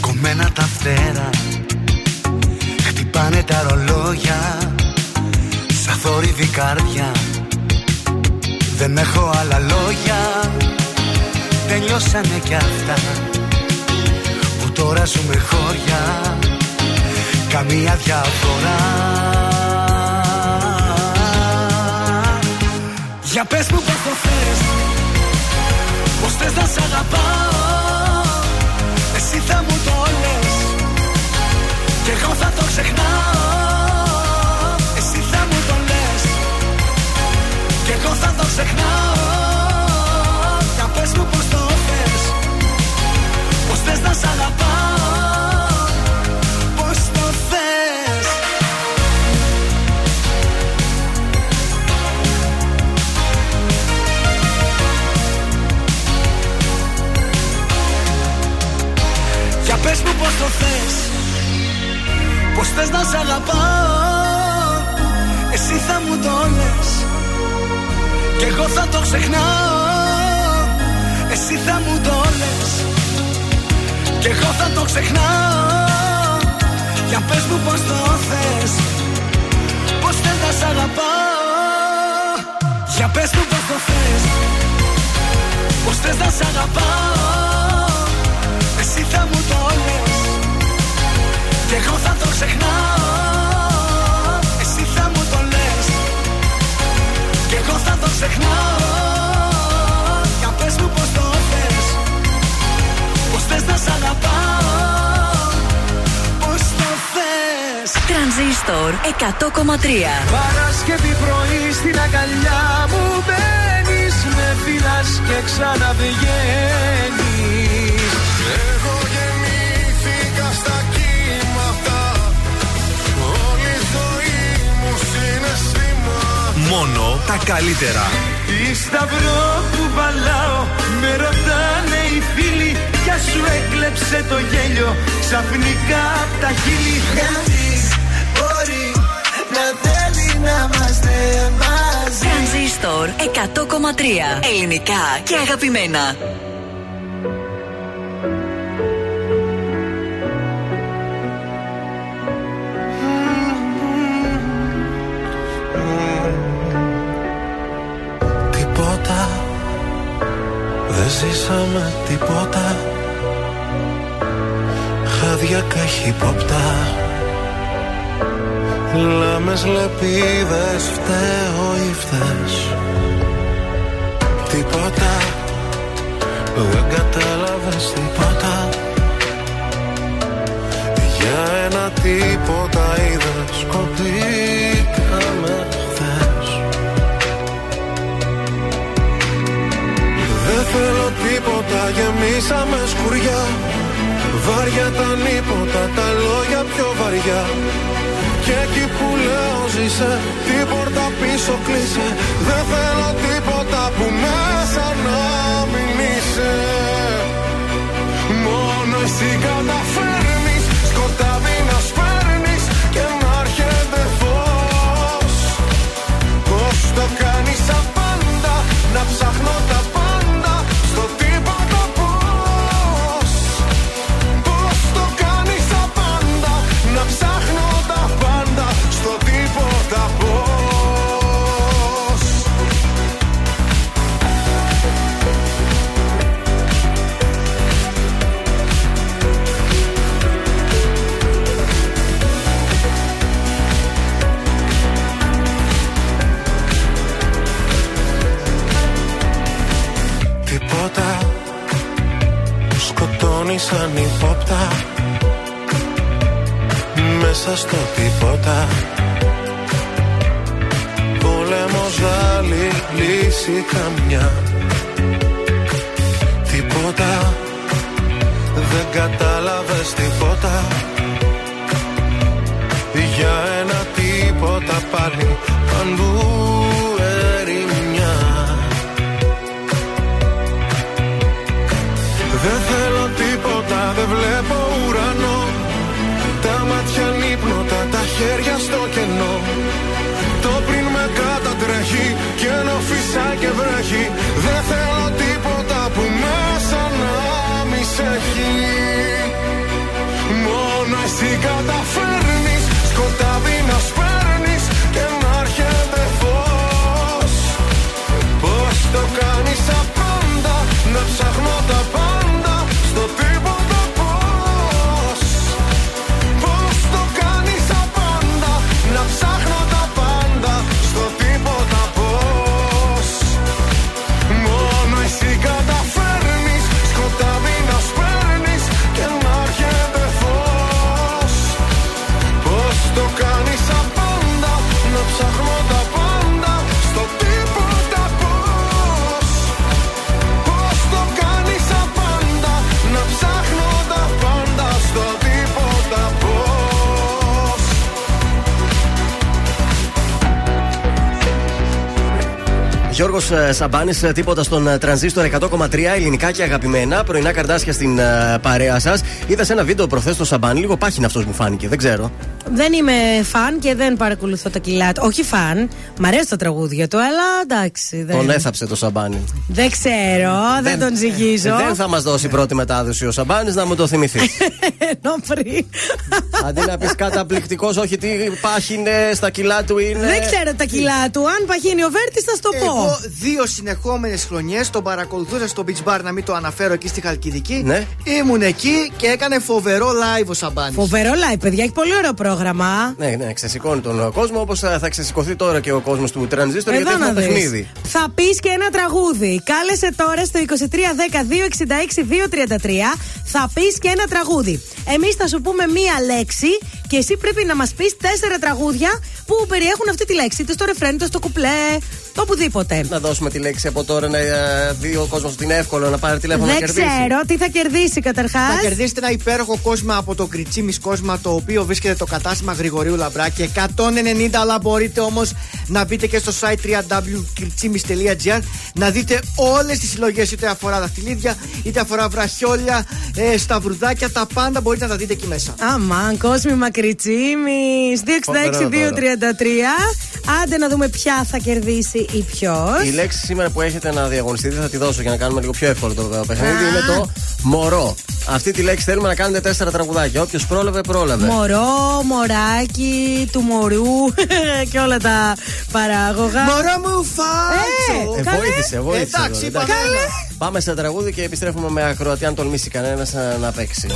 Κομμένα τα φτερά. Χτυπάνε τα ρολόγια Σαν θόρυβη καρδιά Δεν έχω άλλα λόγια. Τελειώσανε κι αυτά. Που τώρα ζούμε χώρια. Καμία διαφορά. Για πες μου πως το θες. Πως θες να σ' αγαπάω. Εσύ θα μου το λες. Κι εγώ θα το ξεχνάω Κι εγώ θα το ξεχνάω. Για πες μου πως το θες Πως θες να σ' αγαπάω Πως το θες. Για πες μου πως το θες Πως θες να σ' αγαπάω. Εσύ θα μου το λες Κι εγώ θα το ξεχνάω. Εσύ θα μου το λες. Κι εγώ θα το ξεχνάω. Για πες μου πως το θες. Πως θες να σ' αγαπάω. Για πες μου πως το θες. Πως θες να σ' αγαπάω. Εσύ θα μου το λες. Κι εγώ θα το ξεχνάω το ξεχνάω Για πες μου πως το θες Πως θες να σ' αγαπάω Πως το θες. Τρανζίστορ 100,3 Παρασκευή πρωί στην αγκαλιά μου μπαίνεις Με φυλάς και ξαναβγαίνεις Μόνο τα καλύτερα. Τι σταυρό που βαλάω Με ρωτάνε οι φίλοι Ποια σου έκλεψε το γέλιο Ξαφνικά απ' τα χείλη Γιατί μπορεί να θέλει να είμαστε μαζί Τρανζίστορ 100,3. Ελληνικά και αγαπημένα. Χάδια καχύποπτα Λάμες λεπίδες φταίω ή φταίς. Τίποτα. Δεν κατάλαβες τίποτα. Για ένα τίποτα είδες Κοπήκαμε χθες. Δεν θέλω τίποτα γεμίσαμε σκουριά Βάρια τα νύποτα, τα λόγια πιο βαριά. Και εκεί που λέω ζήσε, την πόρτα πίσω κλείσε. Δεν θέλω τίποτα που μέσα να μην είσαι. Μόνο εσύ καταφέρνεις σκοτάδι να σπέρνεις και να έρχεται φως. Πώς το κάνεις απάντα να ψάχνω τα σκοτώνει σαν ύποπτα Μέσα στο τίποτα. Πόλεμος άλλη λύση καμιά. Τίποτα. Δεν κατάλαβες τίποτα. Για ένα τίποτα πάλι. Παντού ερημιά κατατρέχει και ενώ φυσά και βρέχει Γιώργος Σαμπάνης, τίποτα στον ε, τρανζίστορ 100,3 ελληνικά και αγαπημένα. Πρωινά καρντάσια στην ε, παρέα σας. Είδα σε ένα βίντεο προχθές στο Σαμπάνη, λίγο πάχυνα αυτός μου φάνηκε, δεν ξέρω. Δεν είμαι φαν και δεν παρακολουθώ τα κιλά του. Όχι φαν, μ' αρέσει το τραγούδια του, αλλά εντάξει. Δεν, Τον έθαψε το Σαμπάνη. δεν ξέρω, δεν, τον ζυγίζω. Δεν θα μας δώσει πρώτη μετάδοση ο Σαμπάνη, να μου το θυμηθείς. Ενώ πριν. Αντί να πεις καταπληκτικός, όχι τι πάχινε στα κιλά του είναι. Δεν ξέρω τα κιλά του. Αν παχύνει ο Βέρτης, θα σου το πω. Εγώ δύο συνεχόμενες χρονιές τον παρακολουθούσα στο beach bar, να μην το αναφέρω εκεί στη Χαλκιδική. Ναι. Ήμουν εκεί και έκανε φοβερό live ο Σαμπάνη. Φοβερό live, παιδιά, έχει πολύ ωραίο πρόγραμμα. Ναι, ναι, ξεσηκώνει τον κόσμο όπως θα ξεσηκωθεί τώρα και ο κόσμος του τρανζίστορ γιατί Εδώ έχει να ένα δεις. παιχνίδι. Θα πεις και ένα τραγούδι. Κάλεσε τώρα στο 2310-266-233. Θα πεις και ένα τραγούδι. Εμείς θα σου πούμε μία λέξη και εσύ πρέπει να μας πεις τέσσερα τραγούδια που περιέχουν αυτή τη λέξη. Είτε στο ρεφρέν, είτε στο κουπλέ, οπουδήποτε. Να δώσουμε τη λέξη από τώρα να ε, δει ο κόσμος ότι είναι εύκολο να πάρει τηλέφωνο να Δεν κερδίσει. ξέρω τι θα κερδίσει καταρχάς. Θα κερδίσετε ένα υπέροχο κόσμο από το Κριτσίμι Κόσμα, το οποίο βρίσκεται το κατάστημα Γρηγορίου Λαμπράκη. 190, αλλά μπορείτε όμως να μπείτε και στο site www.kirtsimis.gr να δείτε όλες τις συλλογές είτε αφορά δαχτυλίδια, είτε αφορά βραχιόλια, ε, σταυρουδάκια, τα πάντα μπορείτε να τα δείτε εκεί μέσα. Αμάν, κόσμη μακριτσίμη. 266-233. Άντε να δούμε ποια θα κερδίσει ή ποιος; Η λέξη σήμερα που έχετε να διαγωνιστείτε θα τη δώσω για να κάνουμε λίγο πιο εύκολο το παιχνίδι. Είναι το μωρό. Αυτή τη λέξη θέλουμε να κάνετε τέσσερα τραγουδάκια. Όποιος πρόλαβε, πρόλαβε. Μωρό, μωράκι, του μωρού και όλα τα παράγωγα. Μωρό μου, φάτσο! Ε, Ε, καλέ. βοήθησε, βοήθησε. Εντάξει, εδώ, είπαμε ένα. Πάμε σε τραγούδι και επιστρέφουμε με ακροατή αν τολμήσει κανένας να, να παίξει.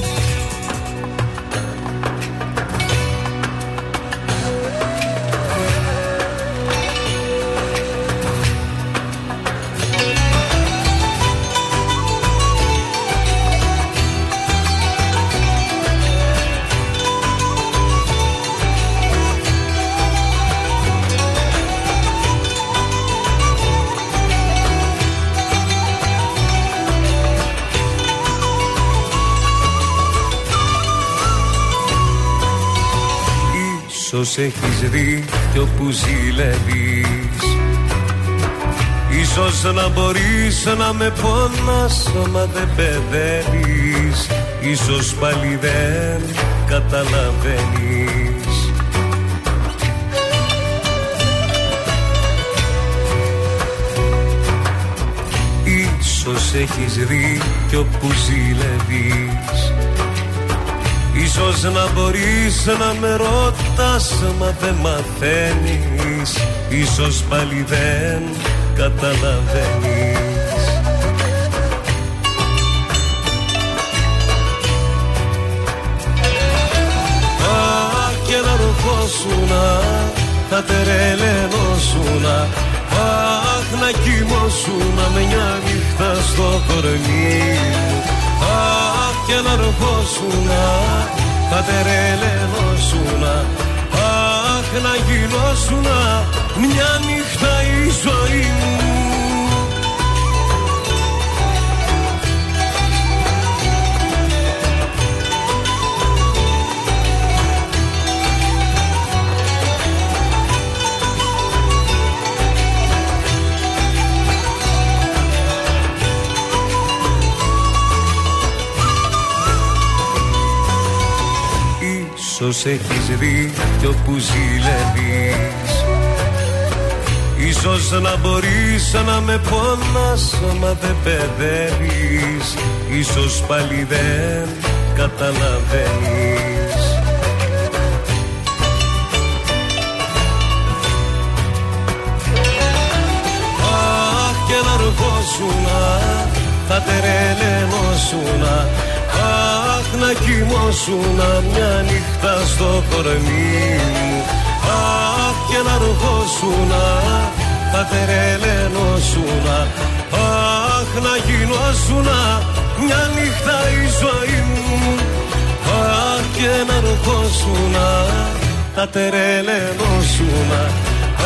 Έχεις δίκιο που ζηλεύεις; Ίσως να μπορείς να με πόνας μα δεν παιδεύεις. Ίσως πάλι δεν καταλαβαίνεις. Ίσως έχεις δίκιο που ζηλεύεις Ίσως να μπορείς να με ρωτάς μα δεν μαθαίνεις. Ίσως πάλι δεν καταλαβαίνεις. Αχ και να ροχώσουνα θα τερελενώσουνα Αχ να κοιμώσουνα με μια νύχτα στο κορμί. Μου Αχ και να ροχώσουνα θα τερελενώσουνα Αχ να γινώσουνα μια νύχτα η ζωή μου Ίσως έχεις δίκιο που ζηλεύεις. Ίσως να μπορείς να με πόνας μα δεν παιδεύεις. Ίσως πάλι δεν καταλαβαίνεις. Αχ και να αργόσουνα θα τερελενώσουνα Αχ να κοιμώσουνα μια νύχτα στο κορμί μου. Αχ και να αργόσουνα θα τερελενώσουνα Αχ να γινώσουνα μια νύχτα η ζωή μου. Αχ και να αργόσουνα θα τερελενώσουνα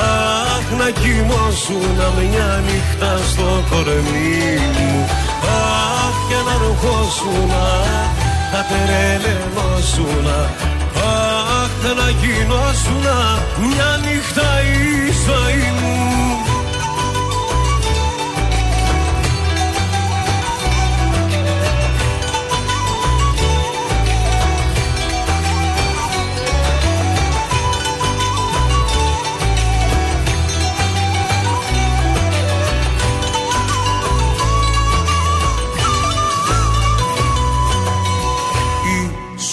Αχ να κοιμώσουνα μια νύχτα στο κορμί μου. Αχ και να ροχώσουνα θα τερελενώσουνα Αχ να γινώσουνα μια νύχτα η ζωή μου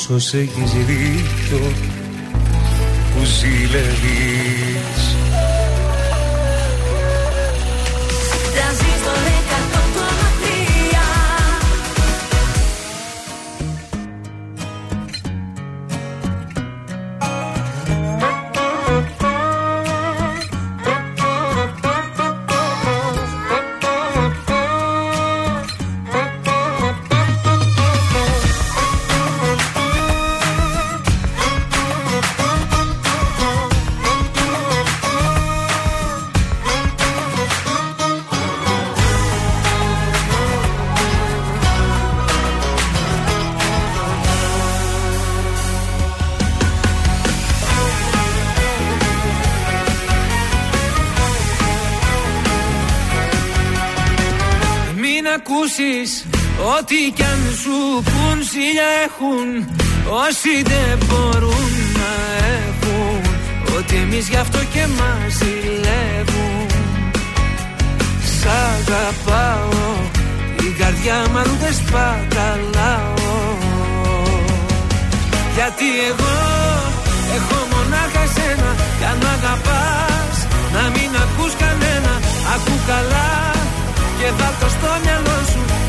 Ίσως έχεις δίκιο που ζηλεύεις Ό,τι κι αν σου πουν σιλιά έχουν Όσοι δεν μπορούν να έχουν. Ότι εμείς γι' αυτό και μας ζηλεύουν. Σ' αγαπάω. Η καρδιά μου αλλού δεν σπαταλάω. Γιατί εγώ έχω μονάχα εσένα. Κι αν μ' αγαπάς να μην ακούς κανένα. Ακού καλά και βάλ το στο μυαλό σου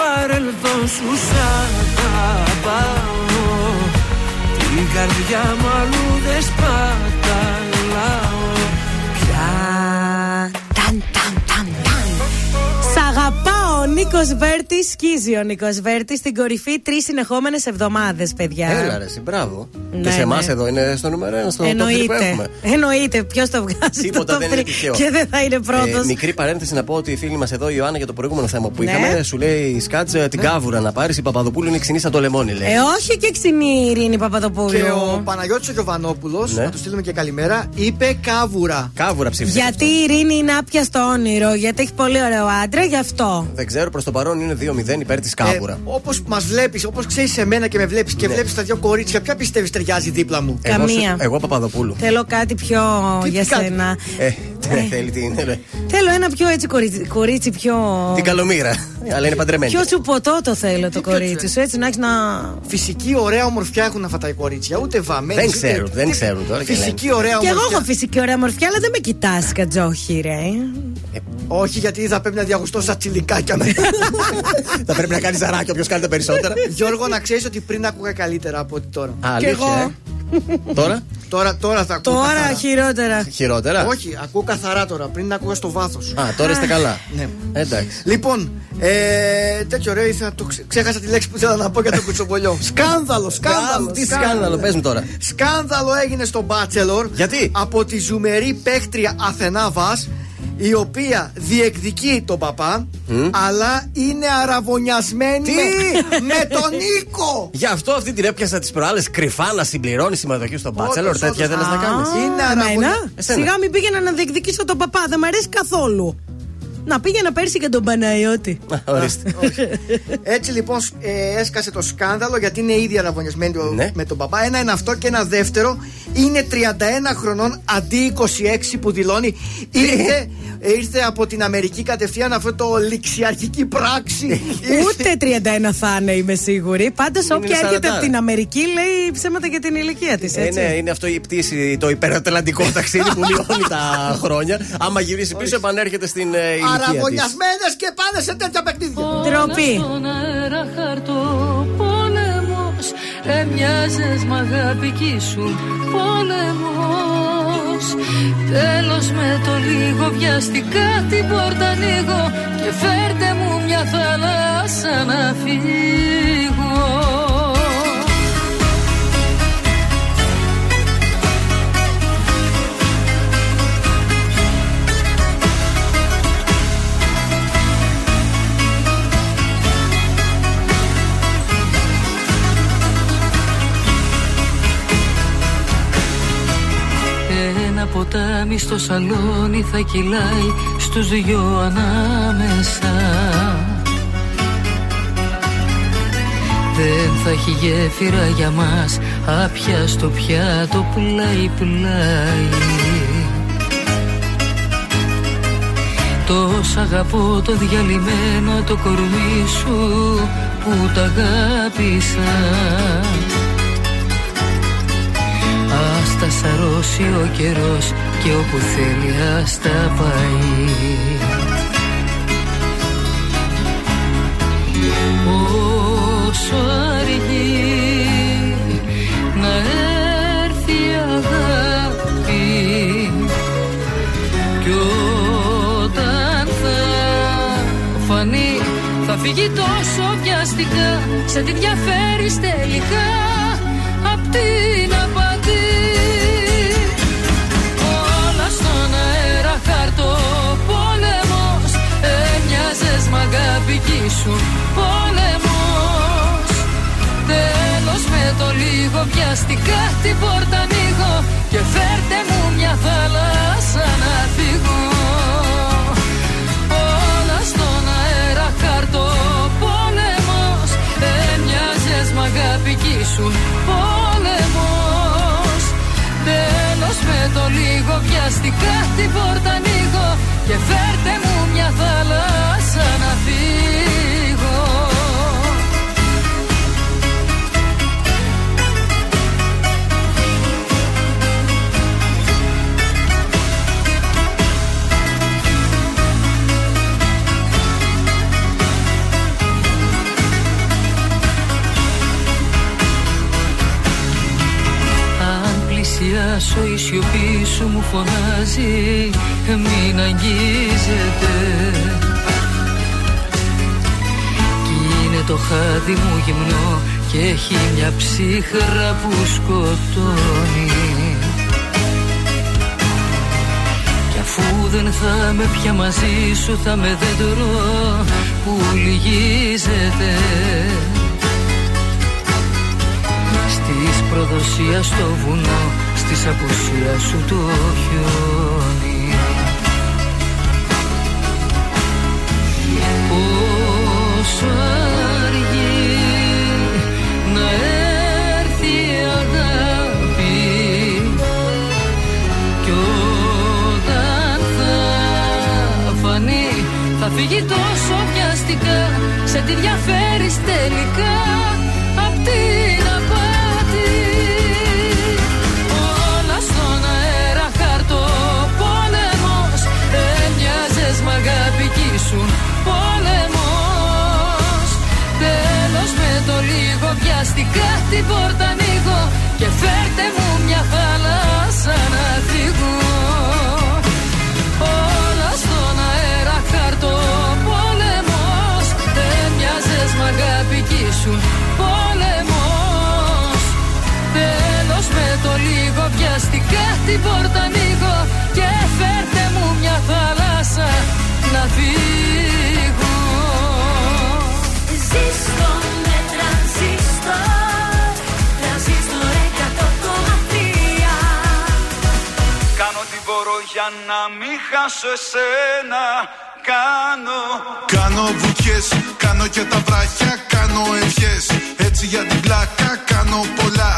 παρελθόν σου Σ' αγαπάω. Την καρδιά μου αλλού δεν σπαταλάω Νίκος Βέρτης σκίζει ο Νίκος Βέρτης στην κορυφή τρεις συνεχόμενες εβδομάδες, παιδιά. Έλα ρε, εσύ, μπράβο. Ναι, και σε εμάς ναι. εδώ είναι στο νούμερο ένα, στο top 3 που Εννοείται. έχουμε. Εννοείται. Ποιος το βγάζει Τίποτα το δεν top είναι 3 τυχαίο. και δεν θα είναι πρώτος. Ε, μικρή παρένθεση να πω ότι η φίλη μας εδώ, η Ιωάννα, για το προηγούμενο θέμα που Ναι. είχαμε, σου λέει Σκάτζ την κάβουρα να πάρεις. Η Παπαδοπούλου είναι ξινή σαν το λεμόνι, λέει. ε, όχι και ξινή η Ειρήνη Παπαδοπούλου. Και ο Παναγιώτης ο Γιωβανόπουλος, Ναι. να του στείλουμε και καλημέρα, είπε κάβουρα. Κάβουρα ψήφισε. Γιατί η Ειρήνη είναι άπια στο όνειρο, γιατί έχει πολύ ωραίο άντρα, γι' αυτό. Δεν ξέρω, προς το παρόν είναι 2-0 υπέρ της κάβουρα. Όπως μας βλέπεις, όπως ξέρεις εμένα και με βλέπεις και Ναι. βλέπεις τα δύο κορίτσια, ποια πιστεύεις ταιριάζει δίπλα μου; Εγώ, σου- καμία. εγώ Παπαδοπούλου. Θέλω κάτι πιο για κάτι; σένα. Ε, τι θέλει, τι είναι. ρε. Θέλω ένα πιο έτσι κορίτσι, κορίτσι πιο. Την καλομήρα. Αλλά είναι παντρεμένη. Πιο τσουποτό το θέλω το κορίτσι σου, έτσι να έχεις να. Φυσική ωραία ομορφιά έχουν αυτά τα κορίτσια. Ούτε βαμμένες. Δεν ξέρουν, δεν ξέρουν τώρα. και Φυσική λένε. ωραία Κι εγώ ομορφιά. έχω φυσική ωραία μορφιά, αλλά δεν με κοιτάς, κατζόχι, ρε. Όχι, γιατί θα πρέπει να διαγουστώ σαν τσιλικάκια με. Θα πρέπει να κάνεις ζαράκι όποιος κάνει τα περισσότερα. Γιώργο, να ξέρεις ότι πριν άκουγα καλύτερα από ότι τώρα. Α, αλήθεια, εγώ. ε. Τώρα, Τώρα, τώρα θα ακούω. Τώρα καθαρά. χειρότερα. χειρότερα; Όχι, ακούω καθαρά τώρα. Πριν άκουγα στο βάθος. Α, τώρα είστε καλά. Ναι. Εντάξει. Λοιπόν, ε, τέτοιο ωραίο ήθελα, το ξε- ξέχασα τη λέξη που ήθελα να πω για το κουτσομπολιό. σκάνδαλο, σκάνδαλο. Τι σκάνδαλο, πες μου τώρα. Σκάνδαλο έγινε στο Bachelor Γιατί; από τη ζουμερή παίχτρια Αθενά Βας η οποία διεκδικεί τον παπά αλλά είναι αραβωνιασμένη Τι; με, με τον Νίκο. Γι' αυτό αυτή την έπιασα τις προάλλες κρυφά να συμπληρώνει συμμετοχή στο Bachelor. Όντως, Τέτοια όντως. δεν να κάνεις. Είναι Α, αραβωνιά- εμένα. Εσένα. Σιγά μην πήγαινα να διεκδικήσω τον παπά, δεν μ' αρέσει καθόλου. Να πήγαινα πέρσι και τον Παναγιώτη. Ορίστε. Έτσι λοιπόν ε, έσκασε το σκάνδαλο γιατί είναι ήδη αναβωνιασμένοι το- Ναι. με τον παπά. Ένα είναι αυτό και ένα δεύτερο είναι 31 χρονών αντί 26 που δηλώνει. Ήρθε, ήρθε από την Αμερική κατευθείαν αυτό το ληξιαρχική πράξη. Ούτε 31 θα είναι, είμαι σίγουρη. Πάντως, όποια έρχεται σαραντάρα. από την Αμερική λέει ψέματα για την ηλικία της. Ε, ναι, είναι αυτό η πτήση, το υπερατλαντικό ταξίδι που μειώνει τα χρόνια. Άμα γυρίσει πίσω, επανέρχεται στην ε, ηλικία της. Αραβωνιασμένε και πάνε σε τέτοια παιχνίδια. Ντροπή. Στον αέρα χαρτό πόλεμος Έμοιαζες μ' αγάπη κι ήσουν πόλεμος Τέλος με το λίγο βιαστικά την πόρτα ανοίγω Και φέρτε μου μια θάλασσα να φύγω ποτάμι στο σαλόνι θα κυλάει στους δυο ανάμεσα. Δεν θα έχει γέφυρα για μας Άπια στο πιάτο πλάι πλάι Τόσο αγαπώ το διαλυμένο το κορμί σου που τα αγάπησα Ας τα σαρώσει ο καιρός και όπου θέλει ας τα πάει. Όσο αργεί να έρθει η αγάπη κι όταν θα φανεί θα φύγει τόσο βιαστικά σε τι διαφέρεις τελικά απ' την απαντή αγάπη κι ήσουν πόλεμος. Τέλος με το λίγο βιαστικά την πόρτα ανοίγω Και φέρτε μου μια θάλασσα να φύγω. Όλα στον αέρα χαρτό πόλεμος Έμοιαζες μ' αγάπη κι ήσουν πόλεμος. Τέλος με το λίγο βιαστικά την πόρτα ανοίγω Και φέρτε μου μια θάλασσα να φύγω. Αν πλησιάσω η σιωπή σου μου φωνάζει Μην αγγίζετε Κι είναι το χάδι μου γυμνό Και έχει μια ψύχρα που σκοτώνει. Κι αφού δεν θα με πια μαζί σου Θα με δέντρο που λυγίζεται. Στις προδοσίας στο βουνό Στις απουσίας σου το χιόνι. Πόσο φύγει τόσο βιαστικά Σε τι διαφέρεις τελικά Απ' την απάτη. Όλας στον αέρα χαρτό πόλεμος Έμοιαζες μ' αγάπη κι ήσουν πόλεμος. Τέλος με το λίγο βιαστικά την πόρτα ανοίγω Και φέρτε μου μια θάλασσα να φύγω αγάπη κι ήσουν πόλεμος. Τέλος με το λίγο βιαστικά την πόρτα ανοίγω Και φέρτε μου μια θάλασσα να φύγω. Ζήστο με τρανζίστορ, τρανζίστορ 100,3. Κάνω τι μπορώ για να μην χάσω εσένα κάνω. Κάνω βουτιές, κάνω και τα βράχια Κάνω ευχές, έτσι για την πλάκα Κάνω πολλά,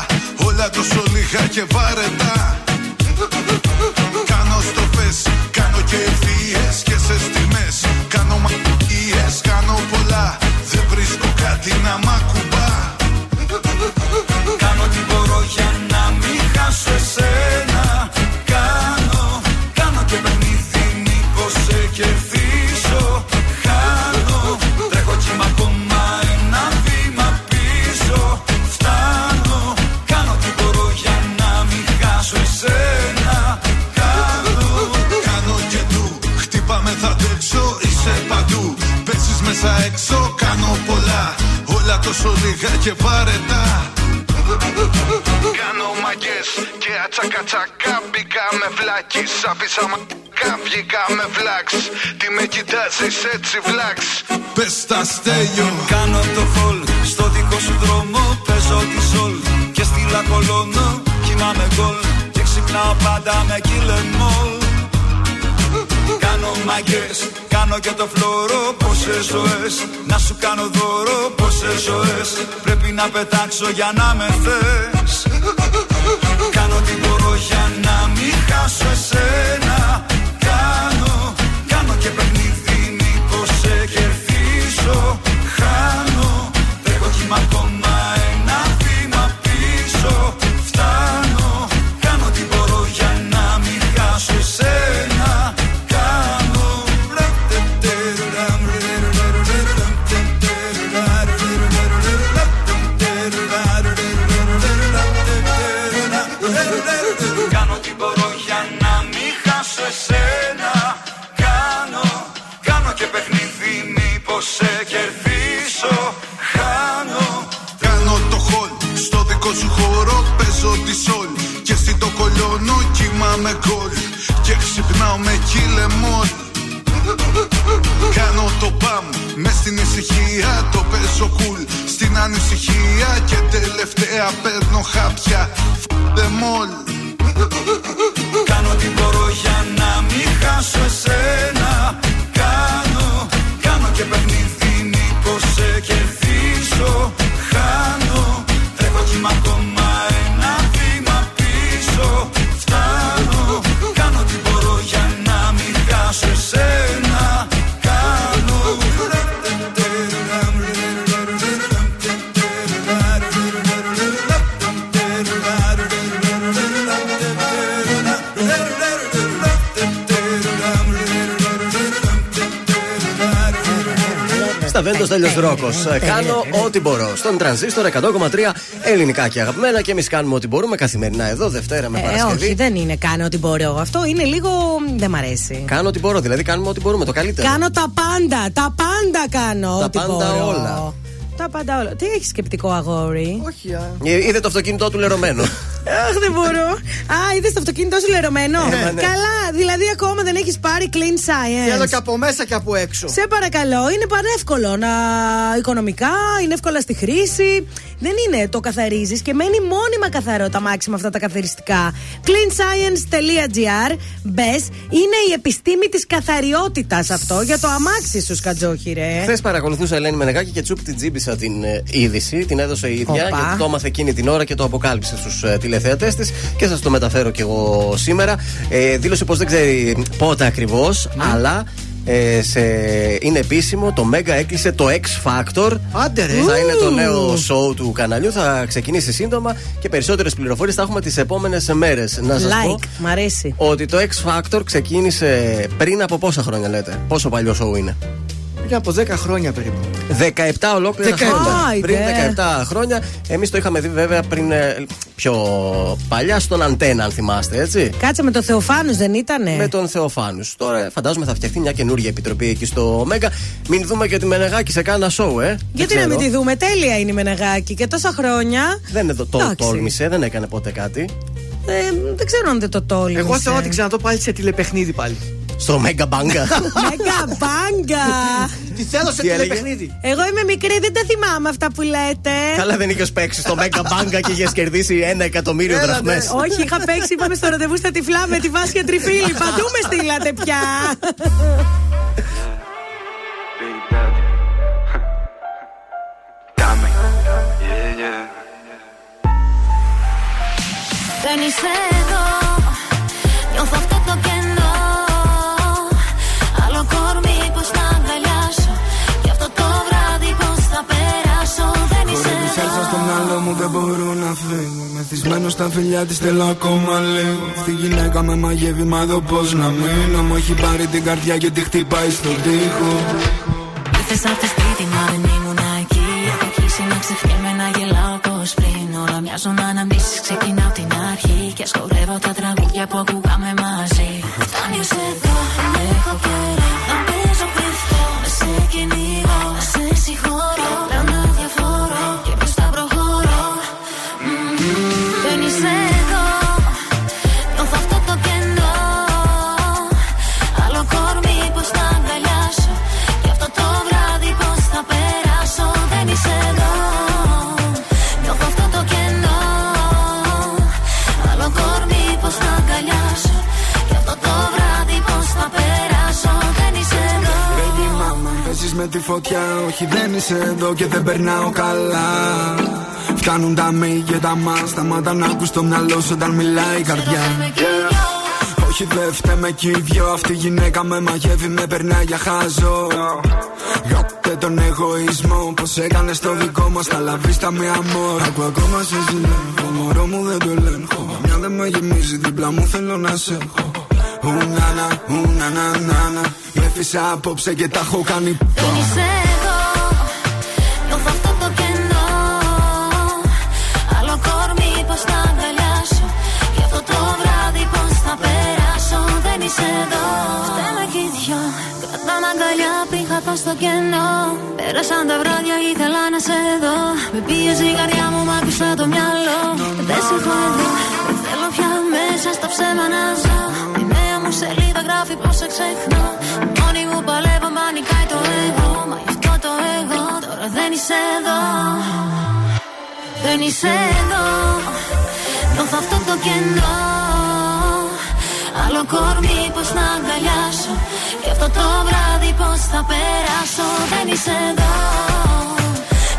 όλα τόσο λίγα και βαρετά. Κάνω στροφές, κάνω και ευθείες Και σε στιγμές, κάνω μαγείες Κάνω πολλά, δεν βρίσκω κάτι να μ' ακουμπά. Κάνω τι μπορώ για να μην χάσω εσένα τόσο λίγα και βαρετά Κάνω μαγκές και ατσακατσακά Μπήκα με βλάκης, άφησα μαγκά Βγήκα με βλάξ. Τι με κοιτάζεις έτσι βλάξ. Πες τα στέλιο. Κάνω το χολ στο δικό σου δρόμο Παίζω τη σολ. Και στη λακολώνω Κοιμάμαι γκολ. Και ξυπνάω πάντα με κυλεμόλ Κάνω μαγκές, κάνω και το φλόρο Πόσες ζωές, να σου κάνω δώρο Πόσες ζωές, πρέπει να πετάξω για να με θες. Κάνω τι μπορώ για να μην χάσω εσένα. Κάνω, κάνω και παιχνίδι μήπως σε κερδίσω το παμ με στην ησυχία Το παίζω κουλ στην ανησυχία Και τελευταία παίρνω χάπια. Them all Κάνω τι μπορώ για να μην χάσω εσένα. Κάνω, κάνω και παιχνίδι μήπως σε κερδίσω Χάνω, τρέχω κι είμαι ακόμα Βέντος τέλειος Ρόκος. Κάνω ό,τι μπορώ. Στον τρανζίστορ 100,3 ελληνικά και αγαπημένα και εμείς κάνουμε ό,τι μπορούμε καθημερινά εδώ, Δευτέρα με Ε, Παρασκευή. όχι, δεν είναι κάνω ό,τι μπορώ. Αυτό είναι λίγο. δεν μ' αρέσει. Κάνω ό,τι μπορώ, δηλαδή κάνουμε ό,τι μπορούμε, το καλύτερο. Κάνω τα πάντα. Τα πάντα κάνω. Τα ό,τι πάντα μπορώ. όλα. Τα πάντα όλα. Τι έχει σκεπτικό αγόρι; Όχι, α. Ε, Είδε το αυτοκίνητό του λερωμένο. Αχ, δεν μπορώ. Α, είδες το αυτοκίνητό σου λερωμένο; Ναι, ναι. Καλά, δηλαδή ακόμα δεν έχεις πάρει clean science. Θέλω και από μέσα και από έξω. Σε παρακαλώ, είναι πανεύκολο να οικονομικά, είναι εύκολα στη χρήση. Δεν είναι, το καθαρίζεις και μένει μόνιμα καθαρό τα μάξι με αυτά τα καθαριστικά. cleanscience.gr Μπες, είναι η επιστήμη της καθαριότητας αυτό για το αμάξι σου, σκατζόχυρε. Χθες παρακολουθούσα Ελένη Μενεγάκη και τσουπ την τζίμπησα την ε, είδηση, την έδωσε η ίδια Οπα. γιατί το έμαθε εκείνη την ώρα και το αποκάλυψε στους ε, τηλεθεατέ της και σας το μεταφέρω κι εγώ σήμερα. Ε, δήλωσε πως δεν ξέρει πότε ακριβώς, αλλά ε, σε, είναι επίσημο, το Μέγα έκλεισε το X Factor. Άντε ρε. Θα είναι το νέο show του καναλιού, θα ξεκινήσει σύντομα και περισσότερες πληροφορίες θα έχουμε τις επόμενες μέρες. Να σας πω Like, μ' αρέσει. ότι το X Factor ξεκίνησε πριν από πόσα χρόνια λέτε, πόσο παλιό show είναι. Για από 10 χρόνια περίπου. 17 ολόκληρα 17. χρόνια. Άιντε. Πριν 17 χρόνια. Εμείς το είχαμε δει βέβαια πριν ε, πιο παλιά στον Αντένα, αν θυμάστε, έτσι. Κάτσε με το Θεοφάνους, δεν ήτανε; Με τον Θεοφάνους. Τώρα φαντάζομαι θα φτιαχτεί μια καινούργια επιτροπή εκεί στο Μέγκα. Μην δούμε και τη Μενεγάκη σε κάνα σοου, ε. Γιατί Δεν να μην ξέρω. τη δούμε, τέλεια είναι η Μενεγάκη και τόσα χρόνια. Δεν είναι το, το Εντάξει. τόλμησε, δεν έκανε ποτέ κάτι. Ε, δεν ξέρω αν δεν το τόλμησε. Εγώ θέλω να την ξαναδώ πάλι σε τηλεπαιχνίδι πάλι. Στο mega banga, mega banga! Τι θέλω σε τηλεπαιχνίδι. Εγώ είμαι μικρή, δεν τα θυμάμαι αυτά που λέτε. Καλά, δεν είχες παίξει στο Mega Μπάγκα και είχες κερδίσει ένα εκατομμύριο δραχμές. Ναι. Όχι, είχα παίξει, είπαμε στο ραντεβού στα τυφλά με τη Βάσια Τριφίλη. Παντού με στείλατε πια. Μυαλό μου δεν μπορώ να φύγω. Μεθυσμένο στα φιλιά της θέλω ακόμα λίγο. Αυτή η γυναίκα με μαγεύει μα εδώ πως να μείνω. Μου έχει πάρει την καρδιά και τη χτυπάει στον τοίχο. Ήρθες από το σπίτι μα δεν ήμουν εκεί. Έχω αρχίσει να ξεφτιέμαι να γελάω πως πριν. Όλα μοιάζουν αναμνήσεις ξεκινάω την αρχή. Και σκορεύω τα τραγούδια που ακούγαμε μαζί με τη φωτιά. Όχι δεν είσαι εδώ και δεν περνάω καλά. Φτάνουν τα μη και τα μα Σταμάτα να ακούς το μυαλό σου όταν μιλάει η καρδιά. Yeah. Όχι δεν φταίμε κι οι δυο. Αυτή η γυναίκα με μαγεύει με περνάει για χάζο. Γάπτε τον εγωισμό Πως έκανες το δικό μας Τα λαβίστα με αμόρ Ακού ακόμα σε ζηλεύω Μωρό μου δεν το ελέγχω. Μια δεν με γεμίζει δίπλα μου θέλω να σε έχω Ουνάνα, ουνάνα, νάνα. Με φύσα απόψε και τα έχω κάνει Δεν είσαι εδώ Νιώθω αυτό το κενό. Άλλο κορμί πως να αγκαλιάσω. Και αυτό το βράδυ πως θα περάσω. Δεν είσαι εδώ. Φταίμε κι οι δυο Κρατάμε αγκαλιά πριν χαθώ στο κενό. Πέρασαν τα βράδια ήθελα να σε δω. Με πίεζε η καρδιά μου μ' άκουσα το μυαλό. Δεν σε έχω εδώ Δεν θέλω πια μέσα στα ψέμα να ζω. Η νέα μου σελίδα γράφει πως σε ξεχνώ. Μόνη μου παλεύω μα νικάει το εγώ Μα γι' αυτό το εγώ τώρα δεν είσαι εδώ. Δεν είσαι εδώ. Νιώθω αυτό το κενό. Άλλο κορμί πως να αγκαλιάσω. Και αυτό το βράδυ πως θα περάσω. Δεν είσαι εδώ.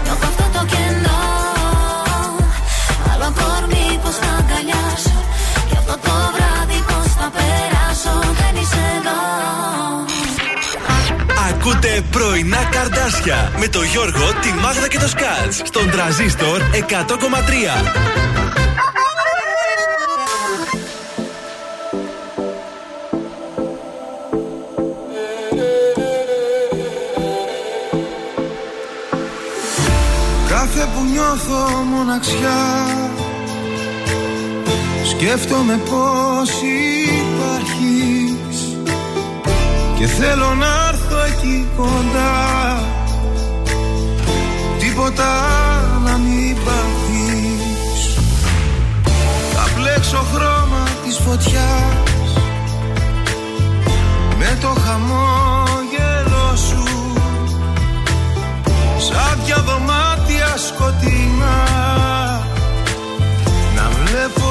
Νιώθω αυτό το κενό πρωινά καρδάσια με το Γιώργο, τη Μάγδα και το Σκάτς στον τραζίστορ 100,3. Κάθε που νιώθω μοναξιά Σκέφτομαι πως υπάρχεις Και θέλω να έρθω εκεί κοντά. Τίποτα να μην πάθεις. Θα πλέξω χρώμα της φωτιάς. Με το χαμόγελο σου. Σαν δυο δωμάτια σκοτεινά. Να βλέπω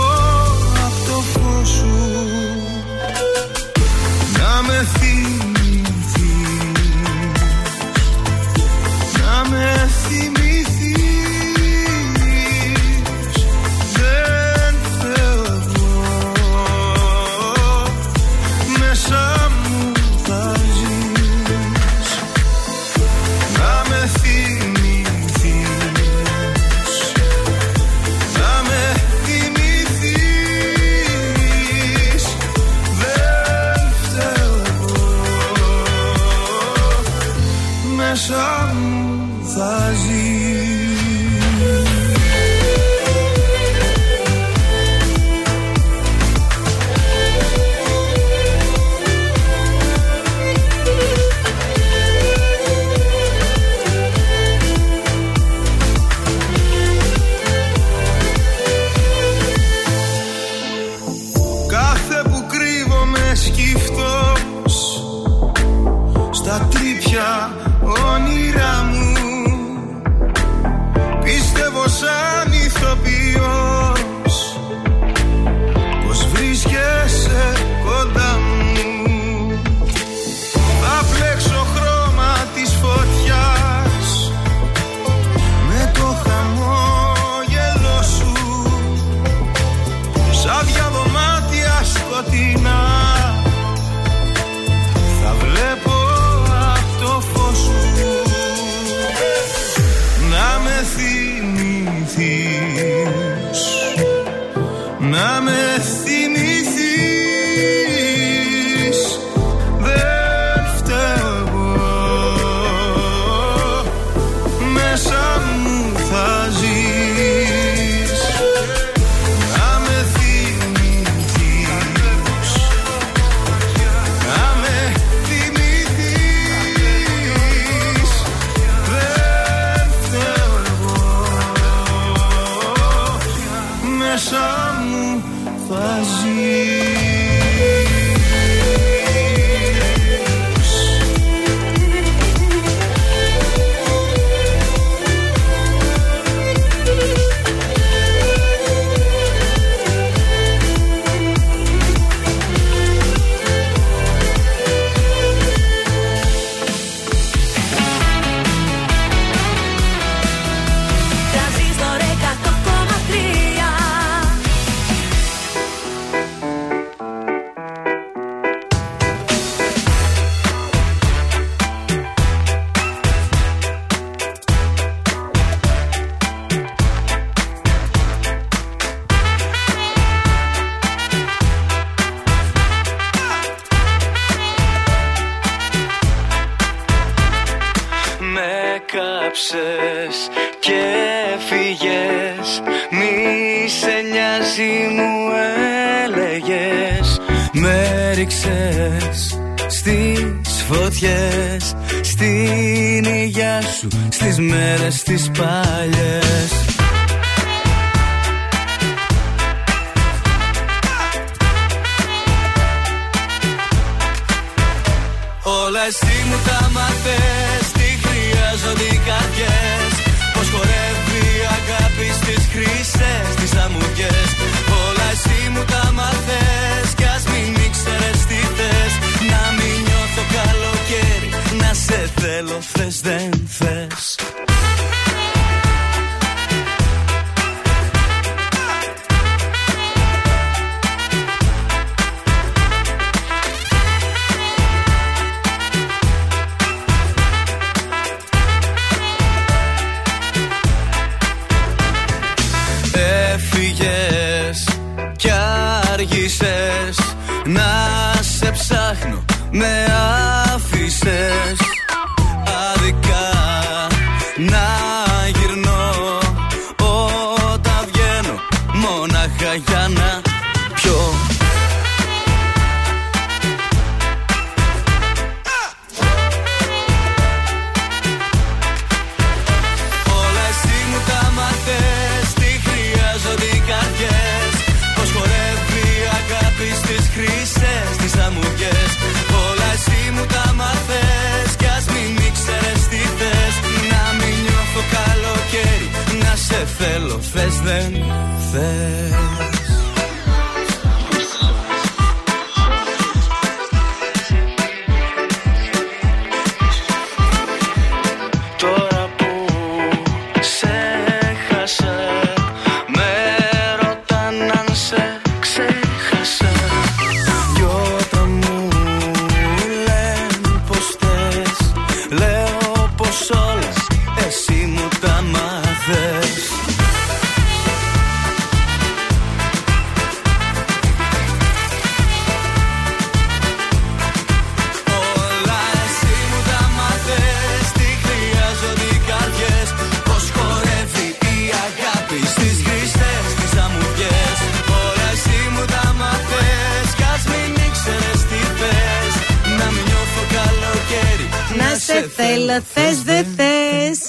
θέλω, θες, δεν θες.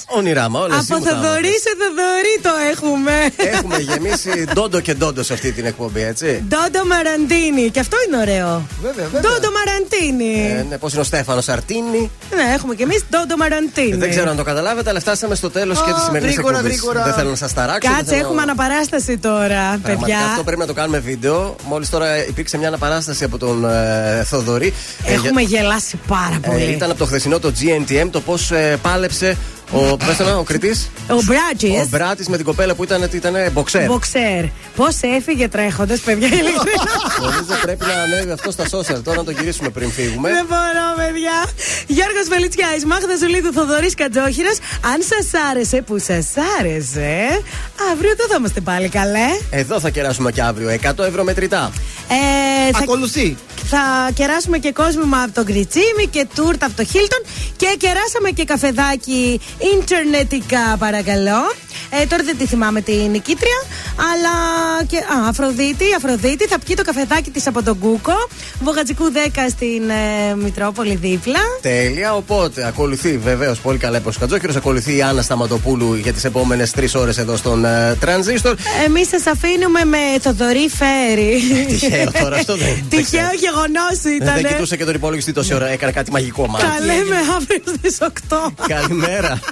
Όνειρά μα, όλα Από Θοδωρή σε Θοδωρή το έχουμε. Έχουμε γεμίσει ντόντο και ντόντο σε αυτή την εκπομπή, έτσι. Ντόντο Μαραντίνη. Και αυτό είναι ωραίο. Βέβαια, βέβαια. Ντόντο Μαραντίνη. Ε, ναι, Πώς είναι ο Στέφανος Αρτίνη. Ναι, έχουμε κι εμείς ντόντο Μαραντίνη. Ε, δεν ξέρω αν το καταλάβετε, αλλά φτάσαμε στο τέλος και της σημερινής εκπομπής. Δεν θέλω να σας ταράξω. Κάτσε, έχουμε αναπαράσταση τώρα, παιδιά. Αυτό πρέπει να το κάνουμε βίντεο. Μόλις τώρα υπήρξε μια αναπαράσταση από τον ε, Θοδωρή. Ε, έχουμε γελάσει πάρα ε, πολύ. Ήταν από το χθεσινό το GNTM το πώς ε, πάλεψε ο, πες το να, ο κριτή. Ο Μπράτζης. Ο Μπράτη με την κοπέλα που ήταν, τι ήταν μποξέρ. Μποξέρ. Πώς έφυγε τρέχοντας, παιδιά, ειλικρινά. Νομίζω πρέπει να ανέβει αυτό στα social. Τώρα να το γυρίσουμε πριν φύγουμε. Δεν μπορώ, παιδιά. Γιώργος Βελιτσιάη, Μάγδα Ζουλίδου, Θοδωρής Κατζόχυρας. Αν σας άρεσε που σας άρεσε, αύριο εδώ θα είμαστε πάλι καλέ. Εδώ θα κεράσουμε και αύριο. 100 ευρώ μετρητά. Ε, θα, Ακολουθεί. θα κεράσουμε και κόσμημα από τον Κριτσίμι και τούρτα από το Χίλτον και κεράσαμε και καφεδάκι ίντερνετικά, παρακαλώ. Ε, τώρα δεν τη θυμάμαι τη νικήτρια, αλλά και. Α, Αφροδίτη, Αφροδίτη θα πιει το καφεδάκι της από τον Κούκο. Βογατζικού 10 στην ε, Μητρόπολη δίπλα. Τέλεια. Οπότε ακολουθεί βεβαίως πολύ καλά είπε ο Κατζόκυρο. Ακολουθεί η Άννα Σταματοπούλου για τις επόμενες τρεις ώρες εδώ στον ε, Τρανζίστορ. Εμείς σας αφήνουμε με Θοδωρή Φέρι. Τυχαίο τώρα αυτό δεν δεν Τυχαίο ξέρω. γεγονός ήταν. Δεν κοιτούσα και τον υπολογιστή τόση ώρα. Έκανε κάτι μαγικό μάλλον. Τα λέμε αύριο στις 8. Καλημέρα.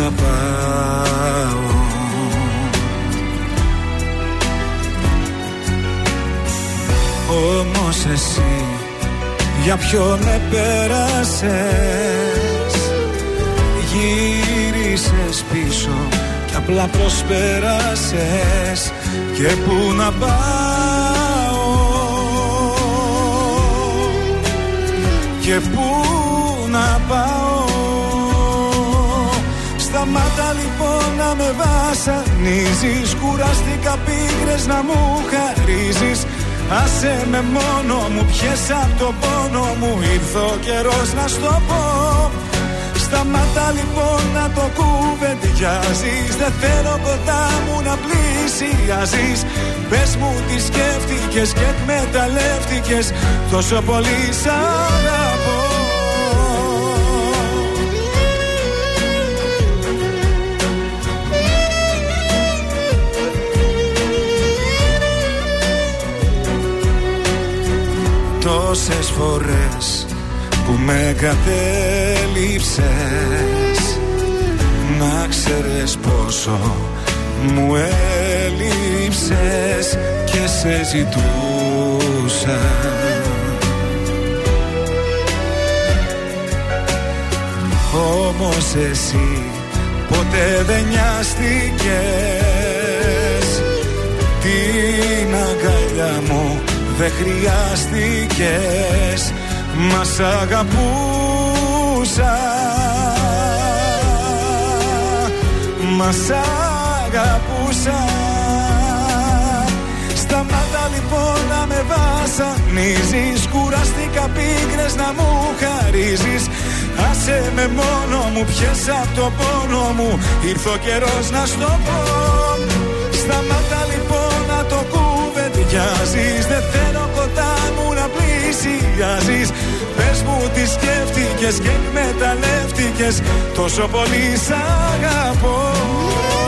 αγαπάω. Όμως εσύ για ποιον επέρασες Γύρισες πίσω και απλά προσπέρασες. Και πού να πάω; Και πού να πάω; Σταμάτα λοιπόν να με βασανίζεις. Κουράστηκα πίκρες να μου χαρίζεις. Άσε με μόνο μου, πιες απ' το πόνο μου. Ήρθε ο καιρός να στο πω. Σταμάτα λοιπόν να το κουβεντιάζεις. Δεν θέλω κοντά μου να πλησιάζεις. Πες μου τι σκέφτηκες και εκμεταλλεύτηκες. Τόσο πολύ σ' αγαπώ Τόσες φορές που με κατέληψες Να ξέρεις πόσο μου έλειψες και σε ζητούσα. Όμως εσύ ποτέ δεν νοιάστηκες. Την αγκαλιά μου δεν χρειάστηκες Μας σ' αγαπούσα Μας σ' αγαπούσα Σταμάτα λοιπόν να με βασανίζεις Κουραστήκα πίκρες να μου χαρίζεις. Άσε με μόνο μου πιες απ' το πόνο μου Ήρθε ο καιρός να στο πω. Σταμάτα λοιπόν να το κουβεντιάζεις Δεν θέλω κοντά μου να πλησιάζεις. Πες μου τι σκέφτηκες και εκμεταλλεύτηκες Τόσο πολύ σ' αγαπώ